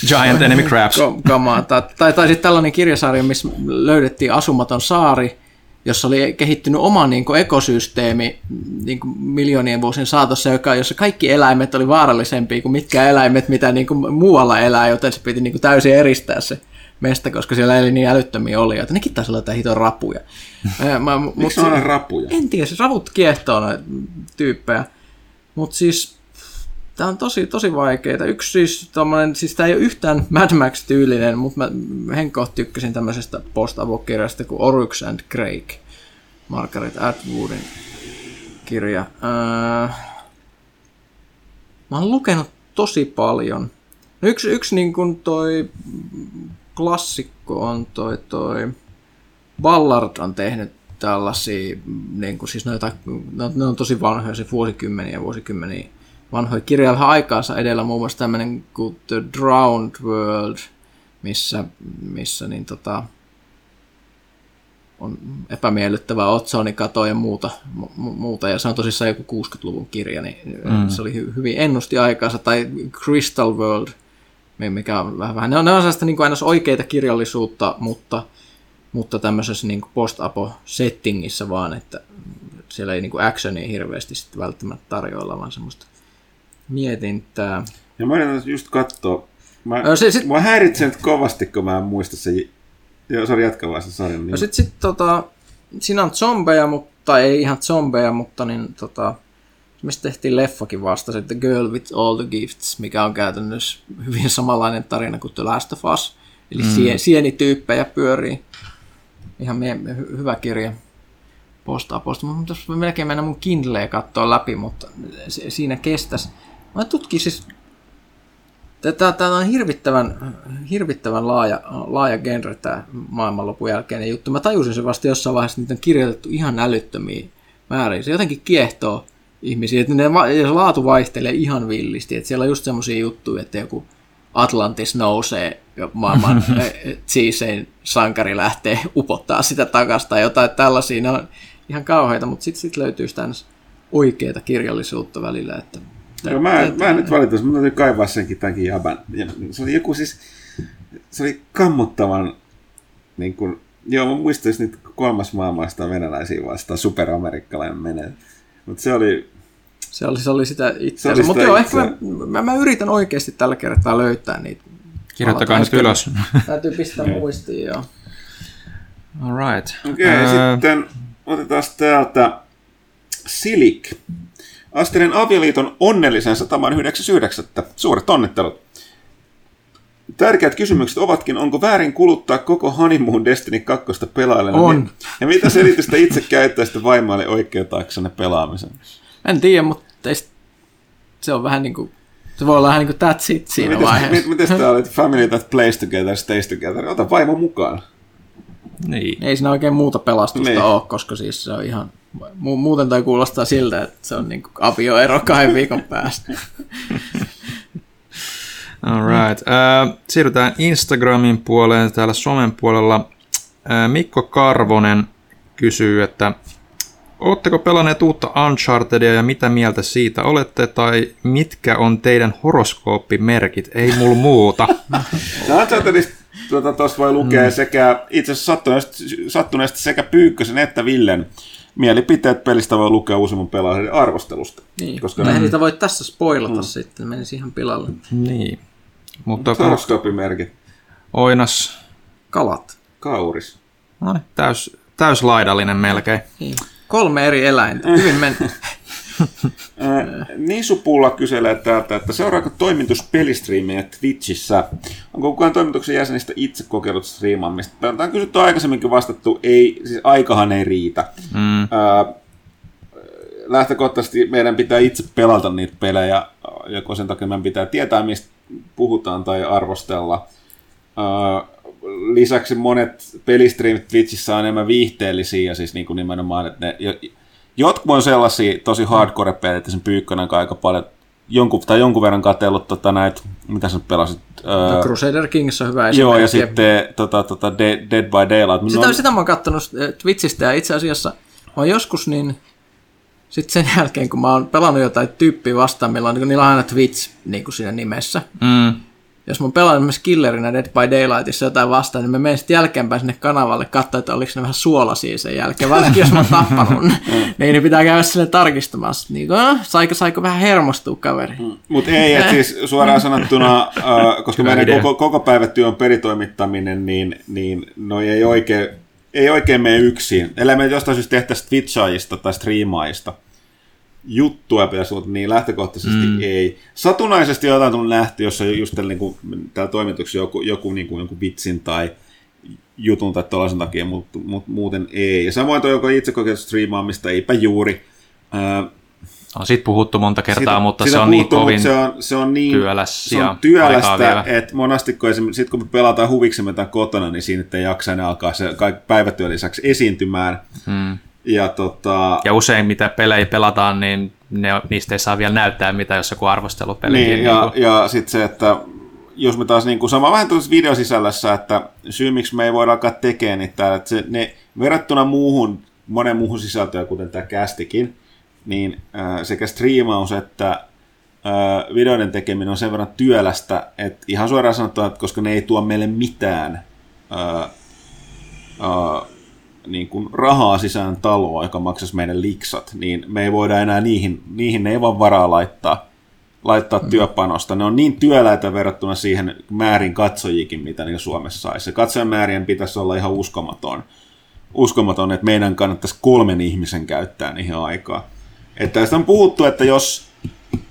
Giant Enemy Crabs. Kamaa. Tai, tai, tai sitten tällainen kirjasarja, missä löydettiin asumaton saari, jossa oli kehittynyt oma niin kuin, ekosysteemi niin kuin, miljoonien vuosien saatossa, joka, jossa kaikki eläimet oli vaarallisempia kuin mitkä eläimet, mitä niin kuin, muualla elää, joten se piti niin kuin, täysin eristää se mestä, koska siellä eli niin älyttömiä oli, että nekin taisi olla jotain hiton rapuja. <laughs> Mä, Miksi on rapuja? En tiedä, siis ravut kiehtoo noita tyyppejä. Mutta siis Tämä on tosi, tosi vaikeaa. Yksi siis, siis tämä ei ole yhtään Mad Max-tyylinen, mutta mä henkkoht tykkäsin tämmöisestä post kirjasta kuin Oryx and Craig. Margaret Atwoodin kirja. Öö, mä oon lukenut tosi paljon. No yksi, yksi niin kuin toi klassikko on toi, toi Ballard on tehnyt tällaisia, niin kuin siis noita, ne on tosi vanhoja, se vuosikymmeniä ja vuosikymmeniä vanhoja kirjoja vähän aikaansa edellä, muun muassa tämmöinen kuin The Drowned World, missä, missä niin tota, on epämiellyttävää otsonikato ja muuta, mu- muuta, ja se on tosissaan joku 60-luvun kirja, niin mm. se oli hy- hyvin ennusti aikaansa, tai Crystal World, mikä on vähän, vähän ne on, ne on sellaista niin kuin aina oikeita kirjallisuutta, mutta, mutta tämmöisessä niin post-apo-settingissä vaan, että siellä ei niin kuin actionia hirveästi sitten välttämättä tarjoilla, vaan semmoista mietintää. Ja mä yritän just katsoa. Mä, no, se, sit... mä häiritsen nyt kovasti, kun mä en muista se... Joo, sori, jatka vaan se Niin... No sit, sit tota, siinä on zombeja, mutta ei ihan zombeja, mutta niin tota, mistä tehtiin leffakin vasta, se The Girl with All the Gifts, mikä on käytännössä hyvin samanlainen tarina kuin The Last of Us. Eli mm. sien, sienityyppejä pyörii. Ihan mie- hyvä kirja postaa postaa. Mä melkein mennä mun Kindleen katsoa läpi, mutta siinä kestäisi. Mä tutkin siis Tämä on hirvittävän, hirvittävän laaja, laaja genre tämä maailmanlopun jälkeinen juttu. Mä tajusin se vasta jossain vaiheessa, että niitä on kirjoitettu ihan älyttömiä määriä. Se jotenkin kiehtoo ihmisiä, että ne laatu vaihtelee ihan villisti. Että siellä on just semmoisia juttuja, että joku Atlantis nousee ja maailman <laughs> siisein sankari lähtee upottaa sitä takasta tai jotain tällaisia. Ne on ihan kauheita, mutta sitten sit löytyy sitä oikeaa kirjallisuutta välillä, että Joo, mä, en, mä en nyt valita, mutta täytyy kaivaa senkin tämänkin jaban. Se oli joku siis, se oli kammottavan, niin kuin, joo mä muistan, jos nyt kolmas maailmasta venäläisiä vastaan superamerikkalainen menee. Mutta se oli... Se oli, se oli sitä itse. Mutta joo, ehkä mä, mä, mä, yritän oikeasti tällä kertaa löytää niitä. Kirjoittakaa nyt ylös. Täytyy pistää muistiin, joo. All right. Okei, okay, uh... sitten otetaan täältä Silik. Asterin avioliiton onnellisen 199. Suuret onnittelut. Tärkeät kysymykset ovatkin, onko väärin kuluttaa koko Honeymoon Destiny 2 pelaajille? On. Ja mitä selitystä itse käyttäisitte vaimoille oikeutaaksenne pelaamisen? En tiedä, mutta se on vähän niin kuin se voi olla vähän niin kuin that's it siinä no, vaiheessa. Miten tämä oli, family that plays together stays together? Ota vaimo mukaan. Niin. Ei siinä oikein muuta pelastusta niin. ole, koska siis se on ihan Mu- muuten toi kuulostaa siltä, että se on niin avioero kahden viikon päästä. <laughs> Alright. Siirrytään Instagramin puoleen. Täällä somen puolella Mikko Karvonen kysyy, että Oletteko pelanneet uutta Unchartedia ja mitä mieltä siitä olette, tai mitkä on teidän horoskooppimerkit? Ei mulla muuta. <laughs> no Unchartedista tuota, voi lukea mm. sekä itse asiassa sattuneesti, sattuneesti sekä Pyykkösen että Villen mielipiteet pelistä voi lukea uusimman pelaajan arvostelusta. Niin, koska ne... niitä voi tässä spoilata mm. sitten, menisi ihan pilalle. Niin. Mutta Horoskoopimerkit. Oinas. Kalat. Kauris. No niin, täys, täyslaidallinen melkein. Niin. Kolme eri eläintä. <laughs> Hyvin mennyt. <laughs> Nisupulla kyselee täältä, että seuraako toimitus pelistriimejä Twitchissä? Onko kukaan toimituksen jäsenistä itse kokeillut striimaamista? Tämä on kysytty aikaisemminkin vastattu, ei, siis aikahan ei riitä. Mm. Ää, lähtökohtaisesti meidän pitää itse pelata niitä pelejä, joko sen takia meidän pitää tietää, mistä puhutaan tai arvostella. Ää, lisäksi monet pelistriimit Twitchissä on enemmän viihteellisiä, ja siis niin kuin nimenomaan, että ne Jotkut on sellaisia tosi hardcore pelejä, että sen Pyykkönen aika paljon jonkun, tai jonkun verran katsellut tota, näitä, mitä sä pelasit? No, Crusader Kings on hyvä esimerkki. Joo, ja sitten tota, tota, Dead, Dead by Daylight. Sitä, no, sitä mä oon kattonut Twitchistä, ja itse asiassa mä oon joskus niin, sitten sen jälkeen, kun mä oon pelannut jotain tyyppiä vastaan, millä on, niin niillä on aina Twitch niin kuin siinä nimessä. Mm jos mä pelaan myös killerinä Dead by Daylightissa jotain vastaan, niin mä menen sitten jälkeenpäin sinne kanavalle katsoa, että oliko ne vähän suolasia sen jälkeen, vaikka jos mä oon tappanut mm. <laughs> niin, niin pitää käydä sinne tarkistamaan, niin kuin, äh, saiko, saiko vähän hermostua kaveri. Mm. Mutta ei, että siis suoraan sanottuna, <laughs> äh, koska meidän koko, koko päivätyö on peritoimittaminen, niin, niin noi ei oikein, ei oikein mene yksin. Ellei me jostain syystä tehtäisiin Twitchaajista tai striimaajista juttua pitäisi olla, niin lähtökohtaisesti mm. ei. Satunnaisesti jotain tullut nähty, jossa just niin kuin, täällä toimituksessa joku, joku niin kuin, jonkun vitsin tai jutun tai tuollaisen takia, mutta, mutta muuten ei. Ja samoin tuo, joka itse kokeillut striimaamista, eipä juuri. Ää, On siitä puhuttu monta kertaa, siitä- mutta siitä se on niin puhuttu, kovin mutta se on, se on niin työläs se on työlästä, että monasti kun, sit kun me pelataan huviksemme tai kotona, niin siinä ei jaksa enää alkaa se päivätyön lisäksi esiintymään. Hmm. Ja tota, Ja usein mitä pelejä pelataan, niin ne, niistä ei saa vielä näyttää mitä, jos joku arvostelupeli. Niin, ja, ja sitten se, että jos me taas niin kuin sama vähän tuossa videosisällössä, että syy miksi me ei voida alkaa tekemään niin täällä, että se, ne, verrattuna muuhun, monen muuhun sisältöön, kuten tämä kästikin, niin äh, sekä striimaus että äh, videoiden tekeminen on sen verran työlästä, että ihan suoraan sanottuna, että koska ne ei tuo meille mitään äh, äh, niin kuin rahaa sisään taloa, joka maksaisi meidän liksat, niin me ei voida enää niihin, niihin ne ei vaan varaa laittaa, laittaa mm. työpanosta. Ne on niin työläitä verrattuna siihen määrin katsojikin, mitä niillä Suomessa saisi. Katsojamäärien pitäisi olla ihan uskomaton, uskomaton, että meidän kannattaisi kolmen ihmisen käyttää niihin aikaa. Että tästä on puhuttu, että jos,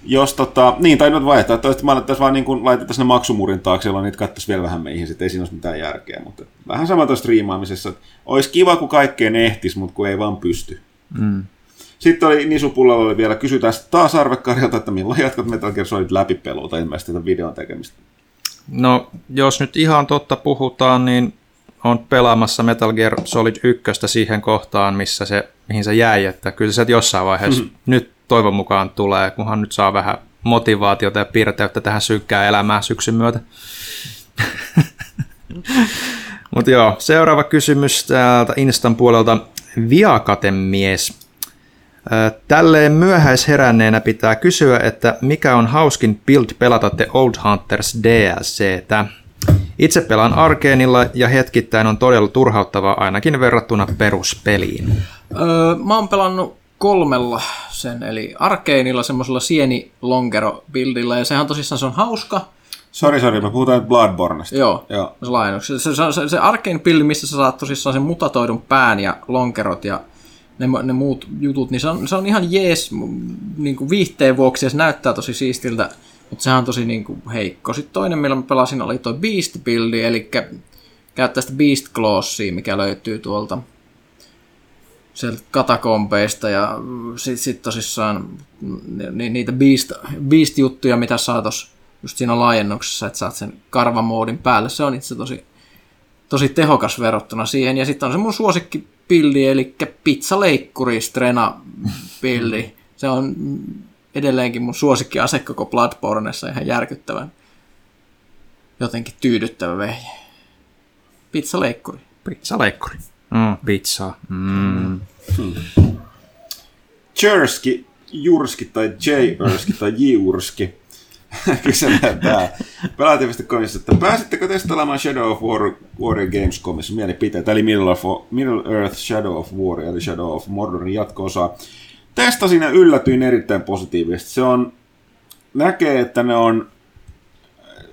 jos tota, niin, tai nyt vaihtaa, että mä alettaisiin vaan niin kuin laitettaisiin ne maksumurin taakse, jolloin niitä katsoisi vielä vähän meihin, sitten ei siinä olisi mitään järkeä. Mutta vähän sama tuossa striimaamisessa, että olisi kiva, kun kaikkeen ehtisi, mutta kun ei vaan pysty. Mm. Sitten oli Nisupullalla oli vielä, kysytään taas Arvekarjalta, että milloin jatkat Metal Gear Solid läpipelua tai ilmeisesti tätä videon tekemistä. No, jos nyt ihan totta puhutaan, niin on pelaamassa Metal Gear Solid 1 siihen kohtaan, missä se, mihin se jäi, että kyllä se jossain vaiheessa mm-hmm. nyt toivon mukaan tulee, kunhan nyt saa vähän motivaatiota ja piirteyttä tähän synkkään elämään syksyn myötä. <laughs> Mutta joo, seuraava kysymys täältä Instan puolelta. Viakatemies. Tälleen myöhäisheränneenä pitää kysyä, että mikä on hauskin build pelata The Old Hunters DLCtä. Itse pelaan Arkeenilla ja hetkittäin on todella turhauttavaa ainakin verrattuna peruspeliin. Öö, mä oon pelannut kolmella sen, eli Arkeinilla semmoisella sieni-lonkero bildillä, ja sehän tosissaan se on hauska. Sori, sori, me puhutaan nyt Bloodbornesta. Joo, Joo. se laajennus. Se, se, se, se Arkein pilli, missä sä saat tosissaan sen mutatoidun pään ja lonkerot ja ne, ne muut jutut, niin se on, se on ihan jees niin kuin viihteen vuoksi ja se näyttää tosi siistiltä, mutta sehän on tosi niin kuin heikko. Sitten toinen, millä mä pelasin, oli toi Beast Buildi, eli käyttää sitä Beast Clawsia, mikä löytyy tuolta sieltä katakompeista ja sitten sit tosissaan ni, niitä Beast, Beast-juttuja, mitä saa just siinä laajennuksessa, että saat sen karvamoodin päälle. Se on itse tosi, tosi tehokas verrattuna siihen. Ja sitten on se mun suosikkipilli, eli pizzaleikkuri Strena pilli. Se on edelleenkin mun suosikkiase koko Bloodborneissa ihan järkyttävän jotenkin tyydyttävä vehje. Pizzaleikkuri. Pizzaleikkuri. Mm, pizzaa. Mm. Jerski, Jurski tai J-Urski tai J-Urski <laughs> kyselee tää pelaativista.comissa, että pääsittekö testailemaan Shadow of War, Warrior Gamescomissa mielipiteitä, eli Middle, of, Middle Earth Shadow of War, eli Shadow of Mordorin jatko-osaa. Testasin ja yllätyin erittäin positiivisesti. Se on, näkee, että ne on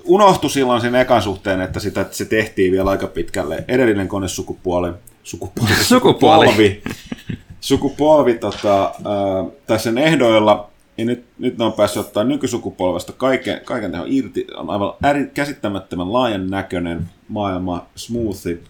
unohtu silloin sen ekan suhteen, että sitä, että se tehtiin vielä aika pitkälle. Edellinen konesukupuoli, Sukupuoli. <laughs> sukupolvi, sukupolvi tota, äh, tai sen ehdoilla, ja nyt, nyt ne on päässyt ottaa nykysukupolvesta kaiken, kaiken tehon irti. On aivan äri, käsittämättömän laajan näköinen maailma, smoothi.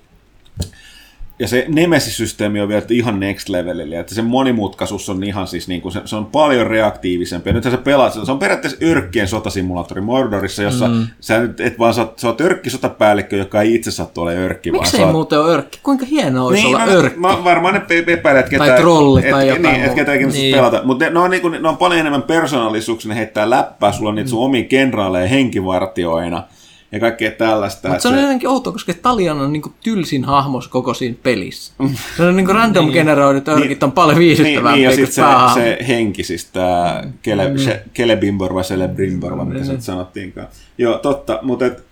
Ja se Nemesis-systeemi on vielä ihan next levelillä, että se monimutkaisuus on ihan siis, niin kuin se, se on paljon reaktiivisempi. Ja nythän se pelaat, se on periaatteessa örkkien sotasimulaattori Mordorissa, jossa mm. sä nyt et vaan sä, oot- sä oot örkkisotapäällikkö, joka ei itse sattu ole örkki, vaan Miksei sä oot- muuten ole örkki? Kuinka hienoa olisi niin, olla mä, örkki? Mä, varmaan ne epäilet, ketä, Tai trolli et, tai jotain niin, et, ketä Niin. niin. pelata. Mutta ne, ne, on niinku, ne on paljon enemmän persoonallisuuksia, ne heittää läppää, sulla on niitä sun omiin kenraaleja henkivartioina ja kaikkea tällaista. Mutta se on jotenkin outoa, koska Talion on niinku tylsin hahmos koko siinä pelissä. Se on niinku random generoidut örkit on paljon niin, viihdyttävämpiä niin, ja sitten se, se henki, siis tämä kele, se, Kelebimbor vai Celebrimbor, vai mitä se nyt sanottiinkaan. Joo, totta, mutta et,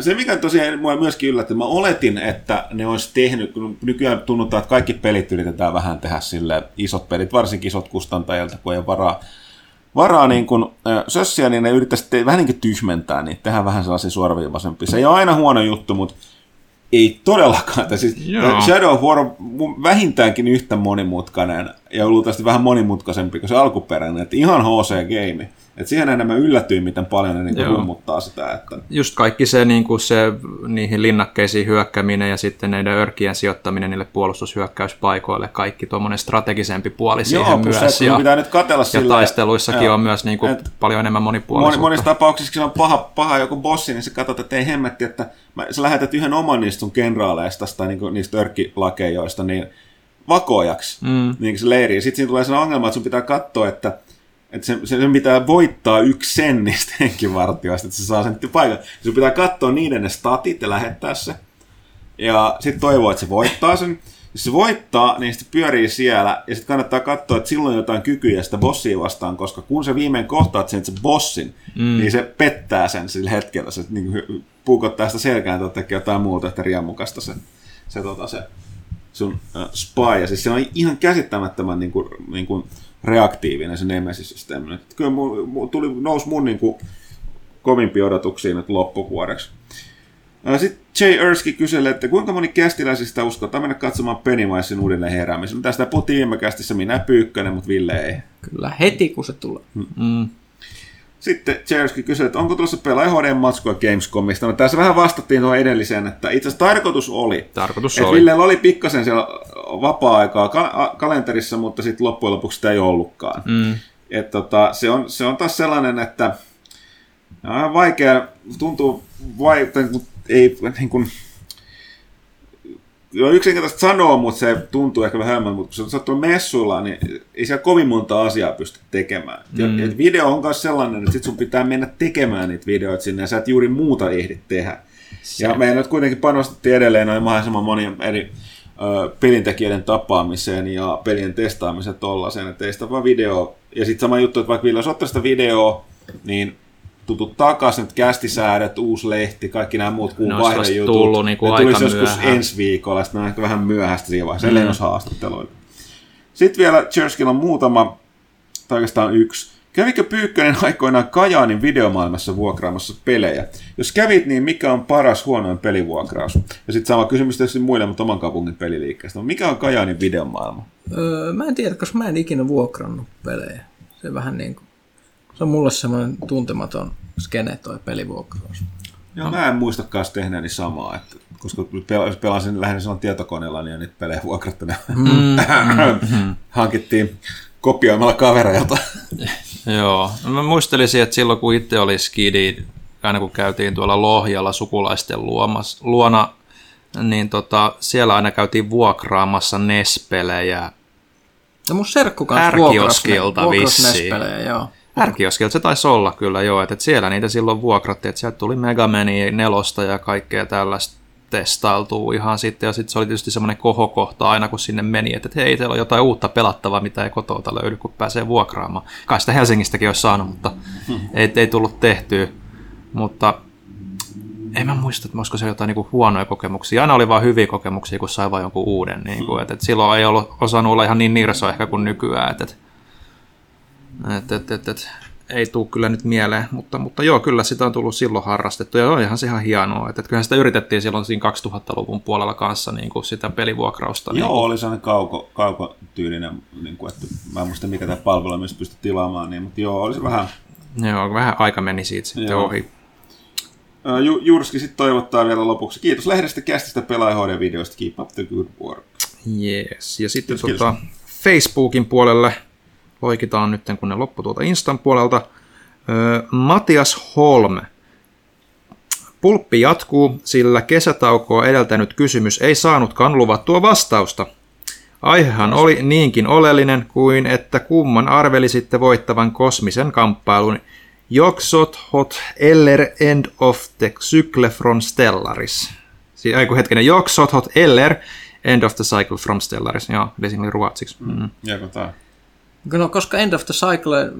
se mikä tosiaan mua myöskin yllätti, mä oletin, että ne olisi tehnyt, kun nykyään tunnutaan, että kaikki pelit yritetään vähän tehdä sille isot pelit, varsinkin isot kustantajilta, kun ei ole varaa, varaa niin kun, ö, sössiä, niin ne yrittäisi te- vähän niin kuin tyhmentää, niin tehdä vähän sellaisia suoraviivaisempia. Se ei ole aina huono juttu, mutta ei todellakaan. Siis, Joo. Shadow of War on vähintäänkin yhtä monimutkainen ja luultavasti vähän monimutkaisempi kuin se alkuperäinen, että ihan HC-game. Että siihen enemmän yllätyin, miten paljon ne niinku Joo. rummuttaa sitä. Että... Just kaikki se, niin kuin se niihin linnakkeisiin hyökkäminen ja sitten näiden örkien sijoittaminen niille puolustushyökkäyspaikoille, kaikki tuommoinen strategisempi puoli siihen plus se, myös. että ja, pitää nyt katella ja sillä, taisteluissakin joo, on myös niin kuin et- paljon enemmän Moni, monipuolisuutta. monissa tapauksissa, kun se on paha, paha joku bossi, niin sä katsot, että ei hemmetti, että mä, sä lähetät yhden oman niistä sun kenraaleista tai niinku niistä örkkilakejoista niin vakojaksi mm. niin se leiriin. Sitten siinä tulee sellainen ongelma, että sun pitää katsoa, että että sen, sen pitää voittaa yksi sen niistä <laughs> henkivartioista, että se saa sen paikan. Sun pitää katsoa niiden ne statit ja lähettää se. Ja sitten toivoa, että se voittaa sen. Jos se voittaa, niin sitten pyörii siellä, ja sitten kannattaa katsoa, että silloin jotain kykyjä sitä bossia vastaan, koska kun se viimein kohtaat sen, sen bossin, mm. niin se pettää sen sillä hetkellä. Se niin puukottaa sitä selkään tai tekee jotain muuta, että riemukasta se, se, tota, se sun äh, spy. Ja siis se on ihan käsittämättömän niin kuin, niin kuin reaktiivinen se Nemesis-systeemi. Et Kyllä mu, mu, tuli, nousi mun niin kuin, kovimpia odotuksia nyt loppuvuodeksi. Sitten Jay Erski kyselee, että kuinka moni kästiläisistä uskotaan mennä katsomaan Pennywisein uudelleen heräämisen. Tästä puhuttiin viime kästissä minä Pyykkönen, mutta Ville ei. Kyllä, heti kun se tulee. Mm. Sitten Erski kyselee, että onko tulossa pelaaja HD matskua Gamescomista. No tässä vähän vastattiin tuohon edelliseen, että itse asiassa tarkoitus oli. Tarkoitus että oli. Villellä oli pikkasen siellä vapaa-aikaa ka- a- kalenterissa, mutta sitten loppujen lopuksi sitä ei ollutkaan. Mm. Et tota, se, on, se on taas sellainen, että on vähän vaikea, tuntuu vaikea, ei niin kuin, on yksinkertaisesti sanoa, mutta se tuntuu ehkä vähän hölmöltä, mutta kun sä oot messuilla, niin ei siellä kovin monta asiaa pysty tekemään. Mm. Ja, video on myös sellainen, että sit sun pitää mennä tekemään niitä videoita sinne, ja sä et juuri muuta ehdi tehdä. Ja meidän nyt kuitenkin panostettiin edelleen noin mahdollisimman monien eri ö, pelintekijöiden tapaamiseen ja pelien testaamiseen tollaiseen, että ei sitä vaan video. Ja sitten sama juttu, että vaikka Ville, jos sitä videoa, niin tutut takaisin, että kästisäädöt, uusi lehti, kaikki nämä muut kuun Ne vaihdejutut. tullut niinku ne aika tulisi joskus myöhään. ensi viikolla, sitten ne on ehkä vähän myöhäistä siinä vaiheessa, ellei mm. olisi haastatteluita. Sitten vielä Cherskilla on muutama, tai oikeastaan yksi. Kävikö Pyykkönen aikoinaan Kajaanin videomaailmassa vuokraamassa pelejä? Jos kävit, niin mikä on paras huonoin pelivuokraus? Ja sitten sama kysymys tietysti muille, mutta oman kaupungin peliliikkeestä. Mikä on Kajaanin videomaailma? Öö, mä en tiedä, koska mä en ikinä vuokrannut pelejä. Se vähän niin kuin, se on mulle semmoinen tuntematon skene toi pelivuokraus. Joo, mä en muistakaan tehneeni samaa, että, koska pel- pelasin lähinnä silloin tietokoneella, niin niitä pelejä vuokrattu. Mm, <laughs> Hankittiin kopioimalla kavereilta. <laughs> Joo. No Mä muistelisin, että silloin kun itse oli skidi, aina kun käytiin tuolla Lohjalla sukulaisten luomas, luona, niin tota, siellä aina käytiin vuokraamassa NES-pelejä. Ja mun serkku kanssa vuokrasi vissiin. NES-pelejä, joo. Ärkioskilta se taisi olla kyllä joo, että et siellä niitä silloin vuokrattiin, että sieltä tuli Megamania nelosta ja kaikkea tällaista testailtuu ihan sitten, ja sitten se oli tietysti semmoinen kohokohta aina, kun sinne meni, että hei, teillä on jotain uutta pelattavaa, mitä ei kotouta löydy, kun pääsee vuokraamaan. Kai sitä Helsingistäkin olisi saanut, mutta ei, ei tullut tehtyä. Mutta en mä muista, että olisiko siellä jotain niinku huonoja kokemuksia. Aina oli vaan hyviä kokemuksia, kun sai vaan jonkun uuden. Niinku, et, et silloin ei ollut osannut olla ihan niin nirso ehkä kuin nykyään. Et, et, et, et, et, et, ei tule kyllä nyt mieleen, mutta, mutta joo, kyllä sitä on tullut silloin harrastettu ja on ihan se ihan hienoa. Että, että kyllähän sitä yritettiin silloin siinä 2000-luvun puolella kanssa niin kuin sitä pelivuokrausta. niin Joo, oli sellainen kauko, kaukotyylinen, niin kuin, että mä en muista mikä tämä palvelu myös pystyi tilaamaan, niin, mutta joo, oli se vähän. Joo, vähän aika meni siitä sitten Joo. ohi. Ju, Jurski sitten toivottaa vielä lopuksi. Kiitos lehdestä, kästistä, pelaaja videoista Keep up the good work. Yes. Ja sitten Kiitos, tota, Facebookin puolelle loikitaan nyt, kun ne loppu tuolta Instan puolelta. Matias Holm. Pulppi jatkuu, sillä kesätaukoa edeltänyt kysymys ei saanutkaan luvattua vastausta. Aihehan oli niinkin oleellinen kuin, että kumman arvelisitte voittavan kosmisen kamppailun Joksot hot eller end of the cycle from Stellaris. Si- ei kun hetkinen, Joksot hot eller end of the cycle from Stellaris. Joo, eli ruotsiksi. Mm. Jääkö tää? No, koska End of the Cycle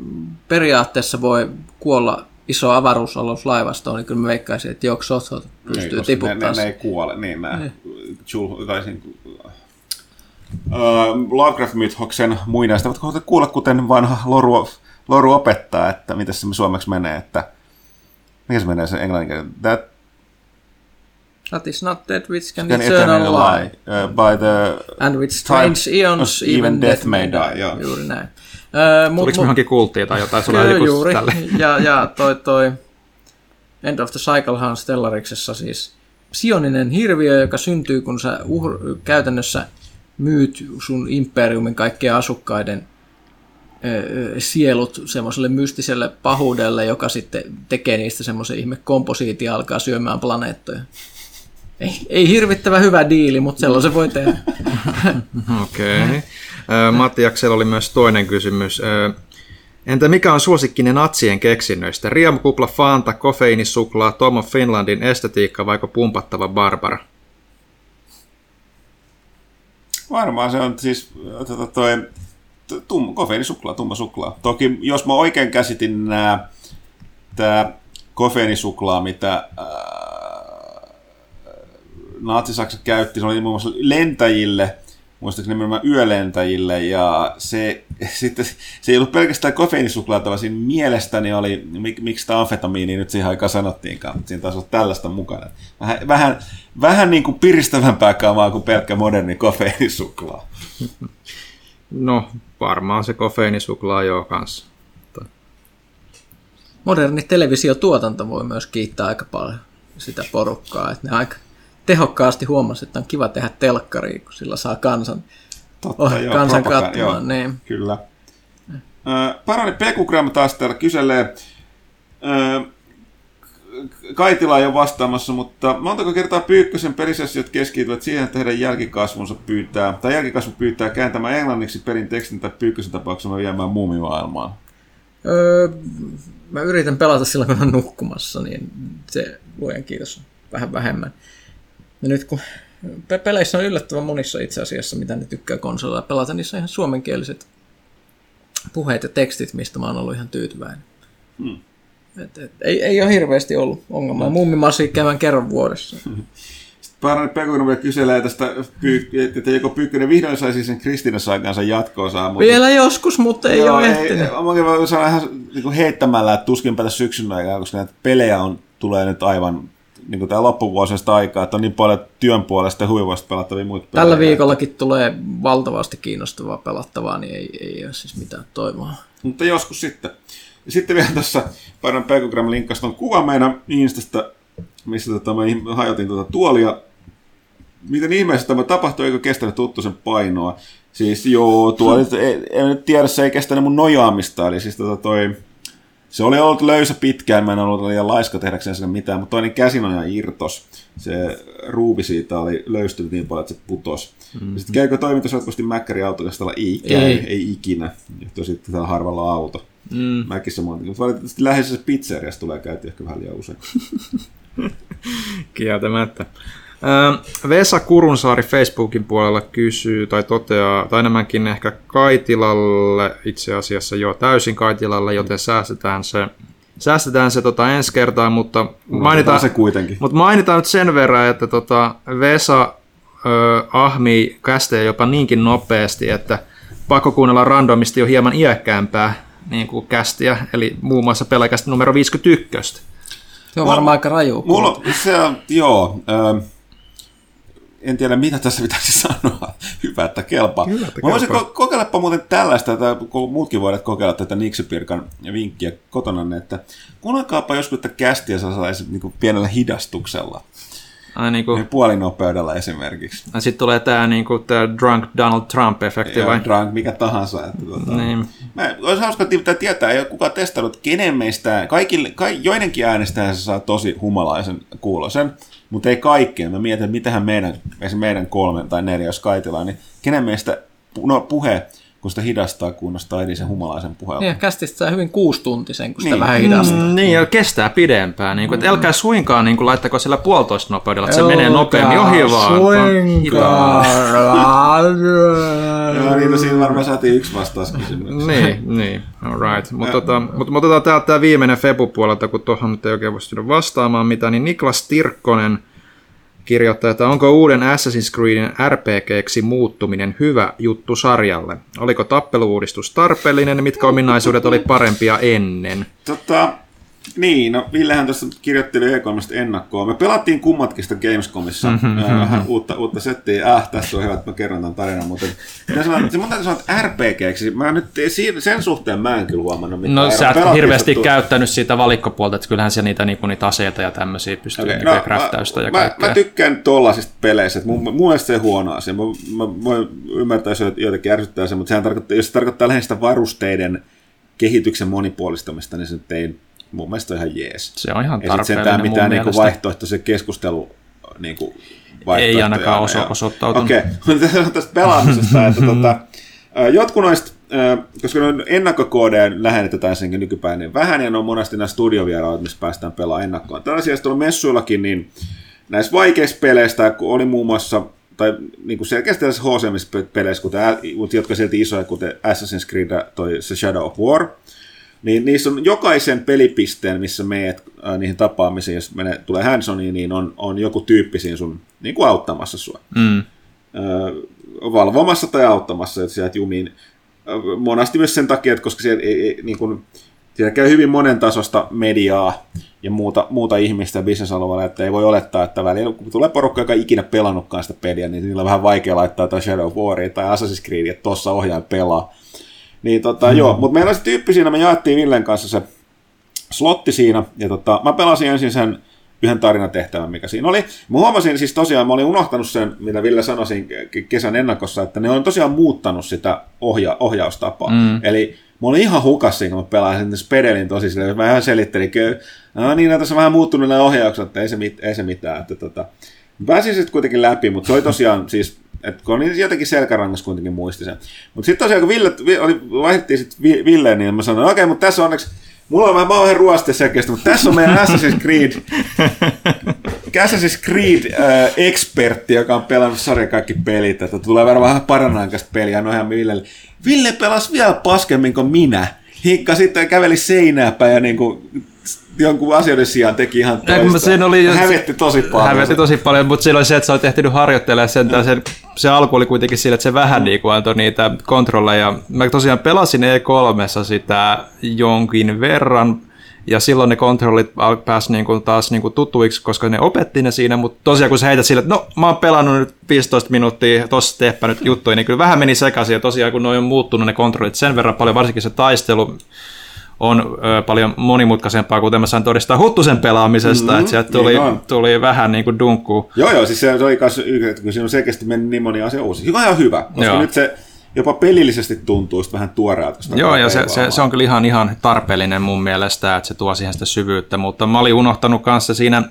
periaatteessa voi kuolla iso avaruusaluslaivasto, niin kyllä mä veikkaisin, että Jok Sothot Niin, pystyy koska tiputtamaan. ne, ne, ne, ei kuole, niin nää. Jul, tai siinä, Uh, Lovecraft-mythoksen muinaista, mutta kohta kuulla, kuten vanha loru, loru opettaa, että miten se suomeksi menee, että mikä se menee se englanninkielinen? That That is not dead which can, Can eternal lie. lie. Uh, by the... And with strange eons, even death may die. joo. Juuri näin. Mut, Tuliko johonkin kulttiin tai jotain? Sulla Kyllä, joku juuri. tälle. <laughs> Ja, ja toi, toi End of the Cyclehan Stellariksessa siis sioninen hirviö, joka syntyy, kun sä uhr, käytännössä myyt sun imperiumin kaikkien asukkaiden sielut semmoiselle mystiselle pahuudelle, joka sitten tekee niistä semmoisen ihme komposiitti ja alkaa syömään planeettoja. Ei, ei hirvittävä hyvä diili, mutta sellaisen voi tehdä. <laughs> Okei. Okay. Matti Jaksel oli myös toinen kysymys. Entä mikä on suosikkinen natsien keksinnöistä? Riemukupla, Fanta, kofeiinisuklaa, Tom of Finlandin estetiikka vaiko pumpattava Barbara? Varmaan se on siis tota, toi, tum, kofeiinisuklaa, tumma suklaa. Toki jos mä oikein käsitin nää, tää kofeiinisuklaa, mitä ää, Natsi-Saksa käytti, se oli muun muassa lentäjille, muistaakseni nimenomaan yölentäjille, ja se, <laughs> sitten, se ei ollut pelkästään kofeiinisuklaata, vaan siinä mielestäni oli, mik, miksi sitä amfetamiini nyt siihen aikaan sanottiinkaan, mutta siinä taisi olla tällaista mukana. Vähän, vähän, vähän niin kuin piristävämpää kamaa kuin pelkkä moderni kofeiinisuklaa. <laughs> No, varmaan se kofeiinisuklaa joo kanssa. Moderni televisiotuotanto voi myös kiittää aika paljon sitä porukkaa, että ne aika tehokkaasti huomasi, että on kiva tehdä telkkaria, kun sillä saa kansan, Totta, oh, joo, kansan katsomaan. Niin. Kyllä. Ö, Parani Pekugram taas täällä kyselee, Kaitila ei ole vastaamassa, mutta montako kertaa Pyykkösen pelisessiot keskittyvät siihen, että heidän jälkikasvunsa pyytää, tai jälkikasvu pyytää kääntämään englanniksi perin tekstin tai Pyykkösen tapauksessa viemään muumimaailmaan? Öö, mä yritän pelata silloin, kun on nukkumassa, niin se luojan kiitos vähän vähemmän. Ja nyt kun pe- peleissä on yllättävän monissa itse asiassa, mitä ne tykkää konsolilla pelata, niissä on ihan suomenkieliset puheet ja tekstit, mistä mä oon ollut ihan tyytyväinen. Hmm. Et, et, ei, ei ole hirveästi ollut ongelmaa. Mummimasi käydään kerran vuodessa. <laughs> Parani Pekugram vielä kyselee tästä, että joko Pyykkönen vihdoin saisi sen Kristiina Saikansa jatkoa mutta Vielä joskus, mutta ei Joo, ole ei, ehtinyt. Mäkin voin sanoa ihan niin heittämällä, että tuskinpä tässä syksyn aikaa, koska näitä pelejä on, tulee nyt aivan niin kuin tämä loppuvuosista aikaa, että on niin paljon työn puolesta ja huivoista pelattavia muita pelejä. Tällä viikollakin tulee valtavasti kiinnostavaa pelattavaa, niin ei, ei ole siis mitään toivoa. Mutta joskus sitten. Ja sitten vielä tässä Painan Pekogram linkkasi tuon kuvan meidän Instasta, missä tota, mä hajotin tuota tuolia. Miten ihmeessä tämä tapahtui, eikö kestänyt tuttu sen painoa? Siis joo, tuo en nyt tiedä, se ei kestänyt mun nojaamista, eli siis tota toi, se oli ollut löysä pitkään, mä en ollut liian laiska tehdäkseen sinne mitään, mutta toinen käsinoja irtos. Se ruuvi siitä oli löystynyt niin paljon, että se putos. Mm-hmm. Sitten käykö toiminta jatkuvasti Mäkkäri autokastalla? Ei käy, ei, ei ikinä. Johtui sitten tällä harvalla auto. Mm. Mäkissä monta. Mutta valitettavasti läheisessä pizzeriassa tulee käyty ehkä vähän liian usein. <laughs> Kieltämättä. Vesa Kurunsaari Facebookin puolella kysyy tai toteaa, tai enemmänkin ehkä Kaitilalle, itse asiassa jo täysin Kaitilalle, joten säästetään se, säästetään se tota ensi kertaa, mutta mainitaan, se kuitenkin. mutta mainitaan nyt sen verran, että tota Vesa ö, ahmii kästejä jopa niinkin nopeasti, että pakko kuunnella randomisti jo hieman iäkkäämpää niin kuin kästiä, eli muun muassa pelkästään numero 51. Se on varmaan aika raju. Mulla se on, joo, ö, en tiedä mitä tässä pitäisi <laughs> sanoa. Hyvä, että kelpaa. Hyvä, että Mä voisin kelpaa. ko- kokeilepa muuten tällaista, että muutkin voivat kokeilla tätä Niksipirkan vinkkiä kotona, että kuunnelkaapa joskus tätä kästiä sellaisella niin pienellä hidastuksella. Ai niin kuin, Puolinopeudella esimerkiksi. Sitten tulee tämä niinku, tää Drunk Donald Trump-efekti vai? Ja drunk, mikä tahansa. Että, tuota, Niin. Mä, olisi hauska pitää tietää, ei ole kukaan testannut, kenen meistä, kaikille, ka, joidenkin äänestäjän se saa tosi humalaisen kuulosen, mutta ei kaikkien. Mä mietin, että mitähän meidän, meidän kolmen tai neljä, jos kaitellaan, niin kenen meistä no, puhe, kun sitä hidastaa, kuunnostaa edisen humalaisen puheen. Niin, kästistä saa hyvin kuustuntisen, kun sitä Niin. vähän hidastaa. Mm, niin, ja kestää pidempään. Niin kuin, että älkää suinkaan niin kuin, laittako sillä puolitoista nopeudella, että se menee nopeammin ohi vaan. Suinkaan. Joo, niin, no siinä varmaan saatiin yksi vastauskysymys. niin, niin, alright. Mutta tota, mut, mut otetaan täältä tämä viimeinen Febu puolelta, kun tuohon nyt ei oikein voi vastaamaan mitään, niin Niklas Tirkkonen kirjoittaa, että onko uuden Assassin's Creedin RPGksi muuttuminen hyvä juttu sarjalle? Oliko tappeluuudistus tarpeellinen? Mitkä ominaisuudet oli parempia ennen? Tota, Niin, no Villehän tuossa kirjoitteli E3 ennakkoa. Me pelattiin kummatkin sitä Gamescomissa mm-hmm, äh, vähän uutta, uutta settiä. Äh, tässä on hyvä, että mä kerron tämän tarinan, mutta sanon, se mun täytyy sanoa, että RPGksi, mä nyt sen suhteen mä en kyllä huomannut mitään. No sä et hirveästi tu- käyttänyt siitä valikkopuolta, että kyllähän se niitä, niinku, niitä aseita ja tämmöisiä pystyy okay, no, kräftäystä ja mä, mä, tykkään tollasista peleistä, että mun, mun mielestä se on huono asia. Mä, mä voin ymmärtää, jos jotenkin ärsyttää se, mutta sehän tarkoittaa, jos se tarkoittaa lähinnä sitä varusteiden kehityksen monipuolistamista, niin se ei mun mielestä on ihan jees. Se on ihan tarpeellinen Ei mitään niinku vaihtoehtoisen keskustelu niinku Ei ainakaan oso, osoittautunut. Okei, <laughs> okay. tästä pelaamisesta, että <laughs> tota, jotkut noista, koska ennakkokoodeja lähetetään senkin nykypäin niin vähän, ja ne on monesti nämä studiovieraat, missä päästään pelaamaan ennakkoon. Tällaisia tuolla messuillakin, niin näissä vaikeissa peleistä, kun oli muun muassa tai niin kuin selkeästi tässä HCMS-peleissä, kuten, jotka silti isoja, kuten Assassin's Creed toi se Shadow of War, niin niissä on jokaisen pelipisteen, missä meet äh, niihin tapaamisiin, jos menee, tulee handsoniin, niin on, on joku tyyppi siinä sun niin kuin auttamassa sua. Mm. Äh, valvomassa tai auttamassa, että sieltä jumiin. Äh, monasti myös sen takia, että koska siellä, ei, ei, niin kuin, siellä käy hyvin monen tasosta mediaa ja muuta, muuta ihmistä bisnesalueella, että ei voi olettaa, että välillä kun tulee porukka, joka ei ikinä pelannutkaan sitä peliä, niin niillä on vähän vaikea laittaa tai Shadow of Waria tai Assassin's Creed, että tuossa ohjaaja pelaa. Niin tota, mm. joo, mutta meillä oli se tyyppi siinä, me jaettiin Villen kanssa se slotti siinä, ja tota, mä pelasin ensin sen yhden tarinatehtävän, mikä siinä oli. Mä huomasin siis tosiaan, mä olin unohtanut sen, mitä Ville sanoi kesän ennakossa, että ne on tosiaan muuttanut sitä ohja- ohjaustapaa. Mm. Eli mä olin ihan hukassa, kun mä pelasin Spedelin tosi silleen, mä ihan selittelin, että no niin, tässä on vähän muuttunut nämä ohjaukset, että ei se, mit- ei se mitään. Että, tota, pääsin sitten kuitenkin läpi, mutta se oli tosiaan siis että kun niin jotenkin selkärangas kuitenkin muisti sen. Mutta sitten tosiaan, kun Ville, oli, vaihdettiin sitten Villeen, niin mä sanoin, okei, okay, mutta tässä on onneksi, mulla on vähän, mä oon ruoste selkeästi, mutta tässä on meidän <laughs> Assassin's Creed, Assassin's Creed-ekspertti, äh, joka on pelannut sarjan kaikki pelit, että tulee vähän paranaikaista peliä, no ihan Villelle. Ville pelasi vielä paskemmin kuin minä. Hikka sitten käveli seinää päin ja niin kuin jonkun asioiden sijaan teki ihan toista. Siinä oli, hävetti tosi paljon. Hävetti tosi paljon, mutta siinä oli se, että sä olet ehtinyt harjoittelemaan sen, sen, se alku oli kuitenkin sillä, että se vähän niin kuin antoi niitä kontrolleja. Mä tosiaan pelasin E3 sitä jonkin verran, ja silloin ne kontrollit pääsi niin kuin taas niin kuin tutuiksi, koska ne opetti ne siinä, mutta tosiaan kun sä heität sille, että no mä oon pelannut nyt 15 minuuttia, tossa nyt juttuja, niin kyllä vähän meni sekaisin, ja tosiaan kun ne on muuttunut ne kontrollit sen verran paljon, varsinkin se taistelu, on ö, paljon monimutkaisempaa, kuten mä sain todistaa Huttusen pelaamisesta, mm-hmm, että sieltä tuli, niin tuli vähän niin kuin dunkku. Joo, joo, siis se oli myös, kun siinä on selkeästi mennyt niin moni asia uusi. Hyvä ihan hyvä, koska joo. nyt se jopa pelillisesti tuntuu vähän tuoreelta. Joo, ja se, se, se, on kyllä ihan, ihan tarpeellinen mun mielestä, että se tuo siihen sitä syvyyttä, mutta mä olin unohtanut kanssa siinä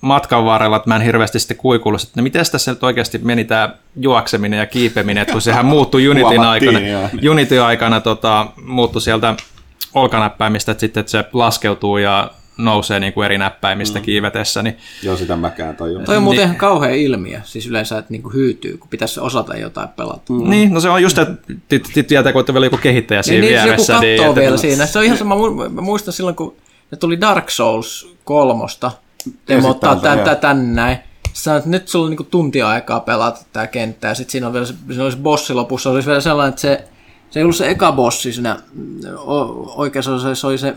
matkan varrella, että mä en hirveästi sitten kuikuillut, että no miten tässä nyt oikeasti meni tämä juokseminen ja kiipeminen, että kun sehän <laughs> muuttui Unityn aikana, Unity aikana tota, muuttui sieltä olkanäppäimistä, että sitten että se laskeutuu ja nousee niin kuin eri näppäimistä mm. kiivetessä. Niin... Joo, sitä mäkään tajun. Toi on muuten niin... ihan kauhea ilmiö, siis yleensä, että niin kuin hyytyy, kun pitäisi osata jotain pelata. Mm. Niin, no se on just, että tietää, kun vielä joku kehittäjä siinä niin, vieressä. Niin, joku niin, vielä että... siinä. Se on ihan sama, mä muistan silloin, kun ne tuli Dark Souls kolmosta, demottaa tän, tän näin. Sä että nyt sulla on niin tunti aikaa pelata tämä kenttä, ja sitten siinä on vielä se, se, se bossi lopussa, olisi vielä sellainen, että se se ei ollut se eka bossi siinä, oikeassa se oli se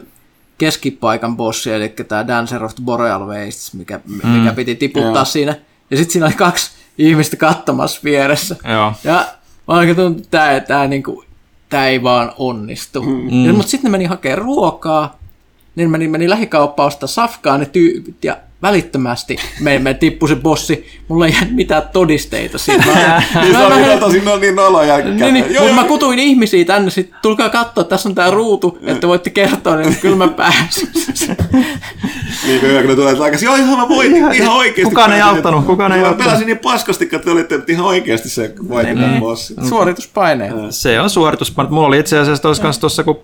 keskipaikan bossi, eli tämä Dancer of the Boreal Wastes, mikä, mm. mikä piti tiputtaa Joo. siinä. Ja sitten siinä oli kaksi ihmistä katsomassa vieressä. Joo. Ja mä oikein tuntuu, että tämä, tämä, niin kuin, tämä ei vaan onnistu. Mm. Ja, mutta sitten ne meni hakemaan ruokaa, niin meni, meni lähikauppaan ostaa safkaa ne tyypit, ja välittömästi me, me tippui se bossi. Mulla ei jää mitään todisteita siitä. Mä, <laughs> niin kyllä tosi no, niin noloja. Niin, niin, mutta mä kutuin ihmisiä tänne, sit tulkaa katsoa, tässä on tää ruutu, että voitte kertoa, niin kyllä mä pääsin. <laughs> niin kuin kun ne tulee takaisin, joo ihan mä voitin, ihan, ihan oikeasti. Kukaan ei auttanut, kukaan ei auttanut. Pelasin niin paskasti, että te olitte ihan oikeasti se voitin niin, bossi. Suorituspaineet. Se on suorituspaineet. Mulla oli itse asiassa tuossa, kun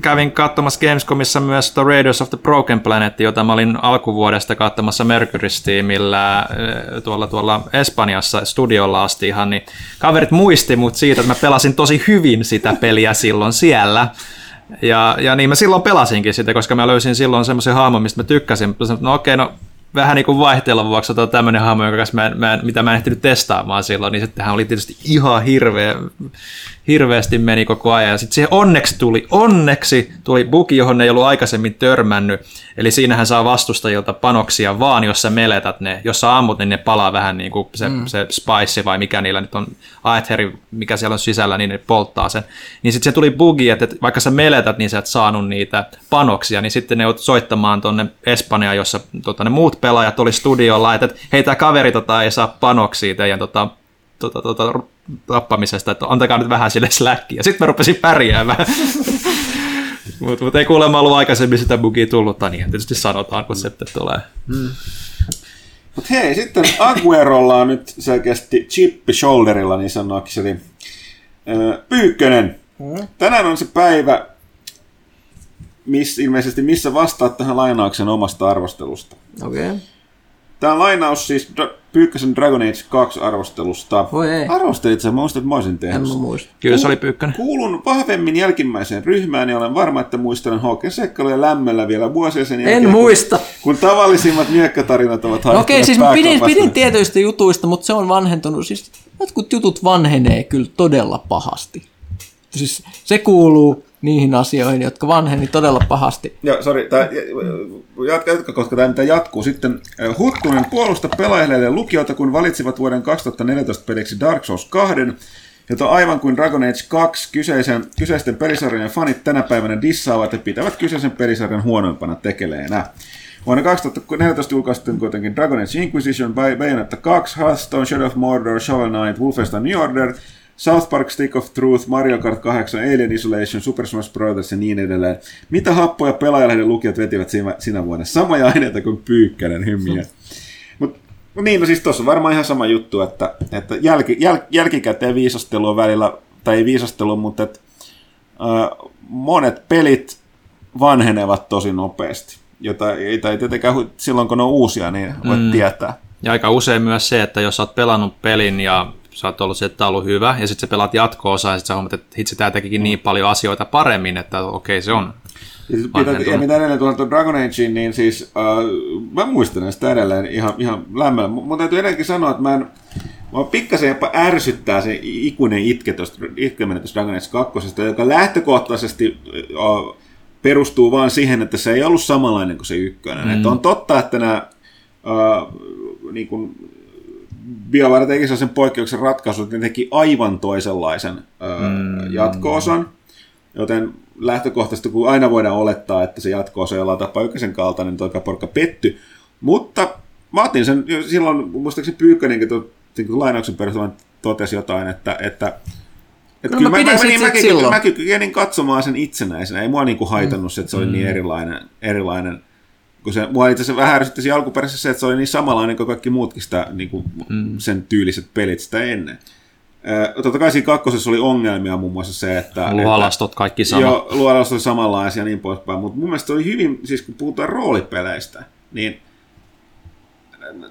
kävin katsomassa Gamescomissa myös The Raiders of the Broken Planet, jota mä olin alkuvuodesta katsomassa Mercury Steamillä eh, tuolla, tuolla Espanjassa studiolla asti ihan, niin kaverit muisti mut siitä, että mä pelasin tosi hyvin sitä peliä silloin siellä. Ja, ja niin mä silloin pelasinkin sitä, koska mä löysin silloin semmoisen hahmon, mistä mä tykkäsin. Mä sanoin, no okei, no vähän niin kuin vaihtelun vuoksi on tämmöinen hahmo, joka kanssa mä en, mä en, mitä mä en ehtinyt testaamaan silloin, niin sittenhän oli tietysti ihan hirveä, hirveästi meni koko ajan. Ja sitten siihen onneksi tuli, onneksi tuli bugi, johon ei ollut aikaisemmin törmännyt. Eli siinähän saa vastustajilta panoksia vaan, jos sä meletät ne. Jos sä ammut, niin ne palaa vähän niin kuin se, mm. se spice vai mikä niillä nyt on, aetheri, mikä siellä on sisällä, niin ne polttaa sen. Niin sitten se tuli bugi, että vaikka sä meletät, niin sä et saanut niitä panoksia, niin sitten ne joutui soittamaan tuonne Espanjaan, jossa tota, ne muut pelaajat oli studiolla, että hei tämä kaveri tota, ei saa panoksia teidän tota, tota, tota, tappamisesta, että antakaa nyt vähän sille släkkiä. Sitten mä rupesin pärjäämään. <laughs> Mutta mut ei kuulemma ollut aikaisemmin sitä bugia tullut, tai niin tietysti sanotaan, kun se tulee. Mm. Mutta hei, sitten Aguerolla on nyt selkeästi chippi shoulderilla niin sanoakseni. Pyykkönen. Mm. Tänään on se päivä, miss, ilmeisesti missä vastaat tähän lainauksen omasta arvostelusta. Okei. Okay. Tämä on lainaus siis Pyykkösen Dragon Age 2 arvostelusta. Voi ei. Arvostelit sä? Mä muistan, että mä olisin tehnyt. En mä muista. Kyllä se oli Pyykkönen. Kuulun vahvemmin jälkimmäiseen ryhmään ja olen varma, että muistelen Hawken seikkailuja lämmöllä vielä vuosia sen jälkeen. En muista. Kun, kun tavallisimmat miekkatarinat ovat no Okei, siis mä pidin, pidin tietyistä jutuista, mutta se on vanhentunut. Siis jotkut jutut vanhenee kyllä todella pahasti. Siis se kuuluu niihin asioihin, jotka vanheni todella pahasti. Joo, sori, jatka, jatka, koska tämä jatkuu. Sitten Huttunen puolusta pelaajille lukijoita, kun valitsivat vuoden 2014 peliksi Dark Souls 2, jota aivan kuin Dragon Age 2 kyseisen, kyseisten pelisarjojen fanit tänä päivänä dissaavat ja pitävät kyseisen pelisarjan huonoimpana tekeleenä. Vuonna 2014 julkaistiin kuitenkin Dragon Age Inquisition, Bayonetta 2, Hearthstone, Shadow of Mordor, Shovel Knight, Wolfenstein New Order, South Park Stick of Truth, Mario Kart 8, Alien Isolation, Super Smash Bros. ja niin edelleen. Mitä happoja pelaajalehden lukijat vetivät siinä, siinä vuonna? Samoja aineita kuin Pyykkänen hymmiä. Mutta niin, no siis tuossa on varmaan ihan sama juttu, että, että jälki, jäl, jälkikäteen viisastelu on välillä, tai ei viisastelu, mutta että, äh, monet pelit vanhenevat tosi nopeasti, jota ei, tai tietenkään silloin kun ne on uusia, niin voit mm. tietää. Ja aika usein myös se, että jos olet pelannut pelin ja sä oot ollut, että tämä on ollut hyvä, ja sitten sä pelaat jatko-osaa, ja sitten sä huomaat, että hitse tämä tekikin niin paljon asioita paremmin, että okei, se on ja, ja mitä edelleen tuolla Dragon Ageen, niin siis uh, mä muistan sitä edelleen ihan, ihan lämmöllä. Mutta täytyy edelleenkin sanoa, että mä en, Mä pikkasen jopa ärsyttää se ikuinen itke tuosta, itkeminen tuosta Dragon Age 2, joka lähtökohtaisesti uh, perustuu vain siihen, että se ei ollut samanlainen kuin se ykkönen. Mm. Että on totta, että nämä uh, niin kuin, BioWare teki sen poikkeuksen ratkaisun, että ne teki aivan toisenlaisen mm. jatko-osan, joten lähtökohtaisesti, kun aina voidaan olettaa, että se jatko-osa jollain tapaa ykkösen kaltainen, niin toi porukka petty. Mutta mä otin sen, silloin muistaakseni Pyykkönenkin niin lainauksen perusteella totesi jotain, että, että että kyllä, kyllä mä, mä, menin, mäkin, mäkin kykenin katsomaan sen itsenäisenä. Ei mua niinku haitannut se, että se oli niin mm. niin erilainen, erilainen kun se, mua itse asiassa vähän ärsytti alkuperäisessä se, että se oli niin samanlainen kuin kaikki muutkin sitä, niin kuin mm. sen tyyliset pelit sitä ennen. totta kai siinä kakkosessa oli ongelmia muun muassa se, että... Luolastot kaikki sama. Joo, luolastot oli samanlaisia ja niin poispäin, mutta mun mielestä oli hyvin, siis kun puhutaan roolipeleistä, niin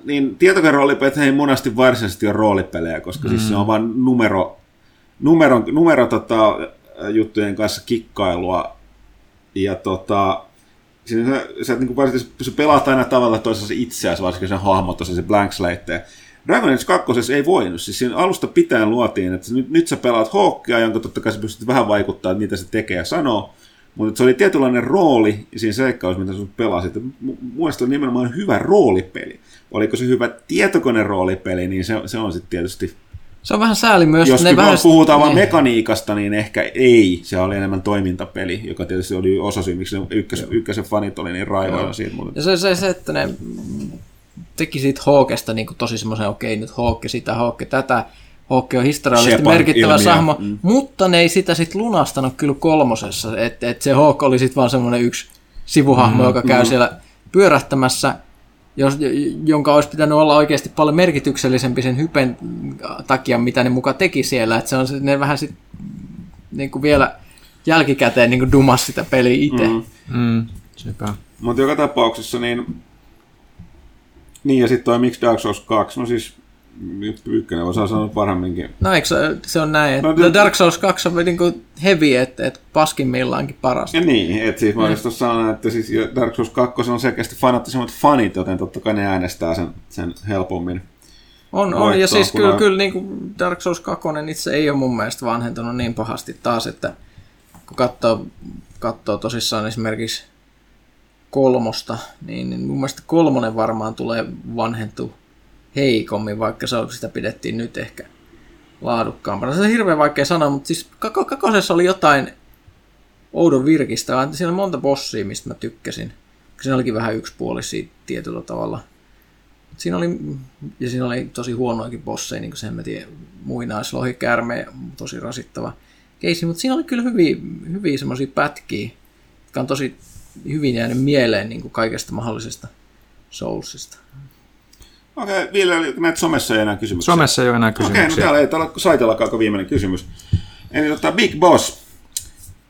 niin tietokoneroolipelit ei monesti varsinaisesti ole roolipelejä, koska mm. siis se on vain numero, numero, numero tota, juttujen kanssa kikkailua. Ja tota, siinä sä, sä, niin kuin, sä pelaat aina tavalla toisessa itseäsi, varsinkin sen hahmot se blank slate. Dragon Age 2 ei voinut. Siis siinä alusta pitäen luotiin, että nyt, nyt sä pelaat Hawkia, jonka totta kai sä pystyt vähän vaikuttaa, että mitä se tekee ja sanoo. Mutta se oli tietynlainen rooli siinä seikkailussa, mitä sun pelasit. Mielestäni on nimenomaan hyvä roolipeli. Oliko se hyvä tietokoneroolipeli, niin se, se on sitten tietysti se on vähän sääli myös. Jos ne vähän... puhutaan niin. vain mekaniikasta, niin ehkä ei. Se oli enemmän toimintapeli, joka tietysti oli osa syy, miksi ykkösen, ykkösen fanit oli niin raivoilla siitä. Mutta... Ja se, se, se, että ne teki siitä Hawkesta niin kuin tosi semmoisen, okei okay, nyt Hawke sitä, Hawke tätä. Hawke on historiallisesti Shepan merkittävä sahmo, mm. mutta ne ei sitä sitten lunastanut kyllä kolmosessa. Että et se Hawke oli sitten vaan semmoinen yksi sivuhahmo, mm, joka käy mm. siellä pyörähtämässä jos, jonka olisi pitänyt olla oikeasti paljon merkityksellisempi sen hypen takia, mitä ne muka teki siellä. Että se on ne vähän sit, niin kuin vielä jälkikäteen niin kuin dumas sitä peliä itse. Mm. Mm. Mutta joka tapauksessa niin, niin ja sitten toi Mix Dark Souls 2, no siis ykkönen osaa sanoa parhaimminkin. No eikö se, se on näin, että No, Dark Souls 2 on niin kuin heavy, että, että paskimmillaankin parasta. Ja niin, että siis mä olisin tuossa sanonut, että siis Dark Souls 2 on selkeästi fanattisemmat fanit, joten totta kai ne äänestää sen, sen helpommin. On, on. ja siis kyllä, on- kyllä niin kuin Dark Souls 2 itse ei ole mun mielestä vanhentunut niin pahasti taas, että kun katsoo, katsoo tosissaan esimerkiksi kolmosta, niin, niin mun mielestä kolmonen varmaan tulee vanhentua heikommin, vaikka se sitä pidettiin nyt ehkä laadukkaampana. Se on hirveän vaikea sanoa, mutta siis kako- kakosessa oli jotain oudon virkistä. Siinä on monta bossia, mistä mä tykkäsin. Siinä olikin vähän yksipuolisia tietyllä tavalla. Siinä oli, ja siinä oli tosi huonoakin bosseja, niin kuin se hemmetin muinaislohi, käärme, tosi rasittava keissi, mutta siinä oli kyllä hyviä, hyviä semmoisia pätkiä, jotka on tosi hyvin jäänyt mieleen niin kuin kaikesta mahdollisesta Soulsista. Okei, okay, vielä näitä somessa ei enää kysymyksiä. Somessa ei ole enää Okei, no kysymyksiä. täällä ei täällä saitellakaan viimeinen kysymys. Eli tota, Big Boss.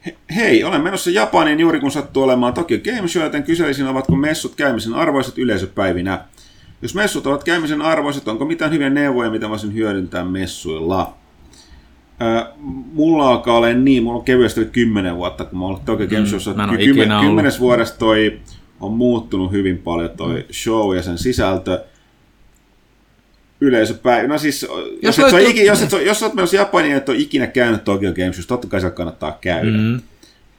He- Hei, olen menossa Japaniin juuri kun sattuu olemaan Tokyo Game Show, joten kyselisin, ovatko messut käymisen arvoiset yleisöpäivinä. Jos messut ovat käymisen arvoiset, onko mitään hyviä neuvoja, mitä voisin hyödyntää messuilla? Ö, mulla alkaa olla niin, mulla on kevyesti yli 10 vuotta, kun mä oon Tokyo Game Showssa. Ky- kymmen- ikinä ollut. Kymmenes vuodesta toi on muuttunut hyvin paljon toi show ja sen sisältö yleisöpäivä. No siis, jos, jos, et löytyy- löytyy... iki, jos, et, jos olet menossa Japaniin ja et ole ikinä käynyt Tokyo Games, Show, totta kai se kannattaa käydä. Mm.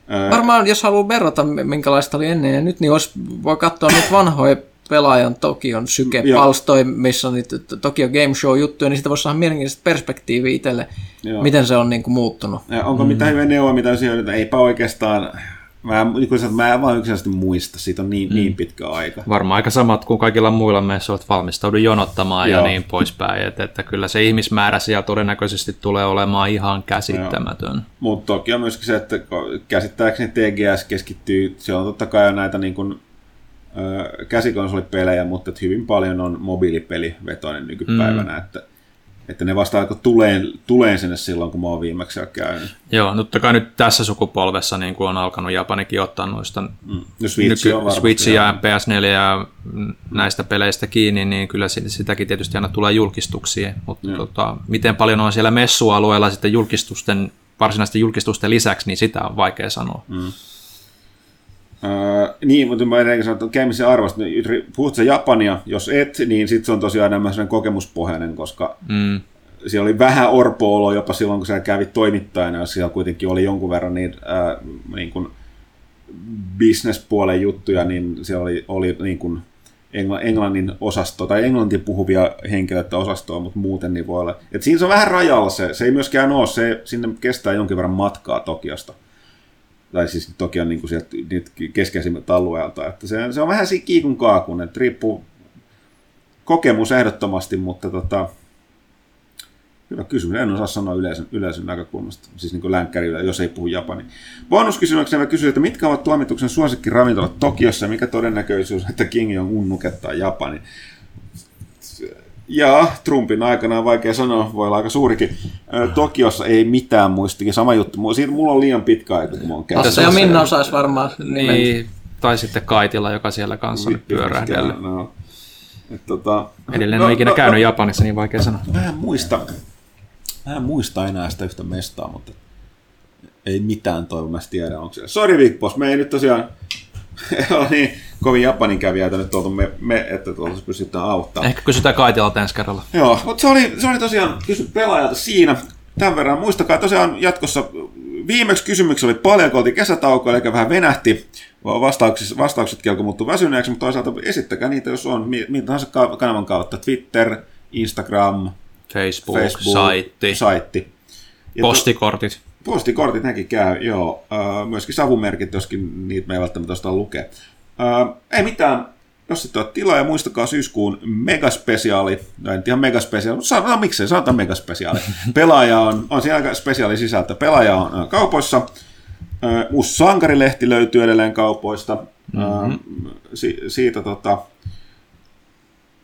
Mm. Varmaan jos haluaa verrata, minkälaista oli ennen ja nyt, niin olisi, voi katsoa niitä vanhoja pelaajan Tokion sykepalstoja, missä on niitä Tokyo Game Show-juttuja, niin sitä voisi saada mielenkiintoista perspektiiviä itselle, Joo. miten se on niin kuin muuttunut. Ja onko mm. mitään hyviä neuvoja, mitä siellä, eipä oikeastaan, mä, niin kuin mä en vaan yksinkertaisesti muista, siitä on niin, mm. niin pitkä aika. Varmaan aika samat kuin kaikilla muilla messuilla, että valmistaudu jonottamaan Joo. ja niin poispäin. Että, että kyllä se ihmismäärä siellä todennäköisesti tulee olemaan ihan käsittämätön. Mutta toki on myöskin se, että käsittääkseni TGS keskittyy, siellä on totta kai näitä niin kuin, käsikonsolipelejä, mutta että hyvin paljon on mobiilipelivetoinen nykypäivänä, mm. että, että ne vasta alkoi tuleen, tuleen sinne silloin, kun mä oon viimeksi käynyt. Joo, totta kai nyt tässä sukupolvessa niin kuin on alkanut Japanikin ottaa noista Mm. No Switch varmasti. Switch ja PS4 ja näistä peleistä kiinni, niin kyllä sit- sitäkin tietysti aina tulee julkistuksia, mutta tota, miten paljon on siellä messualueella sitten julkistusten, varsinaisten julkistusten lisäksi, niin sitä on vaikea sanoa. Mm. Öö, niin, mutta mä edelleen sanon, että käymisen arvosta, niin puhut sä Japania, jos et, niin sitten se on tosiaan enemmän sellainen kokemuspohjainen, koska Mm. siellä oli vähän orpo jopa silloin, kun sä kävit toimittajana, ja siellä kuitenkin oli jonkun verran niitä ää, niin kuin business-puolen juttuja, niin siellä oli, oli niin kuin engl- englannin osasto, tai englantin puhuvia henkilöitä osastoa, mutta muuten niin voi olla. Et siinä se on vähän rajalla se, se ei myöskään ole, se, sinne kestää jonkin verran matkaa Tokiosta. Tai siis Tokio on niin kuin sieltä niitä keskeisimmältä alueelta. Että se, se on vähän siinä kiikun kaakun, että riippuu kokemus ehdottomasti, mutta tota, Hyvä kysymys. En osaa sanoa yleisön, yleisön näkökulmasta, siis niin länkkärillä, jos ei puhu japani. Bonuskysymyksenä mä kysyin, että mitkä ovat toimituksen suosikkiravintolat Tokiossa ja mikä todennäköisyys, että King Jong-un nukettaa Japani? Ja Trumpin aikana on vaikea sanoa, voi olla aika suurikin. Tokiossa ei mitään muistikin, sama juttu. Siitä mulla on liian pitkä aika, kun mä oon käynyt. Lasse ja Minna osaisi varmaan nimen. Niin, tai sitten Kaitila, joka siellä kanssa nyt pyörähdellyt. No. Et, tota, Edelleen no, on ikinä no, käynyt Japanissa, niin vaikea sanoa. Mä en muista, mä en muista enää sitä yhtä mestaa, mutta ei mitään toivo, mä en tiedä, onko se. Sorry Big Boss, me ei nyt tosiaan ole <laughs> niin kovin Japanin kävijöitä nyt oltu me, me että tuolta pystytään auttamaan. Ehkä kysytään Kaitilalta ensi kerralla. Joo, mutta se oli, se oli tosiaan kysy pelaajalta siinä. Tämän verran muistakaa tosiaan jatkossa viimeksi kysymyksiä oli paljon, kun oltiin kesätauko, eli vähän venähti. Vastaukset, vastauksetkin alkoi muuttua väsyneeksi, mutta toisaalta esittäkää niitä, jos on, mi- mitä tahansa ka- kanavan kautta. Twitter, Instagram, Facebook, Facebook, saitti, saitti. Ja postikortit. Postikortit nekin käy, joo. Myöskin savumerkit, joskin niitä me ei välttämättä ostaa lukea. Ei mitään, jos et ole tilaa ja muistakaa syyskuun megaspesiaali, no en tiedä megaspesiaali, mutta sanotaan miksei, sanotaan megaspesiaali. <laughs> Pelaaja on, on siinä aika spesiaali sisältö. Pelaaja on kaupoissa, uusi sankarilehti löytyy edelleen kaupoista. Mm-hmm. Si- siitä tota,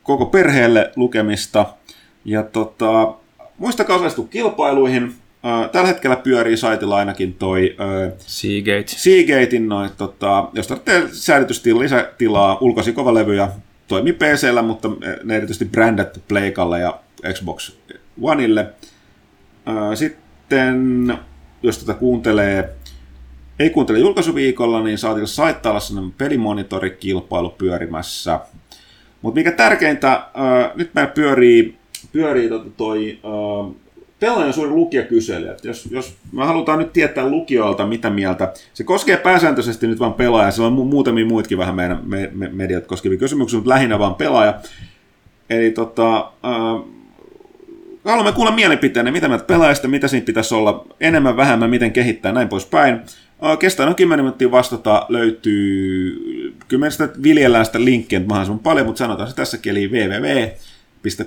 koko perheelle lukemista. Ja tota, muistakaa osallistua kilpailuihin. Tällä hetkellä pyörii saitilla ainakin toi ö, Seagate. Seagatein noin, tota, jos tarvitsee säilytystilaa, lisätilaa, ulkoisia kovalevyjä, toimii PCllä, mutta ne erityisesti brändätty pleikalle ja Xbox Oneille. Sitten, jos tätä kuuntelee, ei kuuntele julkaisuviikolla, niin saatiin saittaa sellainen pelimonitorikilpailu pyörimässä. Mutta mikä tärkeintä, nyt meillä pyörii, pyörii tota toi, pelaajan suuri lukijakysely. Että jos, jos me halutaan nyt tietää lukijoilta mitä mieltä, se koskee pääsääntöisesti nyt vain pelaajaa, sillä on muutamia muitakin vähän meidän me, me, mediat koskevia kysymyksiä, mutta lähinnä vain pelaaja. Eli tota, äh, haluamme kuulla mielipiteenne, mitä mieltä pelaajista, mitä siinä pitäisi olla enemmän, vähemmän, miten kehittää, näin poispäin. Kestää noin 10 minuuttia vastata, löytyy, kyllä sitä viljellään sitä linkkiä mahdollisimman paljon, mutta sanotaan se tässäkin, eli www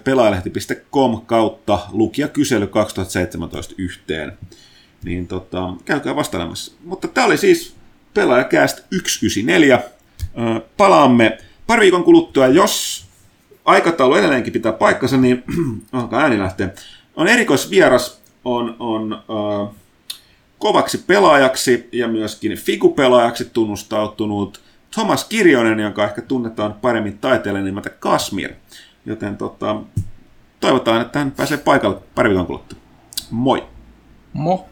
pelaajalehti.com kautta lukijakysely 2017 yhteen. Niin tota, käykää vastailemassa. Mutta tämä oli siis Pelaajakäst 194. Palaamme pari viikon kuluttua, jos aikataulu edelleenkin pitää paikkansa, niin <clears throat> alkaa ääni lähteä. On erikoisvieras, on, on äh, kovaksi pelaajaksi ja myöskin figupelaajaksi tunnustautunut Thomas Kirjonen, joka ehkä tunnetaan paremmin taiteilijan nimeltä Kasmir. Joten tota, toivotaan, että hän pääsee paikalle pari viikon kuluttua. Moi! Mo!